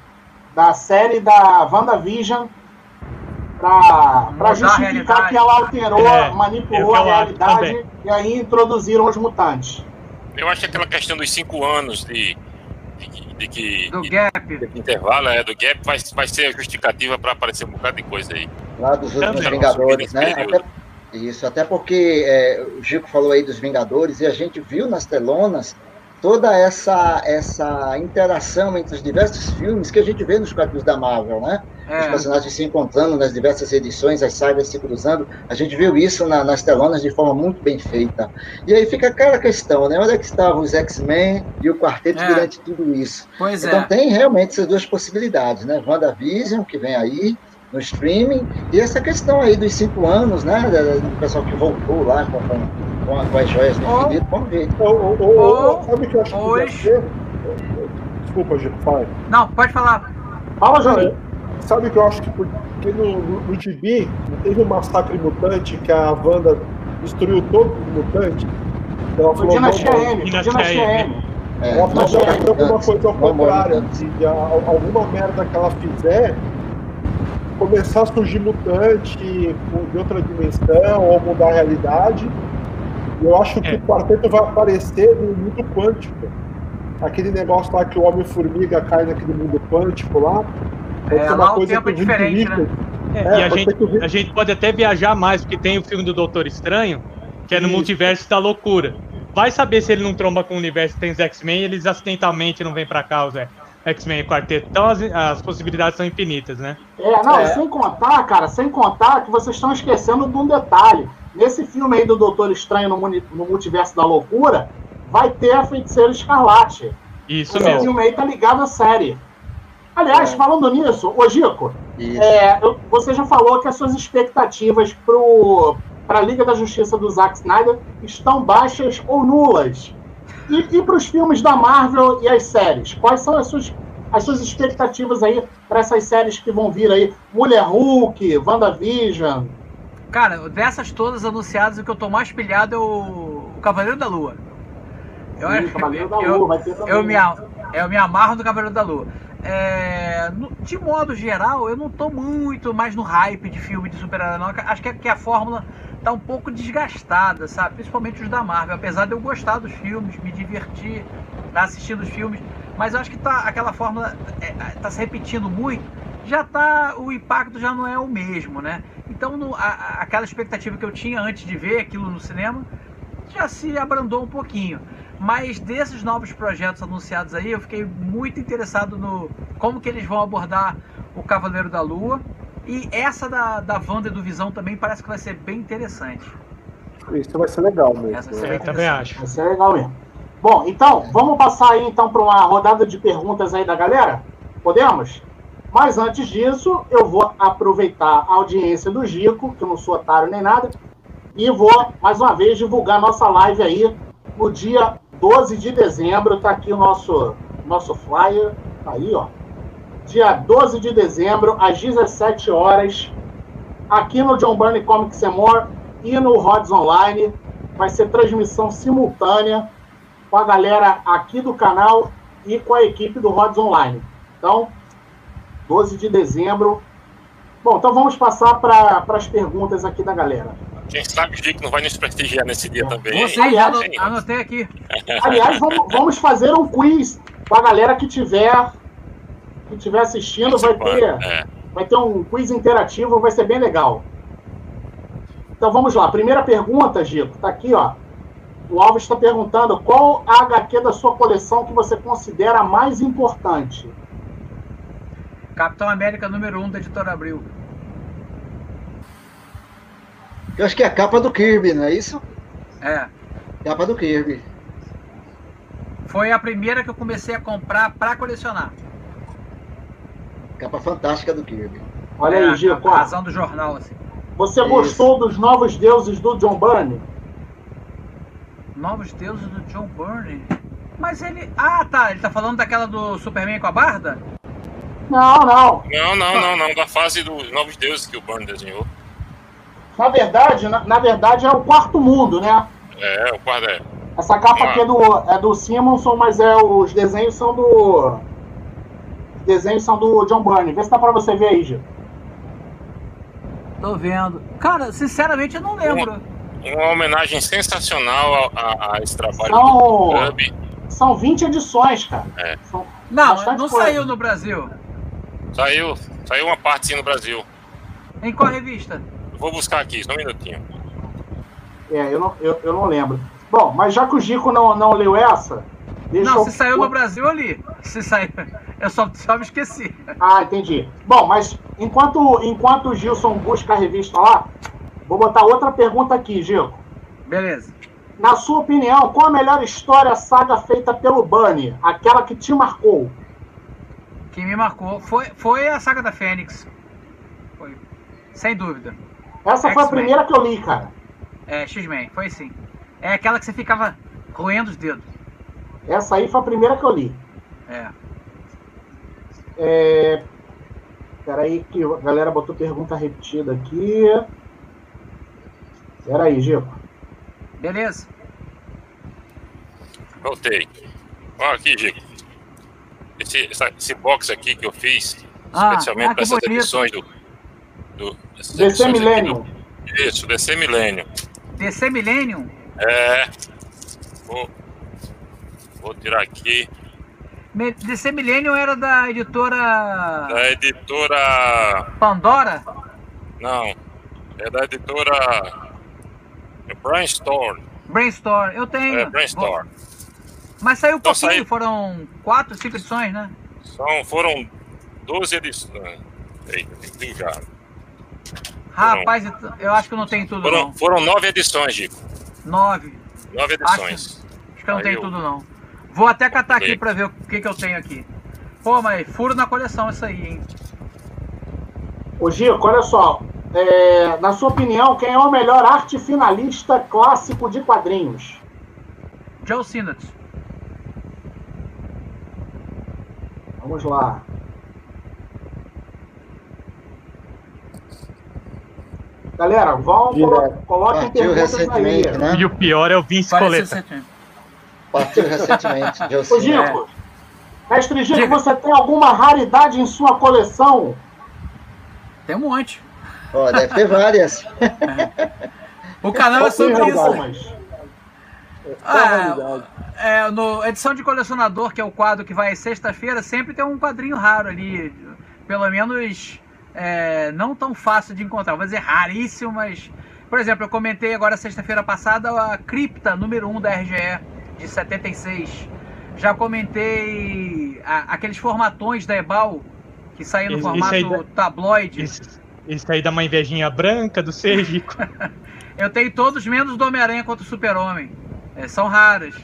da série da WandaVision para justificar que ela alterou, É, manipulou é a realidade também. e aí introduziram os mutantes. Eu acho que aquela questão dos cinco anos de, de, que- de que do de Gap. intervalo é, do gap vai, vai ser a justificativa para aparecer um bocado de coisa aí. Lá dos últimos. Vingadores, né? Até- isso, até porque é, o Chico falou aí dos Vingadores e a gente viu nas telonas toda essa, essa interação entre os diversos filmes que a gente vê nos quadrinhos da Marvel, né? Os É, personagens se encontrando nas diversas edições, as sagas se cruzando. A gente viu isso na- nas telonas de forma muito bem feita. E aí fica aquela questão, né? Onde é que estavam os X-Men e o quarteto É. durante tudo isso? pois Então é. tem realmente essas duas possibilidades, né? WandaVision, que vem aí no streaming, e essa questão aí dos cinco anos, né? Do pessoal que voltou lá com, com, com as joias do infinito. Vamos ver. Ô, ô, ô, Ou- ô, sabe o que eu acho que podia hoje- ser? Desculpa, Gil, fala. Não, pode falar. Fala, Juninho. Sabe o que eu acho que porque no, no, no não teve um massacre mutante que a Wanda destruiu todo o mutante? Ela Foi falou, não. M. É, Ela falou, não tem alguma coisa ao não contrário, a- alguma merda que ela fizer, começar a surgir mutante de outra dimensão, ou mudar a realidade, Eu acho que É. o quarteto vai aparecer no mundo quântico. Aquele negócio lá que o Homem-Formiga cai naquele mundo quântico lá. É, lá o tempo é diferente, né? É, É, e a gente, que a gente pode até viajar mais, porque tem o filme do Doutor Estranho, que é no Isso. multiverso da loucura. Vai saber se ele não tromba com o universo que tem os X-Men e eles acidentalmente não vêm pra cá, os é, X-Men e. Então as, as possibilidades são infinitas, né? É, não, É. sem contar, cara, sem contar que vocês estão esquecendo de um detalhe. Nesse filme aí do Doutor Estranho no, no Multiverso da Loucura, vai ter a Feiticeira Escarlate. Isso Esse mesmo. filme aí tá ligado à série. Aliás, É. falando nisso, ô Gico, é, você já falou que as suas expectativas pro, pra Liga da Justiça do Zack Snyder estão baixas ou nulas. E, e para os filmes da Marvel e as séries? Quais são as suas, as suas expectativas aí para essas séries que vão vir aí? Mulher Hulk, WandaVision. Cara, dessas todas anunciadas, o que eu tô mais pilhado é o, o Cavaleiro da Lua. Eu, Sim, Cavaleiro da eu- Lua, vai ter também. eu, me, eu me amarro no Cavaleiro da Lua. É, de modo geral, eu não tô muito mais no hype de filme de super-herói, não. Acho que, que a fórmula tá um pouco desgastada, sabe? Principalmente os da Marvel. Apesar de eu gostar dos filmes, me divertir tá assistindo os filmes, mas eu acho que tá, aquela fórmula é, é, tá se repetindo muito. Já tá. O impacto já não é o mesmo, né? Então, no- a- aquela expectativa que eu tinha antes de ver aquilo no cinema já se abrandou um pouquinho. Mas desses novos projetos anunciados aí, eu fiquei muito interessado no como que eles vão abordar o Cavaleiro da Lua. E essa da, da Wanda e do Visão também parece que vai ser bem interessante. Isso vai ser legal mesmo. Essa Eu também acho. Vai ser legal mesmo. Bom, então, vamos passar aí então para uma rodada de perguntas aí da galera? Podemos? Mas antes disso, eu vou aproveitar a audiência do Gico, que eu não sou otário nem nada, e vou, mais uma vez, divulgar nossa live aí no dia 12 de dezembro. Tá aqui o nosso, nosso flyer, tá aí, ó. Dia 12 de dezembro, às 17 horas, aqui no John Burney Comics and More e no Rods Online. Vai ser transmissão simultânea com a galera aqui do canal e com a equipe do Rods Online. Então, 12 de dezembro. Bom, então vamos passar para as perguntas aqui da galera. Quem sabe o Gico não vai nos prestigiar nesse dia também. Você anotei aqui. Aliás, vamos, vamos fazer um quiz com a galera que tiver que tiver assistindo. Vai ter, É. vai ter um quiz interativo, vai ser bem legal. Então vamos lá. Primeira pergunta, Gico, tá aqui, ó. O Alves está perguntando qual a HQ da sua coleção que você considera a mais importante. Capitão América número 1 um da editora Abril. Eu acho que é a capa do Kirby, não é isso? É. Capa do Kirby. Foi a primeira que eu comecei a comprar pra colecionar. Capa fantástica do Kirby. Olha É, aí, Gico. a razão do jornal, assim. Você Isso. gostou dos novos deuses do John Byrne? Novos deuses do John Byrne. Mas ele. Ah, tá. Ele tá falando daquela do Superman com a Barda? Não, não. Não, não, não, não. Da fase dos Novos Deuses que o Burn desenhou. Na verdade, na, na verdade é o quarto mundo, né? É, o quadro é. Essa capa aqui é do, é do Simonson, mas é, os desenhos são do. Os desenhos são do John Byrne. Vê se dá pra você ver aí, Gil. Tô vendo. Cara, sinceramente eu não lembro. Uma homenagem sensacional a, a- a esse trabalho São- do Club. São 20 edições, cara. É. São Não, não coisa. saiu no Brasil. Saiu, saiu uma parte sim no Brasil. Em qual revista? Eu vou buscar aqui, só um minutinho. É, eu não, eu, eu não lembro. Bom, mas já que o Gico não, não leu essa, deixa não, eu. se saiu no Brasil eu li. Se saiu. Eu só, me esqueci. Ah, entendi. Bom, mas enquanto, enquanto o Gilson busca a revista lá, vou botar outra pergunta aqui, Gil. Beleza. Na sua opinião, qual a melhor história saga feita pelo Bunny? Aquela que te marcou? Quem me marcou foi, foi a saga da Fênix. Foi. Sem dúvida. Essa foi a primeira que eu li, cara. É, X-Men, foi sim. É aquela que você ficava roendo os dedos. Essa aí foi a primeira que eu li. É. É... Peraí que a galera botou pergunta repetida aqui. Peraí, Gico. Beleza? Voltei. Olha aqui, Gico. Esse, essa- esse box aqui que eu fiz, Ah, especialmente ah, para essas bonito. edições do. do essas DC do- Isso, DC Millennium. DC Millennium? É. Vou, vou tirar aqui. DC Millennium era da editora Da editora. Pandora? Não. É da editora. É Brainstorm. Brainstorm. Eu tenho. É Brainstorm. Mas saiu Então pouquinho, saiu- foram quatro, cinco edições, né? São, foram 12 edições. Eita, tem que. Rapaz, eu acho que não tenho tudo Foram, não. foram nove edições, Dico. Nove. Nove edições. Acho que eu não Aí tenho eu- tudo não. Vou até catar aqui pra ver o que, que eu tenho aqui. Pô, mas furo na coleção isso aí, hein? Ô, Gico, olha só. é, na sua opinião, quem é o melhor arte finalista clássico de quadrinhos? Joe Sinnott. Vamos lá. Galera, vão, coloquem perguntas aí. né? E o pior é o Vince Coleta. Partiu recentemente. Ô, Gico, mestre Gico, você tem alguma raridade em sua coleção? Tem um monte. Ó, deve ter várias. O canal é sobre isso. Ah? É, no edição de colecionador, que é o quadro que vai sexta-feira, sempre tem um quadrinho raro ali. Pelo menos é, não tão fácil de encontrar. Vou dizer raríssimo, mas. Por exemplo, eu comentei agora sexta-feira passada a Cripta número 1 da RGE de 76. Já comentei a- aqueles formatões da Ebal que saíam no formato aí da- tabloide. Isso, isso aí dá uma invejinha branca do Sergico. Eu tenho todos menos do Homem-Aranha contra o Super-Homem. É, são raras.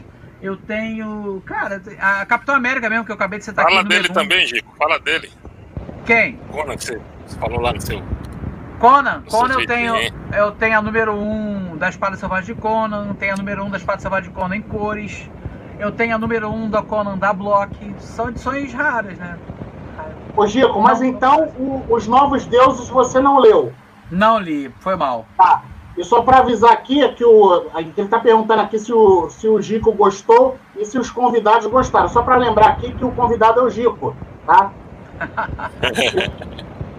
Eu tenho. Cara, a Capitão América mesmo, que eu acabei de citar Fala aqui. número dele um. também, Gico. Fala dele. Quem? Conan, que você, você falou lá no seu. Conan. Conan eu tenho. Eu tenho a número 1 da Espada Selvagem de Conan. Tenho a número 1 da Espada Selvagem de Conan em cores. Eu tenho a número 1 da Conan da Block. São edições raras, né? Ô, Gico, mas então o- os Novos Deuses você não leu? Não li, foi mal. Tá. E só para avisar aqui, é que o, ele está perguntando aqui se o, se o Gico gostou e se os convidados gostaram. Só para lembrar aqui que o convidado é o Gico, tá?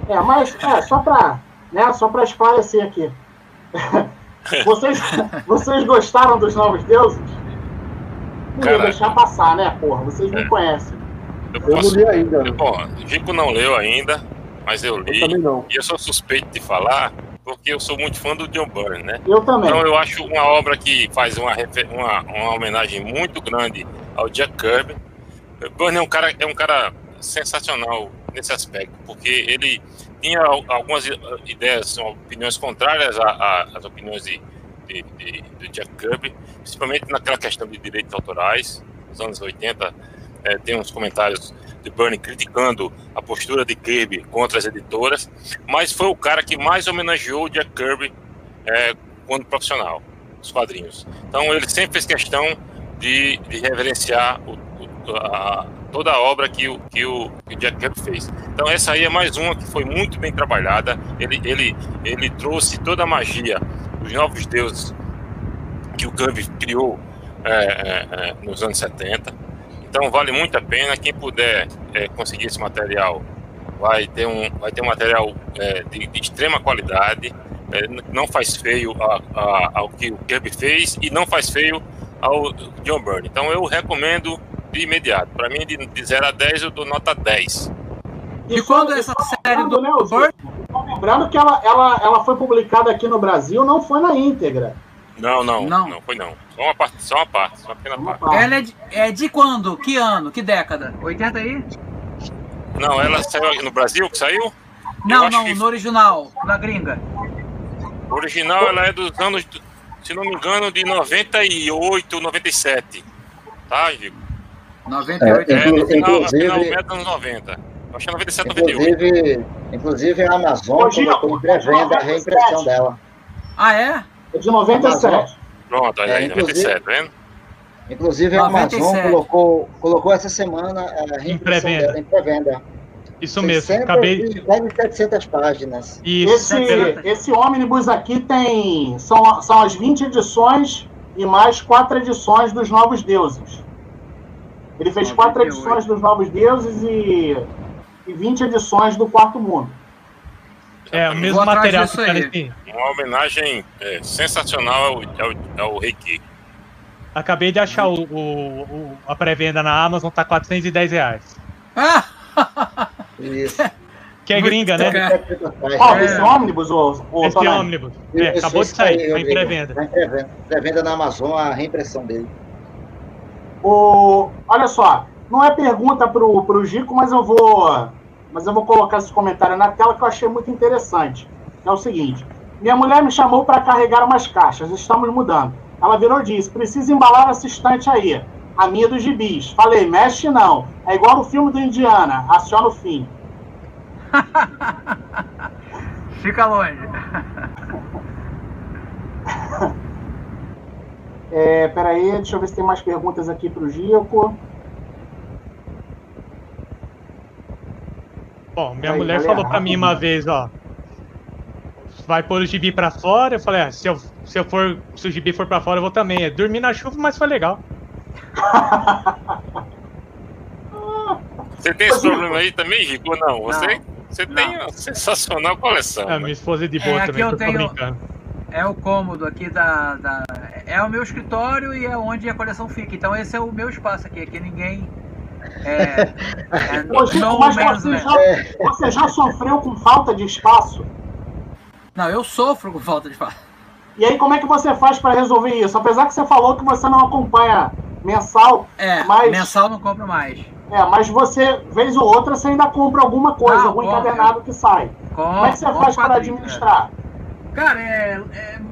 É, mas é, só para né, só para esclarecer aqui. Vocês, vocês gostaram dos Novos Deuses? Não ia deixar passar, né, porra? Vocês me conhecem. Eu Eu não li ainda. eu- Bom, Gico não leu ainda, mas eu Eu li. também não. E eu sou suspeito de falar, porque eu sou muito fã do John Byrne, né? Eu também. Então eu acho uma obra que faz uma, uma, uma homenagem muito grande ao Jack Kirby. Byrne é um cara, é um cara sensacional nesse aspecto, porque ele tinha al- algumas ideias, opiniões contrárias às opiniões de, de, de, de Jack Kirby, principalmente naquela questão de direitos autorais. Nos anos 80, eh, tem uns comentários de Byrne criticando a postura de Kirby contra as editoras, mas foi o cara que mais homenageou Jack Kirby é, quando profissional, os quadrinhos. Então ele sempre fez questão de, de reverenciar o- o- a- toda a obra que o, que, o, que o Jack Kirby fez. Então essa aí é mais uma que foi muito bem trabalhada. Ele, ele, ele trouxe toda a magia dos novos deuses que o Kirby criou é, é, é, nos anos 70. Então vale muito a pena. Quem puder é, conseguir esse material vai ter um, vai ter um material é, de, de extrema qualidade. É, não faz feio a- a- ao que o Kirby fez e não faz feio ao John Byrne. Então eu recomendo de imediato. Para mim, de, de 0 a 10, eu dou nota 10. E quando essa série do né, Lembrando que ela, ela, ela foi publicada aqui no Brasil, não foi na íntegra. Não, não, Não. não, foi não. Só uma parte, só uma parte, só uma pequena Uma parte. parte. Ela é de, é de quando? Que ano? Que década? 80 aí? Não, ela saiu aqui no Brasil, que saiu? Não, não, que- no original, na gringa. O original ela é dos anos, se não me engano, de 98, 97. Tá, Diego? 98. É, É, no final, Inclusive- final médio dos anos 90. Eu acho que é 97, 98. Inclusive, inclusive a Amazon colocou em pré-venda a reimpressão dela. Ah, é? É de 97. Pronto, olha É, aí, inclusive- 97, tá vendo? Inclusive a Amazon 97. colocou, colocou essa semana a reimpressão dela em pré-venda. Isso mesmo. 600 Acabei. e quase 700 páginas. Isso. Esse, esse ônibus aqui tem. São, são as 20 edições e mais quatro edições dos Novos Deuses. Ele fez quatro 98. edições dos Novos Deuses e, e 20 edições do Quarto Mundo. É, o mesmo material que tá aí. nesse- Uma homenagem é, sensacional ao, ao, ao Reiki. Acabei de achar o, o- o- a pré-venda na Amazon, tá 410 reais. Ah! Isso. Que é Muito gringa, né? caro. Ó, É. esse ônibus, ô, ô Esse ônibus. É, acabou de sair, tá em Rodrigo. pré-venda. Tá em pré-venda. Pré-venda na Amazon, a reimpressão dele. O, olha só, não é pergunta pro, pro Gico, mas eu vou. Mas eu vou colocar esse comentário na tela que eu achei muito interessante. É o seguinte: minha mulher me chamou para carregar umas caixas, estamos mudando. Ela virou e disse: precisa embalar essa estante aí. A minha dos gibis. Falei, mexe não. É igual no filme do Indiana, aciona o fim. Fica longe. É, peraí, deixa eu ver se tem mais perguntas aqui pro Gico. Bom, minha Aí, mulher galera, falou pra mim uma vez, ó. Vai pôr o gibi pra fora? Eu falei, ah, se, eu, se eu for, se o gibi for pra fora, eu vou também. É dormir na chuva, mas foi legal. Você tem esse problema aí também, Rico? ou Não, você, Não. você tem uma sensacional coleção. A né? minha esposa é de boa É, aqui também, eu tô tenho- brincando. É o cômodo aqui da, da- É o meu escritório e é onde a coleção fica. Então esse é o meu espaço aqui. Aqui ninguém. É, é Gico, no mas você já, você já sofreu com falta de espaço? Não, eu sofro com falta de espaço. E aí, como é que você faz para resolver isso? Apesar que você falou que você não acompanha mensal, É, Mas- mensal não compro mais. é, mas você, vez ou outra, você ainda compra alguma coisa, Não, algum compro. encadernado que sai. Compro, Como é que você faz para administrar? é. Cara, é,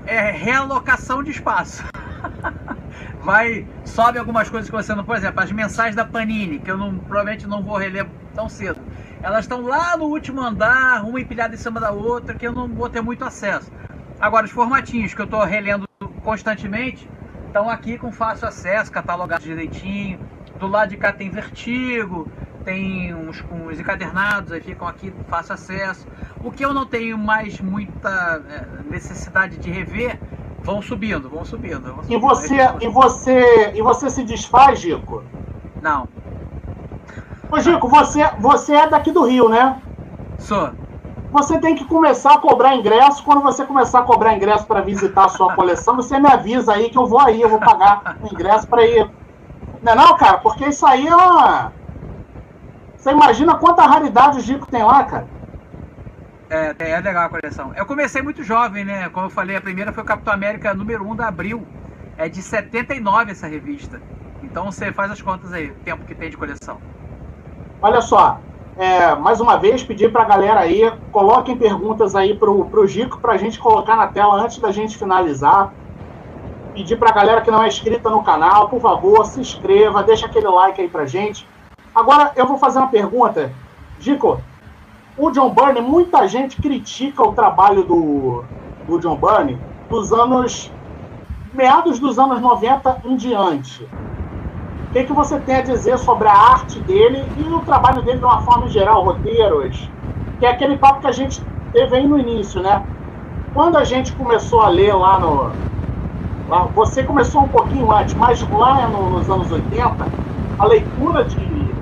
é, é realocação de espaço. Vai, sobe algumas coisas que você não. Por exemplo, as mensagens da Panini, que eu não, provavelmente não vou reler tão cedo. Elas estão lá no último andar, uma empilhada em cima da outra, que eu não vou ter muito acesso. Agora, os formatinhos que eu estou relendo constantemente estão aqui com fácil acesso, catalogados direitinho. Do lado de cá tem vertigo, tem uns, uns encadernados, aí ficam aqui fácil acesso. O que eu não tenho mais muita eh, necessidade de rever, vão subindo, vão subindo. vão E subindo. você, Aí- e você, e você se desfaz, Gico? Não, Ô, Gico, você, você é daqui do Rio, né? sou. Você tem que começar a cobrar ingresso. Quando você começar a cobrar ingresso para visitar a sua coleção, você me avisa aí que eu vou aí, eu vou pagar o ingresso para ir. Não é não, cara? Porque isso aí é uma... Você imagina quanta raridade o Gico tem lá, cara? É, é legal a coleção. Eu comecei muito jovem, né? Como eu falei, a primeira foi o Capitão América número 1 da Abril. É de 79 essa revista. Então você faz as contas aí, o tempo que tem de coleção. Olha só, é, mais uma vez, pedir para a galera aí, coloquem perguntas aí pro, pro Gico para a gente colocar na tela antes da gente finalizar. Pedir para a galera que não é inscrita no canal, por favor, se inscreva, deixa aquele like aí pra gente. Agora eu vou fazer uma pergunta. Gico, o John Byrne, muita gente critica o trabalho do, do John Byrne dos anos. meados dos anos 90 em diante. O que, que você tem a dizer sobre a arte dele e o trabalho dele de uma forma geral, roteiros? Que é aquele papo que a gente teve aí no início, né? Quando a gente começou a ler lá no. Lá, você começou um pouquinho antes, mas lá no- nos anos 80, a leitura de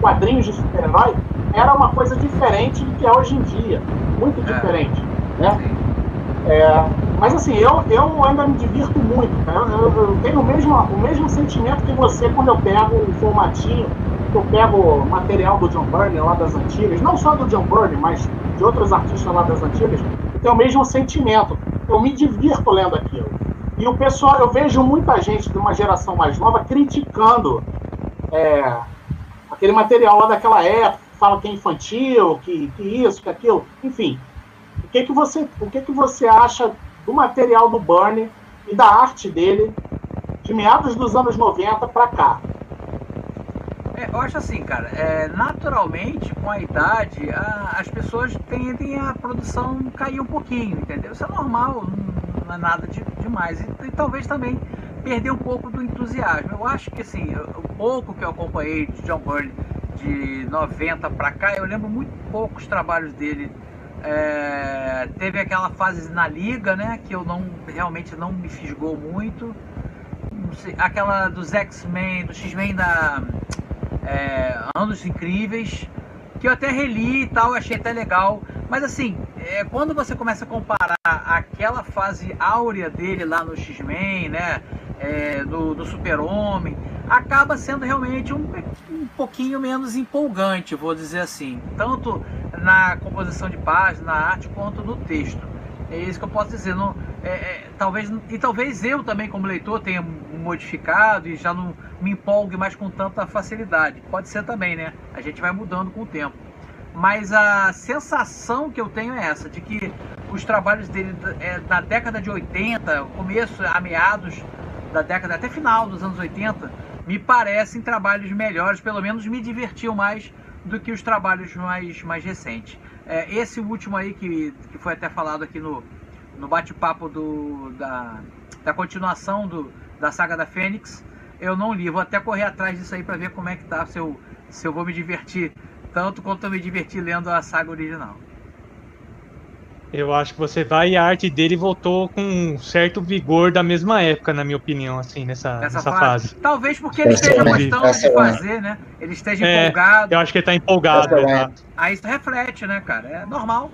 quadrinhos de super-herói era uma coisa diferente do que é hoje em dia. Muito É. diferente. Né? Sim. É, mas assim, eu, eu ainda me divirto muito, cara. Eu, eu- eu tenho o mesmo, o mesmo sentimento que você quando eu pego o formatinho, que eu pego material do John Byrne lá das antigas, não só do John Byrne, mas de outros artistas lá das antigas, eu tenho o mesmo sentimento. Eu me divirto lendo aquilo. E o pessoal, eu vejo muita gente de uma geração mais nova criticando é, aquele material lá daquela época, que fala que é infantil, que, que isso, que aquilo, enfim. O que, que, você, o que, que você acha do material do Burnie e da arte dele de meados dos anos 90 para cá? É, eu acho assim, cara, é, naturalmente, com a idade, a- as pessoas tendem a produção cair um pouquinho, entendeu? Isso é normal, não, não é nada de, demais. E, e talvez também perder um pouco do entusiasmo. Eu acho que, assim, o pouco que eu acompanhei de John Byrne de 90 pra cá, eu lembro muito poucos trabalhos dele. É, teve aquela fase na Liga, né, que eu não realmente não me fisgou muito. Aquela dos X-Men, do X-Men da é, Anos Incríveis, que eu até reli e tal, achei até legal. Mas assim, é, quando você começa a comparar aquela fase áurea dele lá no X-Men, né? É, do, do Super-Homem, acaba sendo realmente um, um pouquinho menos empolgante, vou dizer assim. Tanto na composição de página, na arte, quanto no texto. É isso que eu posso dizer. Não, é, é, talvez, e talvez eu também, como leitor, tenha modificado e já não me empolgue mais com tanta facilidade. Pode ser também, né? A gente vai mudando com o tempo. Mas a sensação que eu tenho é essa, de que os trabalhos dele é, na década de 80, começo, a meados da década, até final dos anos 80, me parecem trabalhos melhores, pelo menos me divertiam mais do que os trabalhos mais, mais recentes. É, esse último aí, que, que foi até falado aqui no, no bate-papo da, da continuação do, da saga da Fênix, eu não li. Vou até correr atrás disso aí para ver como é que tá, se eu, se eu vou me divertir tanto quanto eu me diverti lendo a saga original. Eu acho que você vai e a arte dele voltou com um certo vigor da mesma época, na minha opinião, assim, nessa, nessa fase. fase. Talvez porque ele esteja gostando de fazer, né? Ele esteja é, empolgado. Eu acho que ele tá empolgado. Aí isso reflete, né, cara? É normal.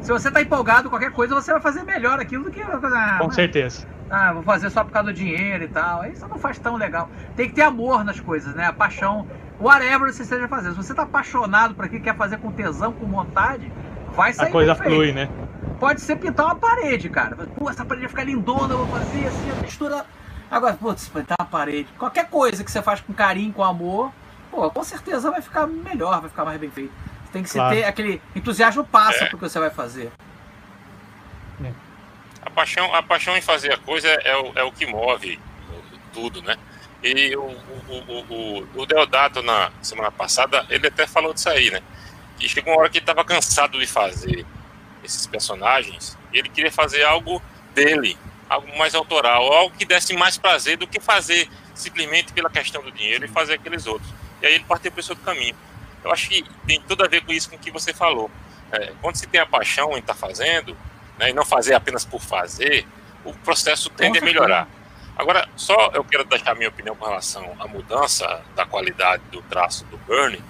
Se você tá empolgado com qualquer coisa, você vai fazer melhor aquilo do que. Ah, com certeza. Ah, vou fazer só por causa do dinheiro e tal. Aí isso não faz tão legal. Tem que ter amor nas coisas, né? A paixão. Whatever você esteja fazendo. Se você tá apaixonado por aquilo, quer fazer com tesão, com vontade, vai sair. A coisa flui, né? Pode ser pintar uma parede, cara. Pô, essa parede vai ficar lindona, eu vou fazer assim, a textura. Agora, putz, pintar uma parede. Qualquer coisa que você faz com carinho, com amor, pô, com certeza vai ficar melhor, vai ficar mais bem feito. Tem que claro. ter aquele entusiasmo passa é. pro que você vai fazer. É. A paixão, a paixão em fazer a coisa é o, é o que move tudo, né? E o, o, o, o Deodato, na semana passada, ele até falou disso aí, né? Que chegou uma hora que ele estava cansado de fazer esses personagens, e ele queria fazer algo dele, algo mais autoral, algo que desse mais prazer do que fazer simplesmente pela questão do dinheiro e fazer aqueles outros. E aí ele partiu para esse outro caminho. Eu acho que tem tudo a ver com isso com que você falou. É, quando se tem a paixão em estar tá fazendo, né, e não fazer apenas por fazer, o processo tende a melhorar. Agora, só eu quero deixar minha opinião com relação à mudança da qualidade do traço do Burnie.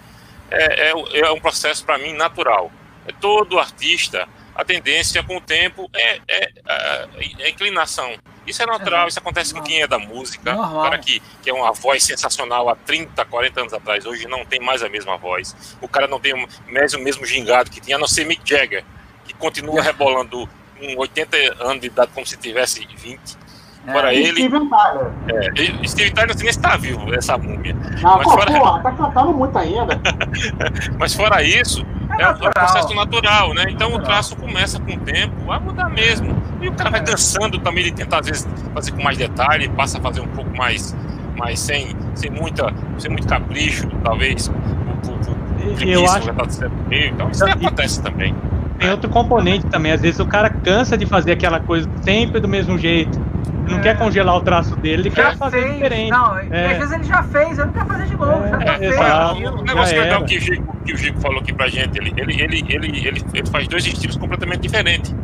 É, é, é um processo, para mim, natural. É todo artista a tendência com o tempo é, é, é, é inclinação. Isso é natural, isso acontece com quem é da música. Normal. O cara que, que é uma voz sensacional há 30, 40 anos atrás, hoje não tem mais a mesma voz. O cara não tem mais o mesmo gingado que tinha, a não ser Mick Jagger, que continua rebolando com 80 anos de idade como se tivesse 20. É, fora ele. Steven Tyler. É, Steve Tyler não sei nem se está vivo, essa múmia. Não, Mas pô, fora... pô, tá cantando muito ainda. Mas fora isso, é, é, um processo natural, né? Então o traço começa com o tempo a mudar mesmo. E o cara vai cansando também de tentar, às vezes, fazer com mais detalhe, passa a fazer um pouco mais, mais sem, sem, muita, sem muito capricho, talvez. O, o, o eu acho... Tá então isso acontece também. Tem outro componente também, às vezes o cara cansa de fazer aquela coisa sempre do mesmo jeito. Não é. quer congelar o traço dele, ele já quer fazer fez. diferente. Não, é. às vezes ele já fez, ele não quer fazer de novo. É. Já tá exato. O negócio legal que o, Gico, que o Gico falou aqui pra gente, ele, ele, ele, ele, ele, ele faz dois estilos completamente diferentes.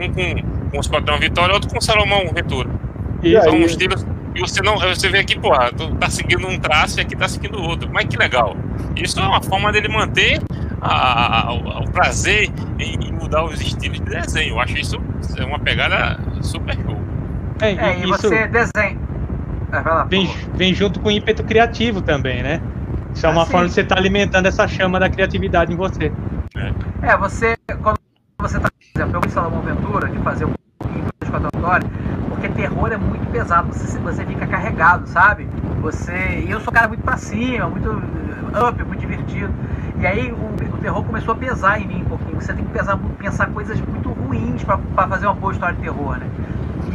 Um com, com o Esquadrão Vitória, outro com o Salomão Ventura. São estilos e você não você vê aqui, pô, tu tá seguindo um traço e aqui tá seguindo outro. Mas que legal. Isso é uma forma dele manter a, a, o prazer em, mudar os estilos de desenho. Eu acho isso é uma pegada super show. É, é e isso você desenha. Ah, lá, vem, vem junto com o ímpeto criativo também, né? Isso é uma assim, forma de você estar tá alimentando essa chama da criatividade em você. É, é você, quando você tá, por exemplo, eu Salomão Ventura, de fazer um pouquinho de porque terror é muito pesado, você, você fica carregado, sabe? Você. E eu sou um cara muito pra cima, muito up, muito divertido. E aí o, o, terror começou a pesar em mim um pouquinho. Você tem que pesar, pensar coisas muito ruins para fazer uma boa história de terror, né?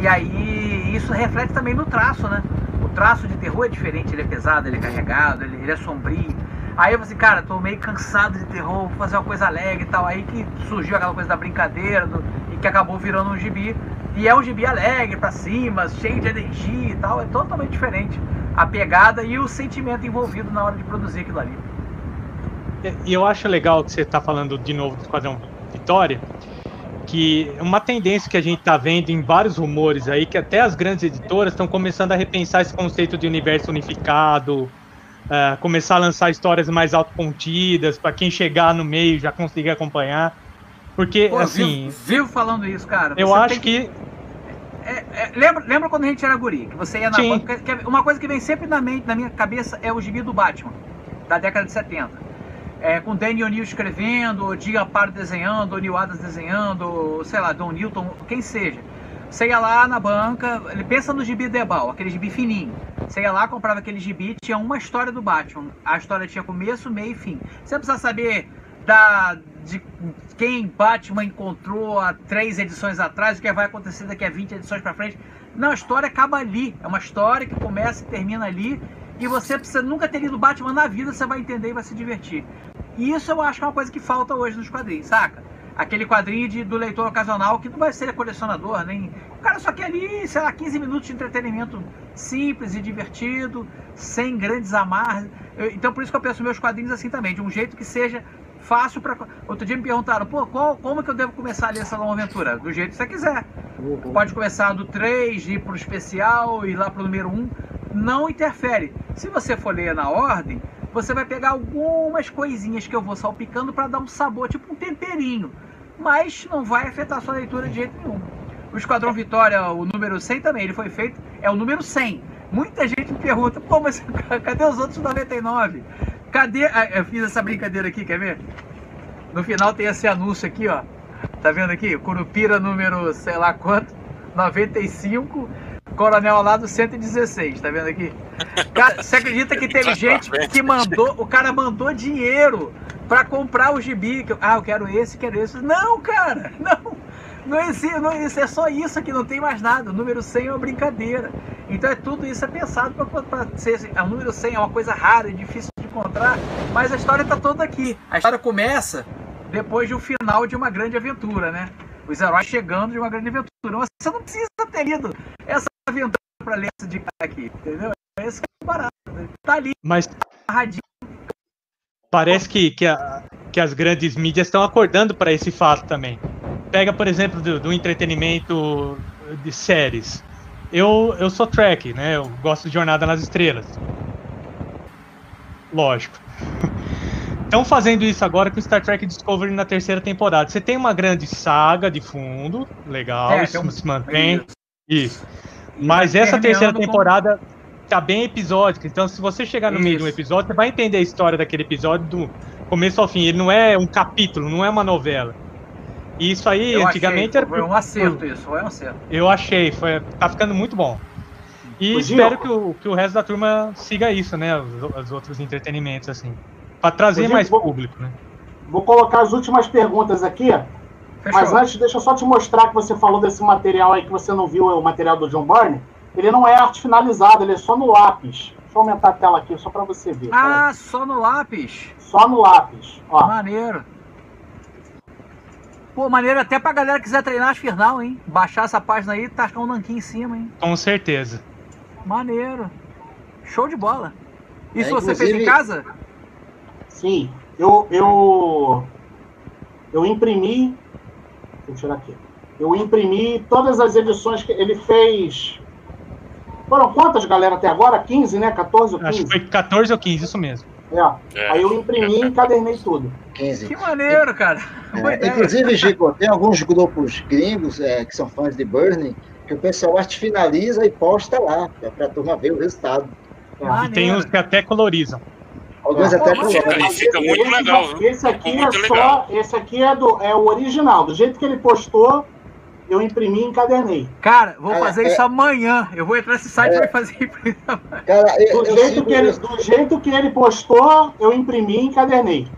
E aí isso reflete também no traço, né? O traço de terror é diferente, ele é pesado, ele é carregado, ele, ele é sombrio. Aí eu falei assim, cara, tô meio cansado de terror, vou fazer uma coisa alegre e tal. Aí que surgiu aquela coisa da brincadeira do, e que acabou virando um gibi. E é um gibi alegre, pra cima, cheio de energia e tal. É totalmente diferente a pegada e o sentimento envolvido na hora de produzir aquilo ali. E eu acho legal que você está falando de novo do Esquadrão Vitória, que uma tendência que a gente está vendo em vários rumores aí, que até as grandes editoras estão começando a repensar esse conceito de universo unificado, uh, começar a lançar histórias mais autocontidas, para quem chegar no meio já conseguir acompanhar. Porque, Pô, assim, vivo, vivo falando isso, cara. eu acho tem que. É, é, lembra, lembra quando a gente era guri? Que você ia na Sim. banca. que é uma coisa que vem sempre na, mente, na minha cabeça é o gibi do Batman, da década de 70. É, com Danny O'Neill escrevendo, o Dia Aparo desenhando, o Neil Adams desenhando, sei lá, Don Newton, quem seja. Você ia lá na banca, ele pensa no gibi Debal, aquele gibi fininho. Você ia lá, comprava aquele gibi, tinha uma história do Batman. A história tinha começo, meio e fim. Você precisa saber da, de quem Batman encontrou há três edições atrás, o que vai acontecer daqui a 20 edições pra frente. Não, a história acaba ali. É uma história que começa e termina ali. E você precisa nunca ter lido Batman na vida, você vai entender e vai se divertir. E isso eu acho que é uma coisa que falta hoje nos quadrinhos, saca? Aquele quadrinho de, do leitor ocasional que não vai ser colecionador, nem. O cara só quer ali, sei lá, 15 minutos de entretenimento simples e divertido, sem grandes amarras. Então por isso que eu penso meus quadrinhos assim também, de um jeito que seja fácil para. Outro dia me perguntaram, pô, qual, como que eu devo começar a ler essa nova aventura? Do jeito que você quiser. Uhum. Pode começar do 3, ir pro especial, ir lá pro número 1. Não interfere. Se você for ler na ordem, você vai pegar algumas coisinhas que eu vou salpicando para dar um sabor, tipo um temperinho. Mas não vai afetar a sua leitura de jeito nenhum. O Esquadrão Vitória, o número 100 também, ele foi feito, é o número 100. Muita gente me pergunta, pô, mas cadê os outros 99? Cadê? Ah, Eu fiz essa brincadeira aqui, quer ver? No final tem esse anúncio aqui, ó. Tá vendo aqui? Curupira número, sei lá quanto, 95, Coronel Alado 116, tá vendo aqui? Cara, você acredita que teve gente que mandou, o cara mandou dinheiro pra comprar o gibi? que Ah, eu quero esse, quero esse. Não, cara, não. Não existe, não, isso é só isso aqui, não tem mais nada. O número 100 é uma brincadeira. Então é tudo isso é pensado para ser. assim, O número 100 é uma coisa rara, é difícil de encontrar, mas a história tá toda aqui. A história começa depois de um final de uma grande aventura, né? Os heróis chegando de uma grande aventura. Mas você não precisa ter lido essa aventura para ler esse de aqui, entendeu? É esse que é barato. né? Tá ali, Mas parece que, que, a- que as grandes mídias estão acordando para esse fato também. Pega, por exemplo, do, do entretenimento de séries. Eu, eu sou track, né? Eu gosto de Jornada nas Estrelas. Lógico. Estão fazendo isso agora com Star Trek Discovery na terceira temporada. Você tem uma grande saga de fundo, legal, É, isso um- se mantém. Isso. Isso. Mas essa terceira terminando com- temporada tá bem episódica. Então, se você chegar no meio de um Isso. episódio, você vai entender a história daquele episódio do começo ao fim. Ele não é um capítulo, não é uma novela. E isso aí, Eu antigamente achei, era. Foi um acerto isso, foi um acerto. Eu achei, foi, tá ficando muito bom. E Ô, espero que o, que o resto da turma siga isso, né? Os, os outros entretenimentos, assim. Pra trazer Gil, mais vou- público, né? Vou colocar as últimas perguntas aqui, Fechou. mas antes deixa eu só te mostrar que você falou desse material aí que você não viu, é o material do John Byrne. Ele não é arte finalizado, ele é só no lápis. Deixa eu aumentar a tela aqui, só para você ver. Ah, só no lápis. Só no lápis. Ó, Maneiro. Pô, maneiro até pra galera que quiser treinar as final, hein? Baixar essa página aí e tacar um nanquim em cima, hein? Com certeza. Maneiro. Show de bola. Isso É, você fez em casa? sim. Eu, eu, eu imprimi. Deixa eu tirar aqui. Eu imprimi todas as edições que ele fez. Foram quantas, galera, até agora? 15, né? 14 ou 15? Acho que foi 14 ou 15, isso mesmo. É. É. Aí eu imprimi e encadernei tudo. 15. Que maneiro, cara. É, inclusive, Chico, tem alguns grupos gringos é, que são fãs de Burning que o pessoal arte finaliza e posta lá, para a turma ver o resultado. E Maneiro. tem uns que até colorizam. Alguns É, até colocam. fica- fica muito esse legal? Esse aqui é muito só. legal. Esse aqui é, do, é o original. Do jeito que ele postou, eu imprimi e encadernei. Cara, vou É, fazer é- isso amanhã. Eu vou entrar nesse site e É. vai fazer isso amanhã. Cara, eu, Do eu jeito, sigo, que ele, do jeito que ele postou, eu imprimi e encadernei.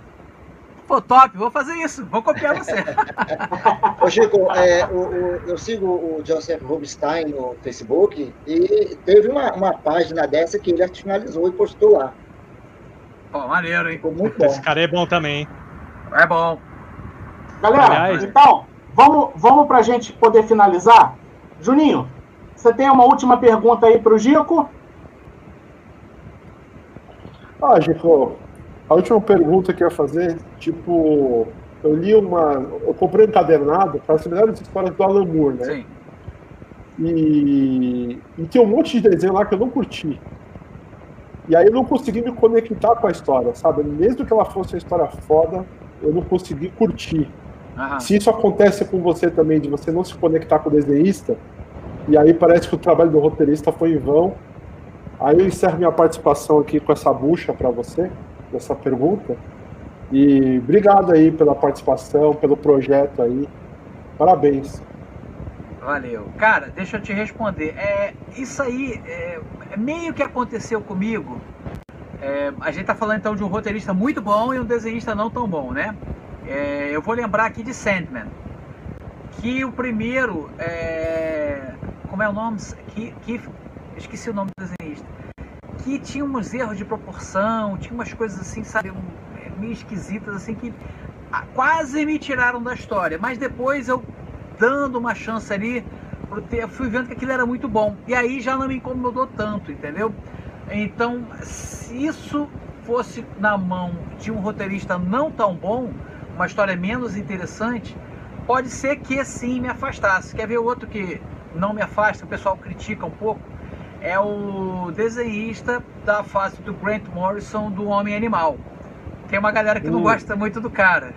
Pô, top, vou fazer isso. Vou copiar você. Ô, Chico, é, o- o- eu sigo o Joseph Rubinstein no Facebook e teve uma, uma página dessa que ele finalizou e postou lá. Pô, maneiro, hein? Ficou muito bom. Esse cara é bom também, hein? É bom. Galera, Aliás- então, vamos, vamos pra gente poder finalizar. Juninho, você tem uma última pergunta aí pro Gico? Ah, Chico, a última pergunta que eu ia fazer, tipo, eu li uma. Eu comprei um encadernado para as melhores histórias do Alan Moore, né? Sim. E, e tem um monte de desenho lá que eu não curti. E aí eu não consegui me conectar com a história, sabe? Mesmo que ela fosse uma história foda, eu não consegui curtir. Aham. Se isso acontece com você também, de você não se conectar com o desenhista, e aí parece que o trabalho do roteirista foi em vão, aí eu encerro minha participação aqui com essa bucha para você, dessa pergunta. E obrigado aí pela participação, pelo projeto aí. Parabéns. Valeu. Cara, deixa eu te responder. É, isso aí é, é meio que aconteceu comigo. É, a gente tá falando então de um roteirista muito bom e um desenhista não tão bom, né? É, eu vou lembrar aqui de Sandman. Que o primeiro. É, como é o nome? Que, que, esqueci o nome do desenhista. Que tinha uns erros de proporção, tinha umas coisas assim, sabe? Um, meio esquisitas, assim, que quase me tiraram da história. Mas depois eu, dando uma chance ali, eu fui vendo que aquilo era muito bom. E aí já não me incomodou tanto, entendeu? Então, se isso fosse na mão de um roteirista não tão bom, uma história menos interessante, pode ser que sim me afastasse. Quer ver outro que não me afasta, o pessoal critica um pouco? É o desenhista da fase do Grant Morrison do Homem Animal. Tem uma galera que não hum. gosta muito do cara.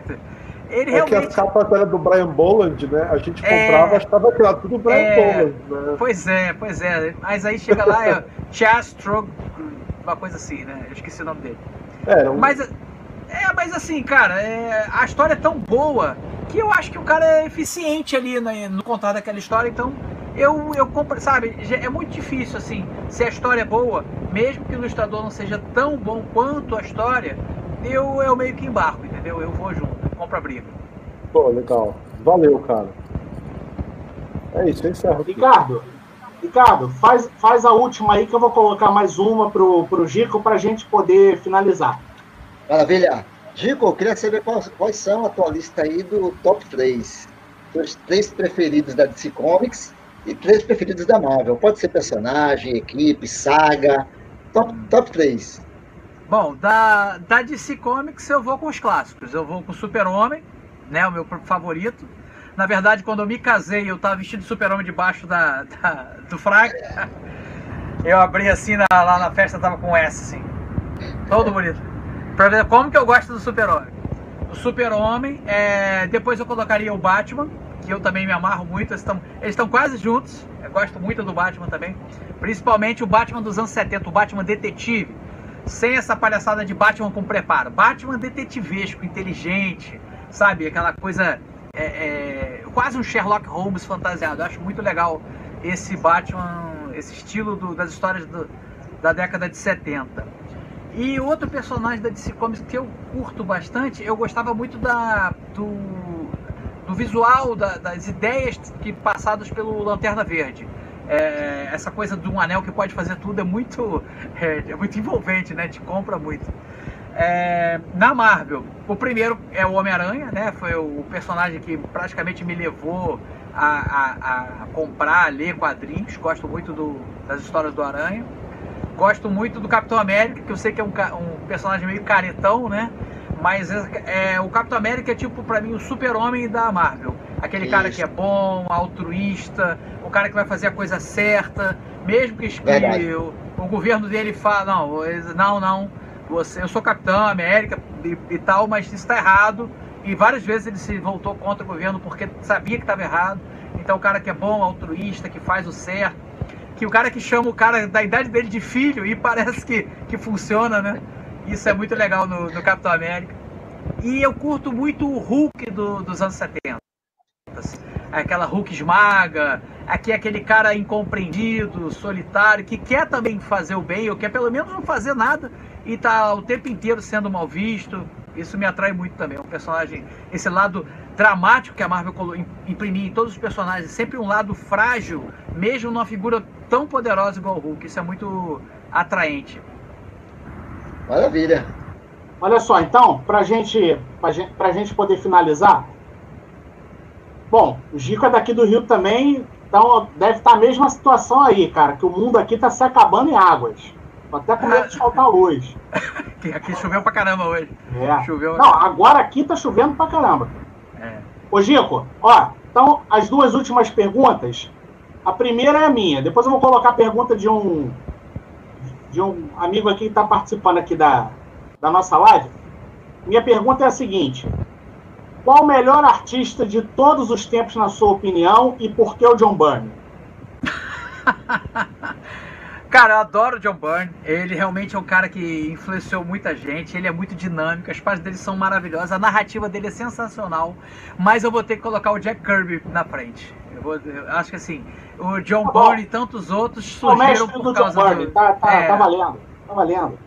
Ele é realmente... que a capa era do Brian Boland, né? A gente é. comprava, é... achava que era tudo Brian é... Boland, né? Pois é, pois é. Mas aí chega lá, é Chastro, uma coisa assim, né? Eu esqueci o nome dele. É, um... Mas, é, mas assim, cara, é... a história é tão boa que eu acho que o cara é eficiente ali no, no contar daquela história, então eu, eu compro, sabe, é muito difícil assim, se a história é boa, mesmo que o ilustrador não seja tão bom quanto a história, eu, eu meio que embarco, entendeu? Eu vou junto, compro a briga. Pô, legal. Valeu, cara. É isso, eu encerro. Aqui. Ricardo, Ricardo, faz, faz a última aí que eu vou colocar mais uma pro, pro Gico pra gente poder finalizar. Maravilha. Gico, eu queria saber quais, quais são a tua lista aí do top 3. Os três preferidos da DC Comics e três preferidos da Marvel. Pode ser personagem, equipe, saga. Top, top 3. Bom, da, da DC Comics eu vou com os clássicos. Eu vou com Super-Homem, né, o meu favorito. Na verdade, quando eu me casei, eu tava vestido de Super-Homem debaixo da, da, do fraco. Eu abri assim na, lá na festa, tava com S, assim. Todo bonito. Pra ver como que eu gosto do Super-Homem. O Super-Homem, é... depois eu colocaria o Batman, que eu também me amarro muito. Eles estão eles quase juntos. Eu gosto muito do Batman também. Principalmente o Batman dos anos 70, o Batman detetive sem essa palhaçada de Batman com preparo. Batman detetivesco, inteligente, sabe? Aquela coisa. É, é, quase um Sherlock Holmes fantasiado. Eu acho muito legal esse Batman, esse estilo do, das histórias do, da década de 70. E outro personagem da DC Comics que eu curto bastante, eu gostava muito da, do, do visual, da, das ideias que passadas pelo Lanterna Verde é, essa coisa de um anel que pode fazer tudo é muito, é, é muito envolvente, né? Te compra muito. É, na Marvel, o primeiro é o Homem-Aranha, né? Foi o personagem que praticamente me levou a, a, a comprar, a ler quadrinhos. Gosto muito do, das histórias do Aranha. Gosto muito do Capitão América, que eu sei que é um, um personagem meio caretão, né? Mas é, é, o Capitão América é tipo, para mim, o super-homem da Marvel. Aquele Isso. cara que é bom, altruísta, o cara que vai fazer a coisa certa, mesmo que, que o, o, governo dele fala, não, não, não, você, eu sou Capitão América e, e tal, mas isso está errado. E várias vezes ele se voltou contra o governo porque sabia que estava errado. Então o cara que é bom, altruísta, que faz o certo, que o cara que chama o cara da idade dele de filho e parece que, que funciona, né? Isso é muito legal no, no Capitão América. E eu curto muito o Hulk do, dos anos 70. Aquela Hulk esmaga, aqui é aquele cara incompreendido, solitário, que quer também fazer o bem, ou quer pelo menos não fazer nada e tá o tempo inteiro sendo mal visto. Isso me atrai muito também. É um personagem, esse lado dramático que a Marvel imprimiu em todos os personagens, sempre um lado frágil, mesmo numa figura tão poderosa igual o Hulk. Isso é muito atraente. Maravilha. Olha só, então, para gente, pra gente, pra gente poder finalizar. Bom, o Gico é daqui do Rio também, então deve estar tá a mesma situação aí, cara, que o mundo aqui está se acabando em águas. Tô até com medo de faltar luz. aqui choveu pra caramba hoje. É. Choveu... Não, agora aqui tá chovendo pra caramba. É. Ô, Gico, ó, então as duas últimas perguntas. A primeira é a minha, depois eu vou colocar a pergunta de um de um amigo aqui que está participando aqui da, da nossa live. Minha pergunta é a seguinte: Qual o melhor artista de todos os tempos, na sua opinião, e por que o John Byrne? Cara, eu adoro o John Byrne. Ele realmente é um cara que influenciou muita gente. Ele é muito dinâmico, as páginas dele são maravilhosas, a narrativa dele é sensacional. Mas eu vou ter que colocar o Jack Kirby na frente. Eu, vou, eu acho que assim, o John tá Byrne e tantos outros surgiram por causa do. John Tá, tá, é... tá valendo, tá valendo.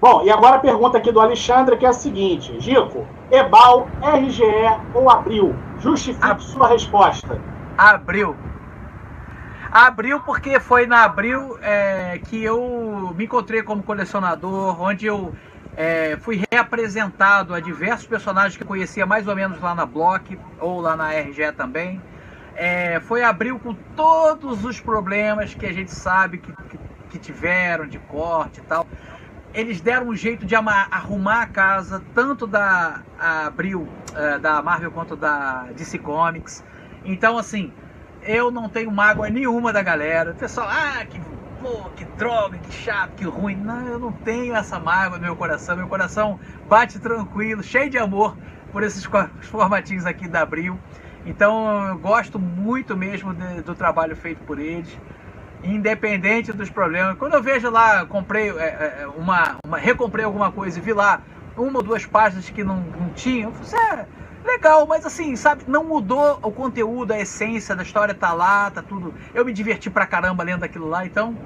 Bom, e agora a pergunta aqui do Alexandre, que é a seguinte: Gico, Ebal, RGE ou Abril? Justifique a... sua resposta. Abril. Abril porque foi na Abril é, que eu me encontrei como colecionador, onde eu é, fui reapresentado a diversos personagens que eu conhecia mais ou menos lá na Block ou lá na RGE também. É, foi Abril com todos os problemas que a gente sabe que, que, que tiveram de corte e tal. Eles deram um jeito de arrumar a casa, tanto da Abril, é, da Marvel, quanto da DC Comics. Então, assim, eu não tenho mágoa nenhuma da galera. O pessoal, ah, que, pô, que droga, que chato, que ruim. Não, eu não tenho essa mágoa no meu coração. Meu coração bate tranquilo, cheio de amor por esses formatinhos aqui da Abril. Então eu gosto muito mesmo de, do trabalho feito por eles, independente dos problemas. Quando eu vejo lá, comprei é, é uma, uma, recomprei alguma coisa e vi lá uma ou duas páginas que não, não tinha, eu falei, é, legal, mas assim, sabe, não mudou o conteúdo, a essência da história tá lá, tá tudo. Eu me diverti pra caramba lendo aquilo lá, então,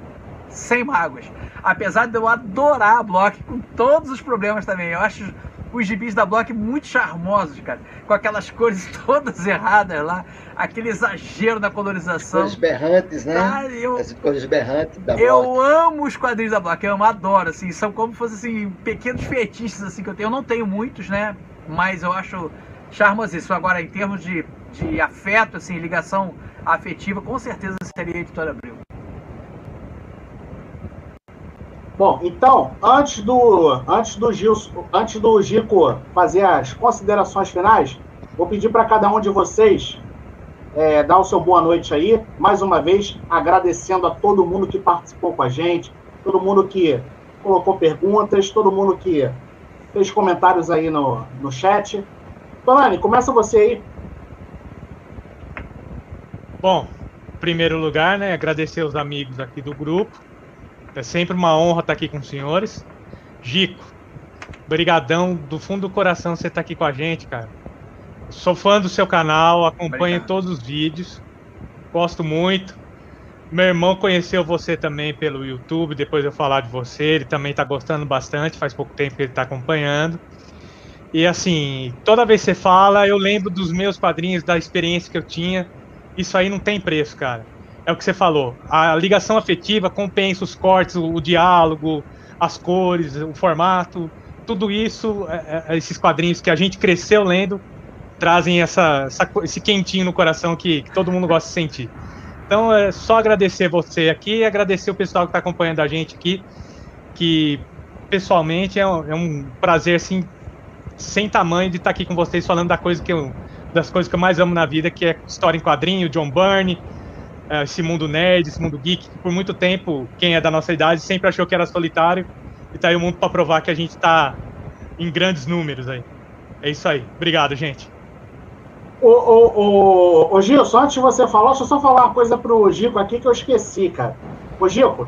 sem mágoas. Apesar de eu adorar a Block, com todos os problemas também. Eu acho os gibis da Block muito charmosos, cara. Com aquelas cores todas erradas lá, aquele exagero na colorização. As cores berrantes, né? Cara, eu, As cores berrantes da Block. Eu amo os quadrinhos da Block, eu amo, adoro, assim. São como se fossem, assim, pequenos fetiches, assim, que eu tenho. Eu não tenho muitos, né? Mas eu acho charmosíssimo. Agora, em termos de, de afeto, assim, ligação afetiva, com certeza seria a Editora Abril. Bom, então, antes do antes do Gilson, antes do Gico fazer as considerações finais, vou pedir para cada um de vocês é, dar o seu boa noite aí, mais uma vez agradecendo a todo mundo que participou com a gente, todo mundo que colocou perguntas, todo mundo que fez comentários aí no, no chat. Tonani, começa você aí. Bom, em primeiro lugar, né, agradecer os amigos aqui do grupo. É sempre uma honra estar aqui com os senhores. Gico, brigadão do fundo do coração você estar aqui com a gente, cara. Sou fã do seu canal, acompanho Obrigado. todos os vídeos. Gosto muito. Meu irmão conheceu você também pelo YouTube, depois eu falar de você, ele também está gostando bastante, faz pouco tempo que ele está acompanhando. E assim, toda vez que você fala, eu lembro dos meus padrinhos, da experiência que eu tinha. Isso aí não tem preço, cara. É o que você falou. A ligação afetiva compensa os cortes, o, o diálogo, as cores, o formato. Tudo isso, é, é, esses quadrinhos que a gente cresceu lendo, trazem essa, essa, esse quentinho no coração que, que, todo mundo gosta de sentir. Então é só agradecer você aqui e agradecer o pessoal que está acompanhando a gente aqui, que pessoalmente é um, é um prazer assim sem tamanho de estar aqui com vocês falando da coisa que eu, das coisas que eu mais amo na vida, que é história em quadrinho, John Byrne, é, esse mundo nerd, esse mundo geek, que por muito tempo, quem é da nossa idade sempre achou que era solitário, e tá aí o mundo para provar que a gente tá em grandes números aí. É isso aí. Obrigado, gente. Ô, ô, ô, ô Gilson, antes de você falar, deixa eu só falar uma coisa pro Gico aqui que eu esqueci, cara. Ô Gico,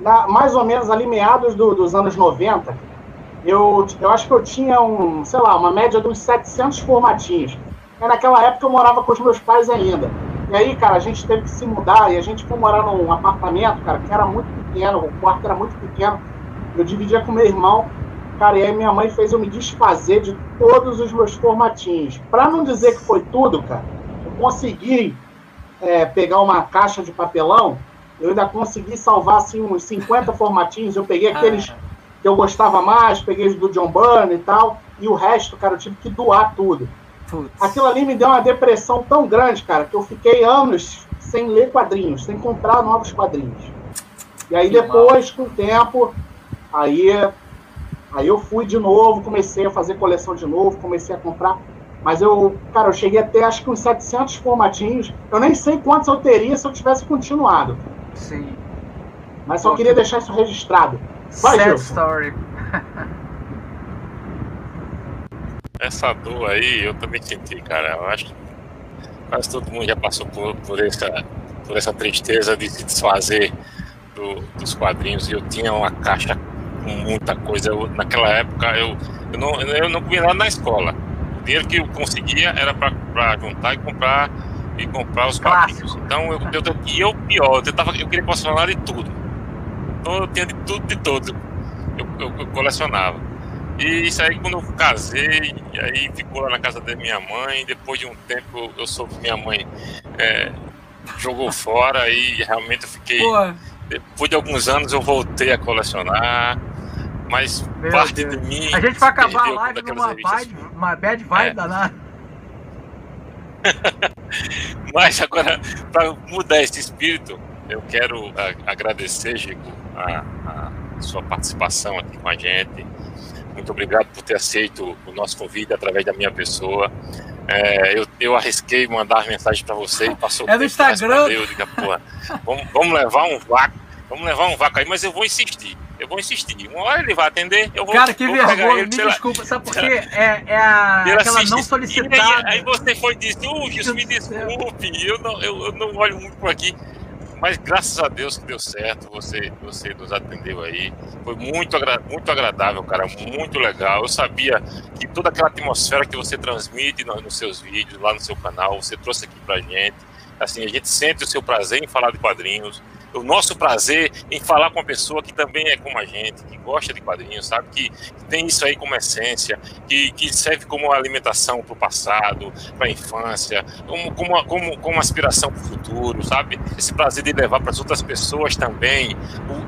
na, mais ou menos ali meados do, dos anos 90, eu, eu acho que eu tinha um, sei lá, uma média de uns 700 formatinhos. E naquela época eu morava com os meus pais ainda. E aí, cara, a gente teve que se mudar e a gente foi morar num apartamento, cara, que era muito pequeno, o quarto era muito pequeno. Eu dividia com meu irmão, cara, e aí minha mãe fez eu me desfazer de todos os meus formatinhos. Para não dizer que foi tudo, cara, eu consegui é, pegar uma caixa de papelão, eu ainda consegui salvar assim uns 50 formatinhos. Eu peguei aqueles. Ah que eu gostava mais, peguei os do John Byrne e tal, e o resto, cara, eu tive que doar tudo. Putz. Aquilo ali me deu uma depressão tão grande, cara, que eu fiquei anos sem ler quadrinhos, sem comprar novos quadrinhos. E aí depois, com o tempo, aí, aí eu fui de novo, comecei a fazer coleção de novo, comecei a comprar. Mas eu, cara, eu cheguei até acho que uns 700 formatinhos. Eu nem sei quantos eu teria se eu tivesse continuado. Sim. Mas só queria que... deixar isso registrado. Vai, Sad Gilson. story. essa dor aí eu também senti, cara. Eu acho que quase todo mundo já passou por, por, essa, por essa tristeza de se desfazer do, dos quadrinhos. E eu tinha uma caixa com muita coisa. Eu, naquela época eu, eu, não, eu não comia nada na escola. O dinheiro que eu conseguia era para juntar e comprar e comprar os quadrinhos. Então eu, eu, e eu pior, eu, tentava, eu queria colecionar de tudo. Então eu tinha de tudo, de todo. Eu, eu, eu colecionava. E isso aí quando eu casei, aí ficou lá na casa da minha mãe, depois de um tempo eu soube que minha mãe é, jogou fora e realmente eu fiquei. Pô. Depois de alguns anos eu voltei a colecionar, mas Meu parte Deus. de mim. A gente vai acabar a live numa bad, uma bad vibe é. danada. mas agora, para mudar esse espírito, eu quero agradecer, Gico, a, a sua participação aqui com a gente muito obrigado por ter aceito o nosso convite através da minha pessoa. É, eu, eu arrisquei mandar mensagem para você e passou É no Instagram. Eu digo, porra, vamos, vamos levar um vácuo, vamos levar um vácuo aí, mas eu vou insistir. Eu vou insistir. Uma hora ele vai atender, eu vou. Cara, que vou vergonha, ele, me desculpa, sabe por quê? É, é a, aquela não solicitada. Aí, aí, você foi dizer, uh, Gilson, me desculpe, eu não, eu, eu não olho muito por aqui. Mas graças a Deus que deu certo, você, você nos atendeu aí. Foi muito, muito agradável, cara, muito legal. Eu sabia que toda aquela atmosfera que você transmite nos seus vídeos, lá no seu canal, você trouxe aqui pra gente. Assim, a gente sente o seu prazer em falar de quadrinhos, o nosso prazer em falar com uma pessoa que também é como a gente, que gosta de quadrinhos, sabe? Que, que tem isso aí como essência, que, que serve como alimentação para o passado, para a infância, como, como, como, como aspiração para o futuro, sabe? Esse prazer de levar para as outras pessoas também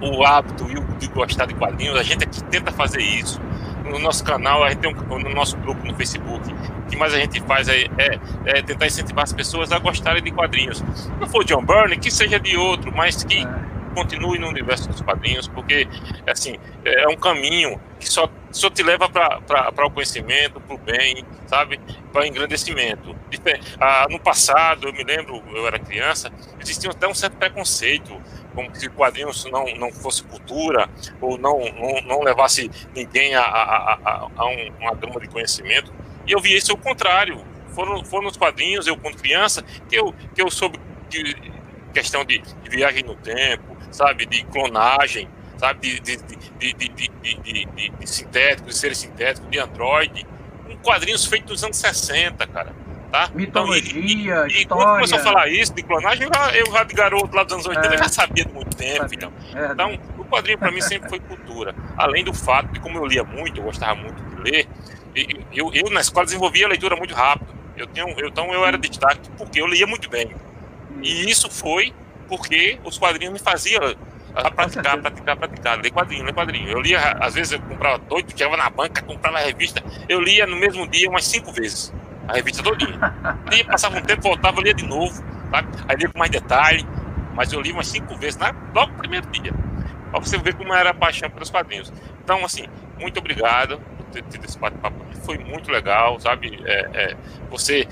o, o hábito e o de gostar de quadrinhos. A gente aqui tenta fazer isso no nosso canal, a gente tem um, no nosso grupo no Facebook, o que mais a gente faz é, é, é, tentar incentivar as pessoas a gostarem de quadrinhos. Não for John Byrne, que seja de outro, mas que é. continue no universo dos quadrinhos, porque assim é um caminho que só, só te leva para o conhecimento, para o bem, sabe? Para o engrandecimento. Ah, no passado, eu me lembro, eu era criança, existia até um certo preconceito como se quadrinhos não, não fosse cultura ou não, não, não levasse ninguém a, a, a, a um, uma gama de conhecimento. E eu vi isso ao contrário. Foram, foram nos quadrinhos, eu quando criança, que eu, que eu soube de questão de, de viagem no tempo, sabe, de clonagem, sabe, de, de, de, de, sintéticos, de seres sintéticos, de android, um quadrinhos feitos nos anos 60, cara tá? Mitologia, então, e, e, quando começou a falar isso de clonagem, eu, já de garoto lá dos anos 80 é. já sabia de muito tempo, filhão. É. Então, o quadrinho para mim sempre foi cultura. Além do fato de como eu lia muito, eu gostava muito de ler, eu, eu na escola desenvolvia a leitura muito rápido. Eu tenho, eu, então eu era destaque porque eu lia muito bem. E isso foi porque os quadrinhos me faziam a praticar, praticar, praticar, ler quadrinho, ler quadrinho. Eu lia, às vezes eu comprava doido, chegava na banca, comprava a revista, eu lia no mesmo dia umas cinco vezes a revista todinha. Lia, passava um tempo, voltava, lia de novo, sabe? Aí lia com mais detalhe, mas eu li umas cinco vezes na, logo no primeiro dia. Pra você ver como era a paixão pelos quadrinhos. Então, assim, muito obrigado por ter tido esse bate-papo. Foi muito legal, sabe? É, é, você,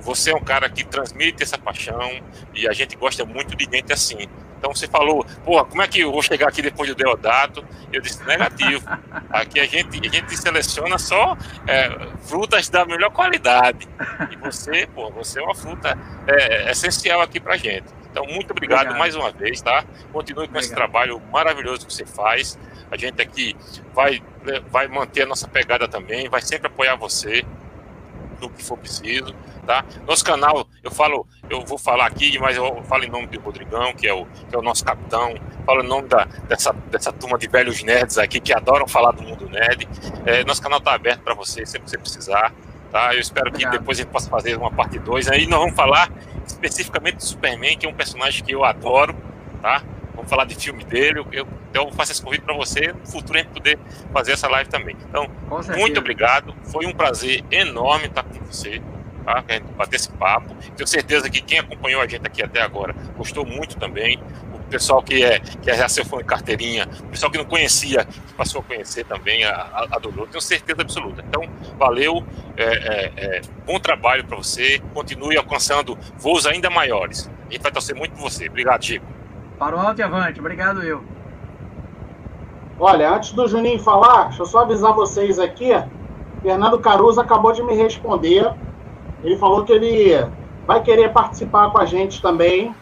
você é um cara que transmite essa paixão e a gente gosta muito de gente assim. Então você falou, porra, como é que eu vou chegar aqui depois do Deodato? Eu disse, negativo. Aqui a gente, a gente seleciona só é, frutas da melhor qualidade. E você, pô, você é uma fruta é, essencial aqui pra gente. Então, muito obrigado, obrigado. mais uma vez, tá? Continue com obrigado. esse trabalho maravilhoso que você faz. A gente aqui vai, vai manter a nossa pegada também, vai sempre apoiar você no que for preciso tá? Nosso canal, eu falo, eu vou falar aqui, mas eu falo em nome do Rodrigão, que é o, que é o nosso capitão, falo em nome da, dessa, dessa turma de velhos nerds aqui que adoram falar do mundo nerd. É, nosso canal está aberto para você, sempre que você precisar, tá? Eu espero Obrigado. que depois a gente possa fazer uma parte 2. Aí nós vamos falar especificamente do Superman, que é um personagem que eu adoro, tá? Vamos falar de filme dele. Eu, então, eu faço esse convite para você. No futuro a gente poder fazer essa live também. Então, muito obrigado. Foi um prazer enorme estar com você tá? A gente bater esse papo. Tenho certeza que quem acompanhou a gente aqui até agora gostou muito também. O pessoal que é que é já seu fã de carteirinha, o pessoal que não conhecia, que passou a conhecer também, a, adorou. Tenho certeza absoluta. Então, valeu, é, é, é, bom trabalho para você. Continue alcançando voos ainda maiores. A gente vai torcer muito por você. Obrigado, Chico. Para o alto e avante. Obrigado, eu. Olha, antes do Juninho falar, deixa eu só avisar vocês aqui Fernando Caruso acabou de me responder. Ele falou que ele vai querer participar com a gente também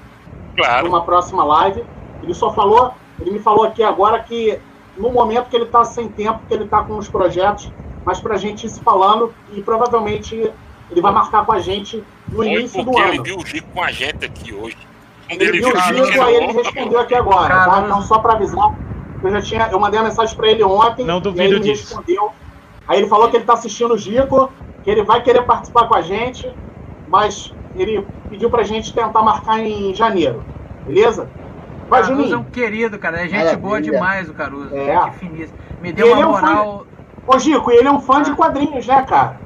Claro. numa próxima live. Ele só falou, ele me falou aqui agora que no momento que ele está sem tempo, que ele está com os projetos, mas para a gente ir se falando e provavelmente ele vai marcar com a gente no Foi início do porque ele ano. viu o Chico com a gente aqui hoje. Quando Ele viu o viu Chico, aí ele respondeu aqui agora, tá? Então, só para avisar, eu já tinha, eu mandei uma mensagem para ele ontem, Não e duvido ele disso. respondeu. Aí ele falou que ele está assistindo o Gico, que ele vai querer participar com a gente, mas ele pediu pra gente tentar marcar em janeiro, beleza? Vai, Caruso é um Juninho. querido, cara. É gente Maravilha. boa demais o Caruso. É. Que finíssimo. Me deu uma ele é um moral. Ô, Gico, e ele é um fã de quadrinhos, né, cara?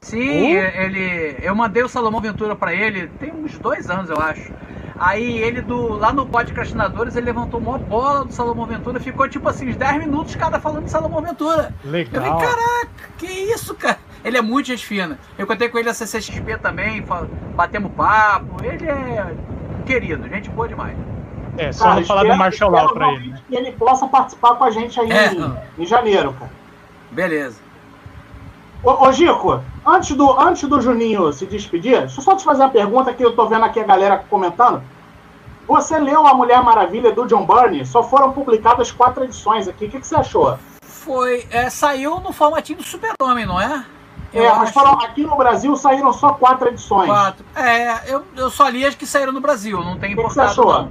Sim, Uh. ele. Eu mandei o Salomão Ventura pra ele, tem uns dois anos, eu acho. Aí ele do. Lá no Podcastinadores, ele levantou uma bola do Salomão Ventura, ficou tipo assim, uns 10 minutos cada falando de Salomão Ventura. Eu falei, Legal. caraca, que isso, cara? Ele é muito gente fina. Eu contei com ele a CCXP também, batemos papo. Ele é querido, gente boa demais. É, só Cara, não falar do Martial Law pra ele, né? Que ele possa participar com a gente aí É. em, em janeiro, cara. Beleza. Ô, ô, Gico, antes do, antes do Juninho se despedir, deixa eu só te fazer uma pergunta que eu tô vendo aqui a galera comentando. Você leu A Mulher Maravilha do John Byrne? Só foram publicadas quatro edições aqui. O que, que você achou? Foi. é, saiu no formatinho do Super-Homem, não é? Eu é, mas foram, aqui no Brasil saíram só quatro edições. Quatro. É, eu, eu só li as que saíram no Brasil, não tem O que você achou? não.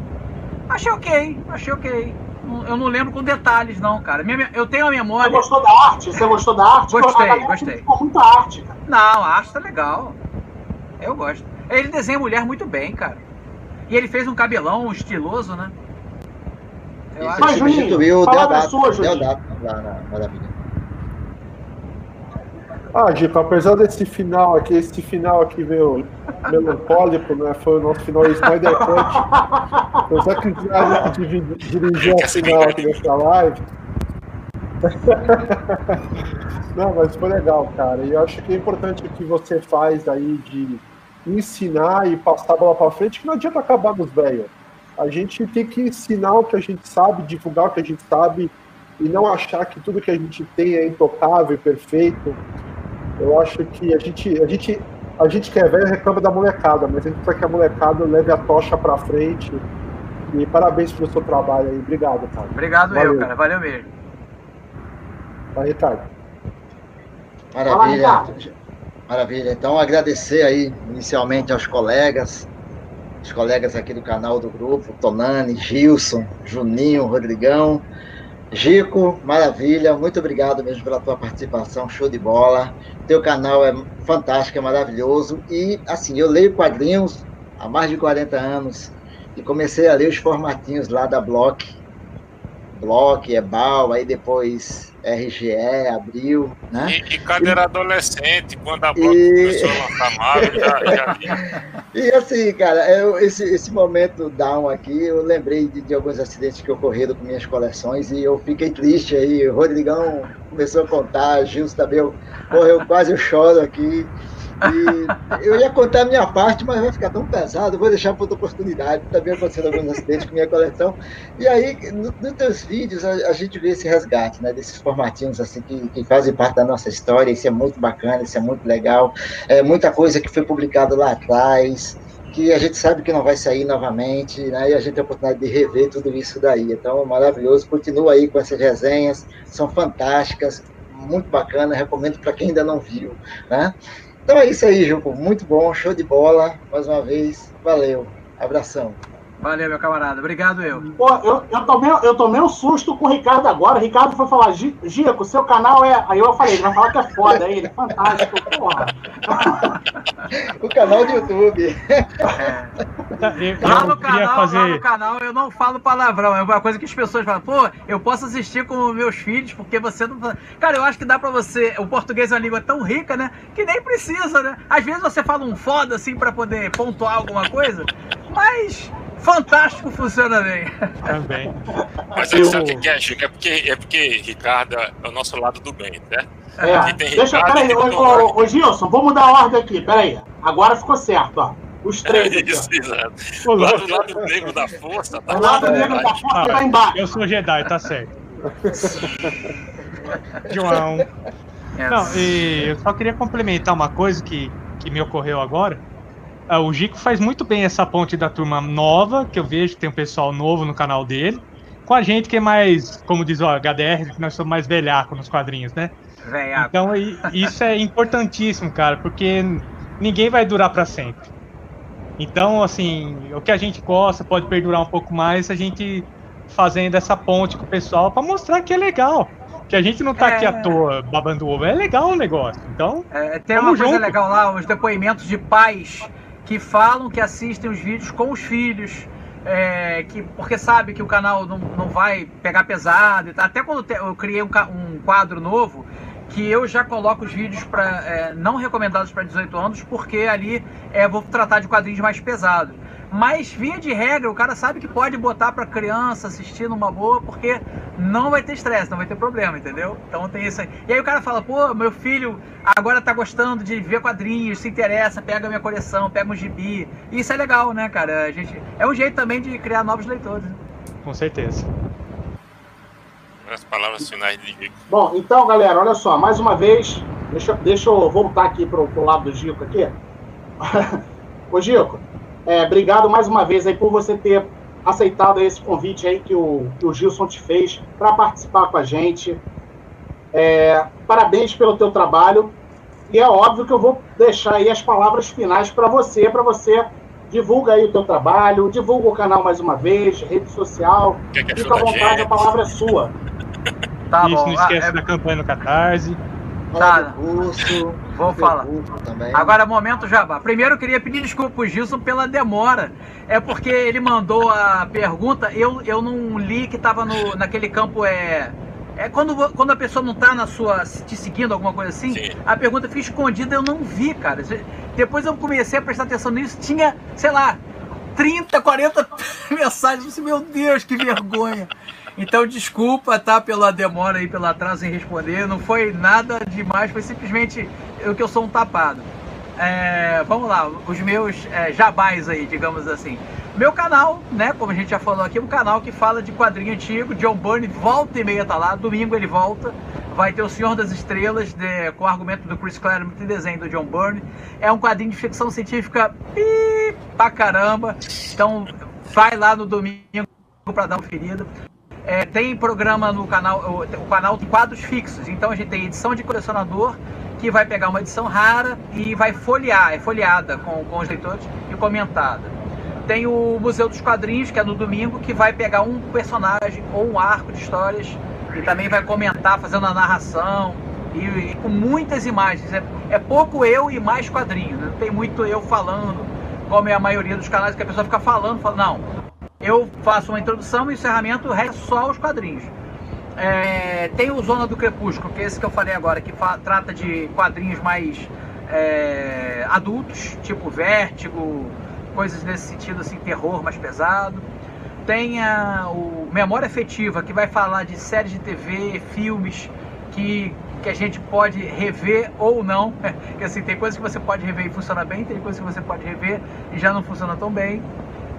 Achei ok, achei ok. Eu não lembro com detalhes, não, cara. Minha- eu tenho a Você memória. gostou da arte? Você gostou da arte? Gostei, gostei. criticou muita arte, cara. Não, a arte tá legal. Eu gosto. Ele desenha mulher muito bem, cara. E ele fez um cabelão estiloso, né? Eu Isso acho. Mas, substituiu Juninho, o palavra Deodato. sua, Juninho. Deodato lá na Maravilha. Ah, Gico, apesar desse final aqui, esse final aqui meio melancólico, né? Foi o nosso final Snyder Cut. Eu só que dirigir a final aqui dessa live. Não, mas foi legal, cara. E eu acho que é importante o que você faz aí de ensinar e passar a bola pra frente, que não adianta acabar nos velhos. A gente tem que ensinar o que a gente sabe, divulgar o que a gente sabe e não achar que tudo que a gente tem é intocável perfeito. Eu acho que a gente, a gente, a gente que é velho reclama da molecada, mas a gente precisa que a molecada leve a tocha pra frente. E parabéns pelo seu trabalho aí. Obrigado, cara. Obrigado eu, Valeu. cara. Valeu mesmo. Vai, Ricardo. Maravilha. Maravilha. Então, agradecer aí inicialmente aos colegas, os colegas aqui do canal do grupo, Tonani, Gilson, Juninho, Rodrigão, Gico, maravilha. Muito obrigado mesmo pela tua participação, show de bola. Teu canal é fantástico, é maravilhoso. E, assim, eu leio quadrinhos há mais de 40 anos e comecei a ler os formatinhos lá da Block. Block, Ebal, aí depois RGE, Abril, né? E, e cadê era adolescente, quando a Block E- começou a lançar Marvel, já, já. E assim, cara, eu- esse, esse momento down aqui, eu lembrei de, de alguns acidentes que ocorreram com minhas coleções e eu fiquei triste aí. O Rodrigão começou a contar, Gilson também, eu, porra, eu quase choro aqui. Eu ia contar a minha parte, mas vai ficar tão pesado, vou deixar para outra oportunidade. Também acontecendo alguns acidentes com minha coleção. E aí, no- nos teus vídeos, a, a gente vê esse resgate, né? Desses formatinhos assim que, que fazem parte da nossa história. Isso é muito bacana, isso é muito legal. É muita coisa que foi publicada lá atrás, que a gente sabe que não vai sair novamente, né? E a gente tem a oportunidade de rever tudo isso daí. Então, maravilhoso. Continua aí com essas resenhas, são fantásticas, muito bacana. Recomendo para quem ainda não viu, né? Então é isso aí, Juco. Muito bom, show de bola. Mais uma vez, valeu. Abração. Valeu, meu camarada. Obrigado eu. Pô, eu, eu, tomei, eu tomei um susto com o Ricardo agora. O Ricardo foi falar, "Gi- Gico, seu canal é. Aí eu falei, ele vai falar que é foda. Aí ele, fantástico, porra. O canal do YouTube. Tá, Eu, Lá no canal, lá no fazer. canal eu não falo palavrão. É uma coisa que as pessoas falam, pô, eu posso assistir com meus filhos, porque você não. fala." Cara, eu acho que dá pra você. O português é uma língua tão rica, né? Que nem precisa, né? Às vezes você fala um foda assim pra poder pontuar alguma coisa, mas fantástico funciona bem. Também. Mas você sabe o que é, Chico? É porque, é porque Ricardo é o nosso lado do bem, né? É, deixa, Ricardo, peraí, ô, ô, ô, Gilson, vou mudar a ordem aqui, peraí. Agora ficou certo, ó. Os três aqui, Isso, exato. Ô, Lá louco. do lado negro da força, tá O lado negro da força Ah, tá embaixo. Eu sou Jedi, tá certo. João. É. Não, e eu só queria complementar uma coisa que, que me ocorreu agora. Ah, o Gico faz muito bem essa ponte da turma nova, que eu vejo que tem um pessoal novo no canal dele, com a gente que é mais, como diz o HDR, que nós somos mais velhaco nos quadrinhos, né? Velhaco. Então isso é importantíssimo, cara, porque ninguém vai durar para sempre. Então, assim, o que a gente gosta pode perdurar um pouco mais a gente fazendo essa ponte com o pessoal para mostrar que é legal. Que a gente não tá é... aqui à toa babando ovo. É legal o negócio. Então. É, tem uma coisa junto. legal lá, os depoimentos de pais que falam que assistem os vídeos com os filhos. É, que, porque sabe que o canal não, não vai pegar pesado. Até quando eu criei um, um quadro novo, que eu já coloco os vídeos para é, não recomendados para 18 anos, porque ali é, vou tratar de quadrinhos mais pesados. Mas, via de regra, o cara sabe que pode botar para criança assistir numa boa, porque não vai ter estresse, não vai ter problema, entendeu? Então tem isso aí. E aí o cara fala, pô, meu filho agora tá gostando de ver quadrinhos, se interessa, pega a minha coleção, pega um gibi. E isso é legal, né, cara? A gente... É um jeito também de criar novos leitores. Com certeza. As palavras finais de Gico. Bom, então, galera, olha só, mais uma vez, deixa, deixa eu voltar aqui pro, pro lado do Gico aqui. Ô, Gico, é, obrigado mais uma vez aí por você ter aceitado esse convite aí que o, que o Gilson te fez para participar com a gente. É, parabéns pelo teu trabalho. E é óbvio que eu vou deixar aí as palavras finais para você, para você divulga aí o teu trabalho, divulga o canal mais uma vez, rede social. Que que Fica à vontade, a palavra é sua. Tá Isso, bom. não esquece ah, é... da campanha no Catarse. Tá. Curso, Vou falar. Agora, momento jabá. Primeiro, eu queria pedir desculpa pro Gilson pela demora. É porque ele mandou a pergunta, eu, eu não li que tava no, naquele campo é. É quando, quando a pessoa não tá na sua. te seguindo, alguma coisa assim, Sim. a pergunta fica escondida, eu não vi, cara. Depois eu comecei a prestar atenção nisso, tinha, sei lá, 30, 40 mensagens. Eu disse, meu Deus, que vergonha. Então, desculpa, tá, pela demora e pelo atraso em responder. Não foi nada demais, foi simplesmente o que eu sou um tapado. É, vamos lá, os meus é, jabás aí, digamos assim. Meu canal, né, como a gente já falou aqui, é um canal que fala de quadrinho antigo. John Byrne volta e meia tá lá, domingo ele volta. Vai ter o Senhor das Estrelas, de, com o argumento do Chris Claremont e desenho do John Byrne. É um quadrinho de ficção científica pi, pra caramba. Então, vai lá no domingo para dar uma ferida. É, tem programa no canal, o, o, canal quadros fixos, então a gente tem edição de colecionador, que vai pegar uma edição rara e vai folhear, é folheada com, com os leitores e comentada. Tem o Museu dos Quadrinhos, que é no domingo, que vai pegar um personagem ou um arco de histórias e também vai comentar, fazendo a narração e, e com muitas imagens. É, é, pouco eu e mais quadrinhos, né? não tem muito eu falando, como é a maioria dos canais, que a pessoa fica falando, fala, não, eu faço uma introdução e encerramento, resta só os quadrinhos. É, tem o Zona do Crepúsculo, que é esse que eu falei agora, que trata de quadrinhos mais é, adultos, tipo Vértigo, coisas nesse sentido, assim, terror mais pesado. Tem a, o Memória Efetiva, que vai falar de séries de TV, filmes que, que a gente pode rever ou não. que assim, tem coisas que você pode rever e funciona bem, tem coisas que você pode rever e já não funciona tão bem.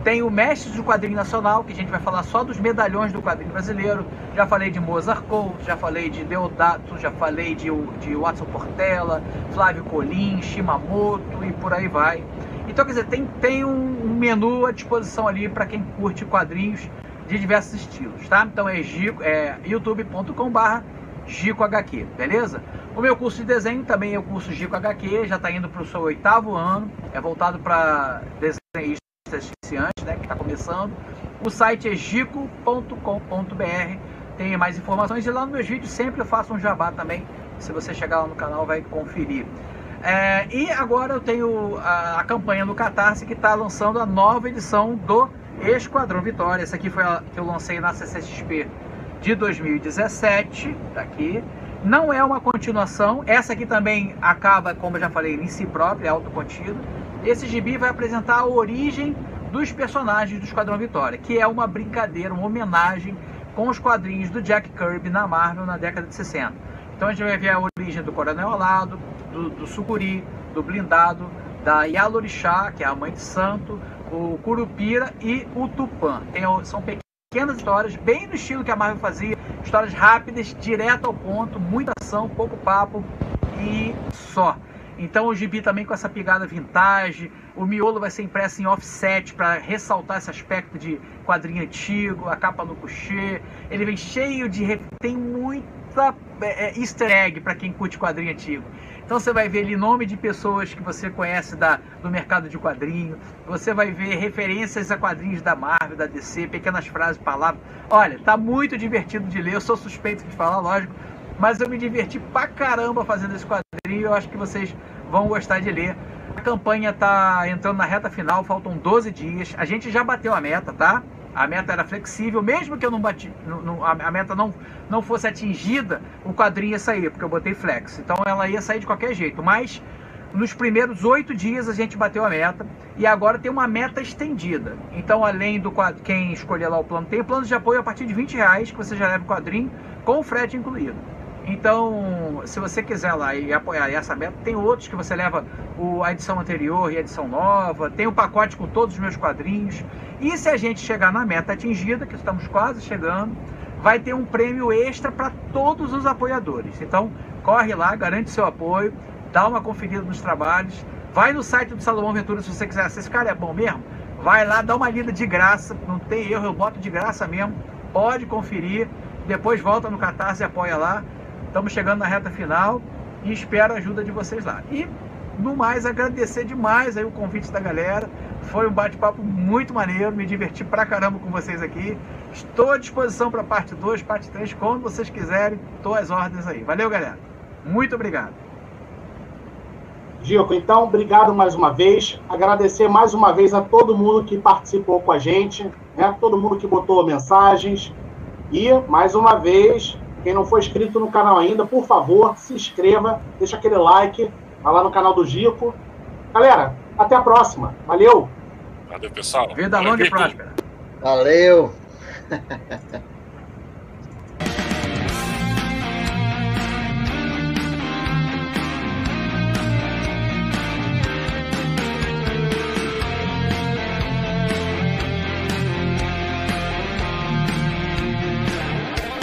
Tem o Mestre do Quadrinho Nacional, que a gente vai falar só dos medalhões do quadrinho brasileiro. Já falei de Mozart Couto, já falei de Deodato, já falei de, de Watson Portela, Flávio Colim, Shimamoto e por aí vai. Então, quer dizer, tem, tem um, menu à disposição ali para quem curte quadrinhos de diversos estilos, tá? Então é, é youtube.com/barra GicoHQ, beleza? O meu curso de desenho também é o curso Gico HQ, já está indo para o seu oitavo ano, é voltado para desenhistas iniciantes, né, que está começando. O site é gico.com.br, tem mais informações e lá nos meus vídeos sempre eu faço um jabá também. Se você chegar lá no canal vai conferir. É, e agora eu tenho a, a campanha no Catarse que está lançando a nova edição do Esquadrão Vitória. Essa aqui foi a que eu lancei na CCXP de 2017, tá aqui. Não é uma continuação, essa aqui também acaba, como eu já falei, em si própria, é. Esse gibi vai apresentar a origem dos personagens do Esquadrão Vitória, que é uma brincadeira, uma homenagem com os quadrinhos do Jack Kirby na Marvel na década de 60. Então a gente vai ver a origem do Coronel Alado, do, do Sucuri, do Blindado, da Yalorixá, que é a mãe de santo, o Curupira e o Tupã. Tem, são pequenas histórias, bem no estilo que a Marvel fazia, histórias rápidas, direto ao ponto, muita ação, pouco papo e só. Então o gibi também com essa pegada vintage, o miolo vai ser impresso em offset para ressaltar esse aspecto de quadrinho antigo, a capa no coucher. Ele vem cheio de tem muita é, é, easter egg para quem curte quadrinho antigo. Então você vai ver ali nome de pessoas que você conhece da, do mercado de quadrinho. Você vai ver referências a quadrinhos da Marvel, da DC, pequenas frases, palavras. Olha, tá muito divertido de ler. Eu sou suspeito de falar, lógico. Mas eu me diverti pra caramba fazendo esse quadrinho. Eu acho que vocês vão gostar de ler. A campanha tá entrando na reta final, faltam 12 dias. A gente já bateu a meta, tá? A meta era flexível, mesmo que eu não bati, não, a meta não, não fosse atingida, o quadrinho ia sair, porque eu botei flex. Então ela ia sair de qualquer jeito. Mas nos primeiros oito dias a gente bateu a meta e agora tem uma meta estendida. Então, além do quem escolher lá o plano, tem plano de apoio a partir de 20 reais que você já leva o quadrinho com o frete incluído. Então, se você quiser lá e apoiar essa meta, tem outros que você leva o, a edição anterior e a edição nova, tem o um pacote com todos os meus quadrinhos. E se a gente chegar na meta atingida, que estamos quase chegando, vai ter um prêmio extra para todos os apoiadores. Então, corre lá, garante seu apoio, dá uma conferida nos trabalhos, vai no site do Salomão Ventura se você quiser. Se esse cara é bom mesmo, vai lá, dá uma lida de graça, não tem erro, eu boto de graça mesmo. Pode conferir, depois volta no Catarse e apoia lá. Estamos chegando na reta final e espero a ajuda de vocês lá. E no mais, agradecer demais aí o convite da galera. Foi um bate-papo muito maneiro, me diverti pra caramba com vocês aqui. Estou à disposição para parte 2, parte 3, quando vocês quiserem. Estou às ordens aí. Valeu, galera. Muito obrigado. Gilco, então, obrigado mais uma vez. Agradecer mais uma vez a todo mundo que participou com a gente, né? todo mundo que botou mensagens. E, mais uma vez, quem não for inscrito no canal ainda, por favor, se inscreva, deixa aquele like, vai lá no canal do Gico. Galera, até a próxima. Valeu! Valeu, pessoal. Vida longa e próspera. Valeu!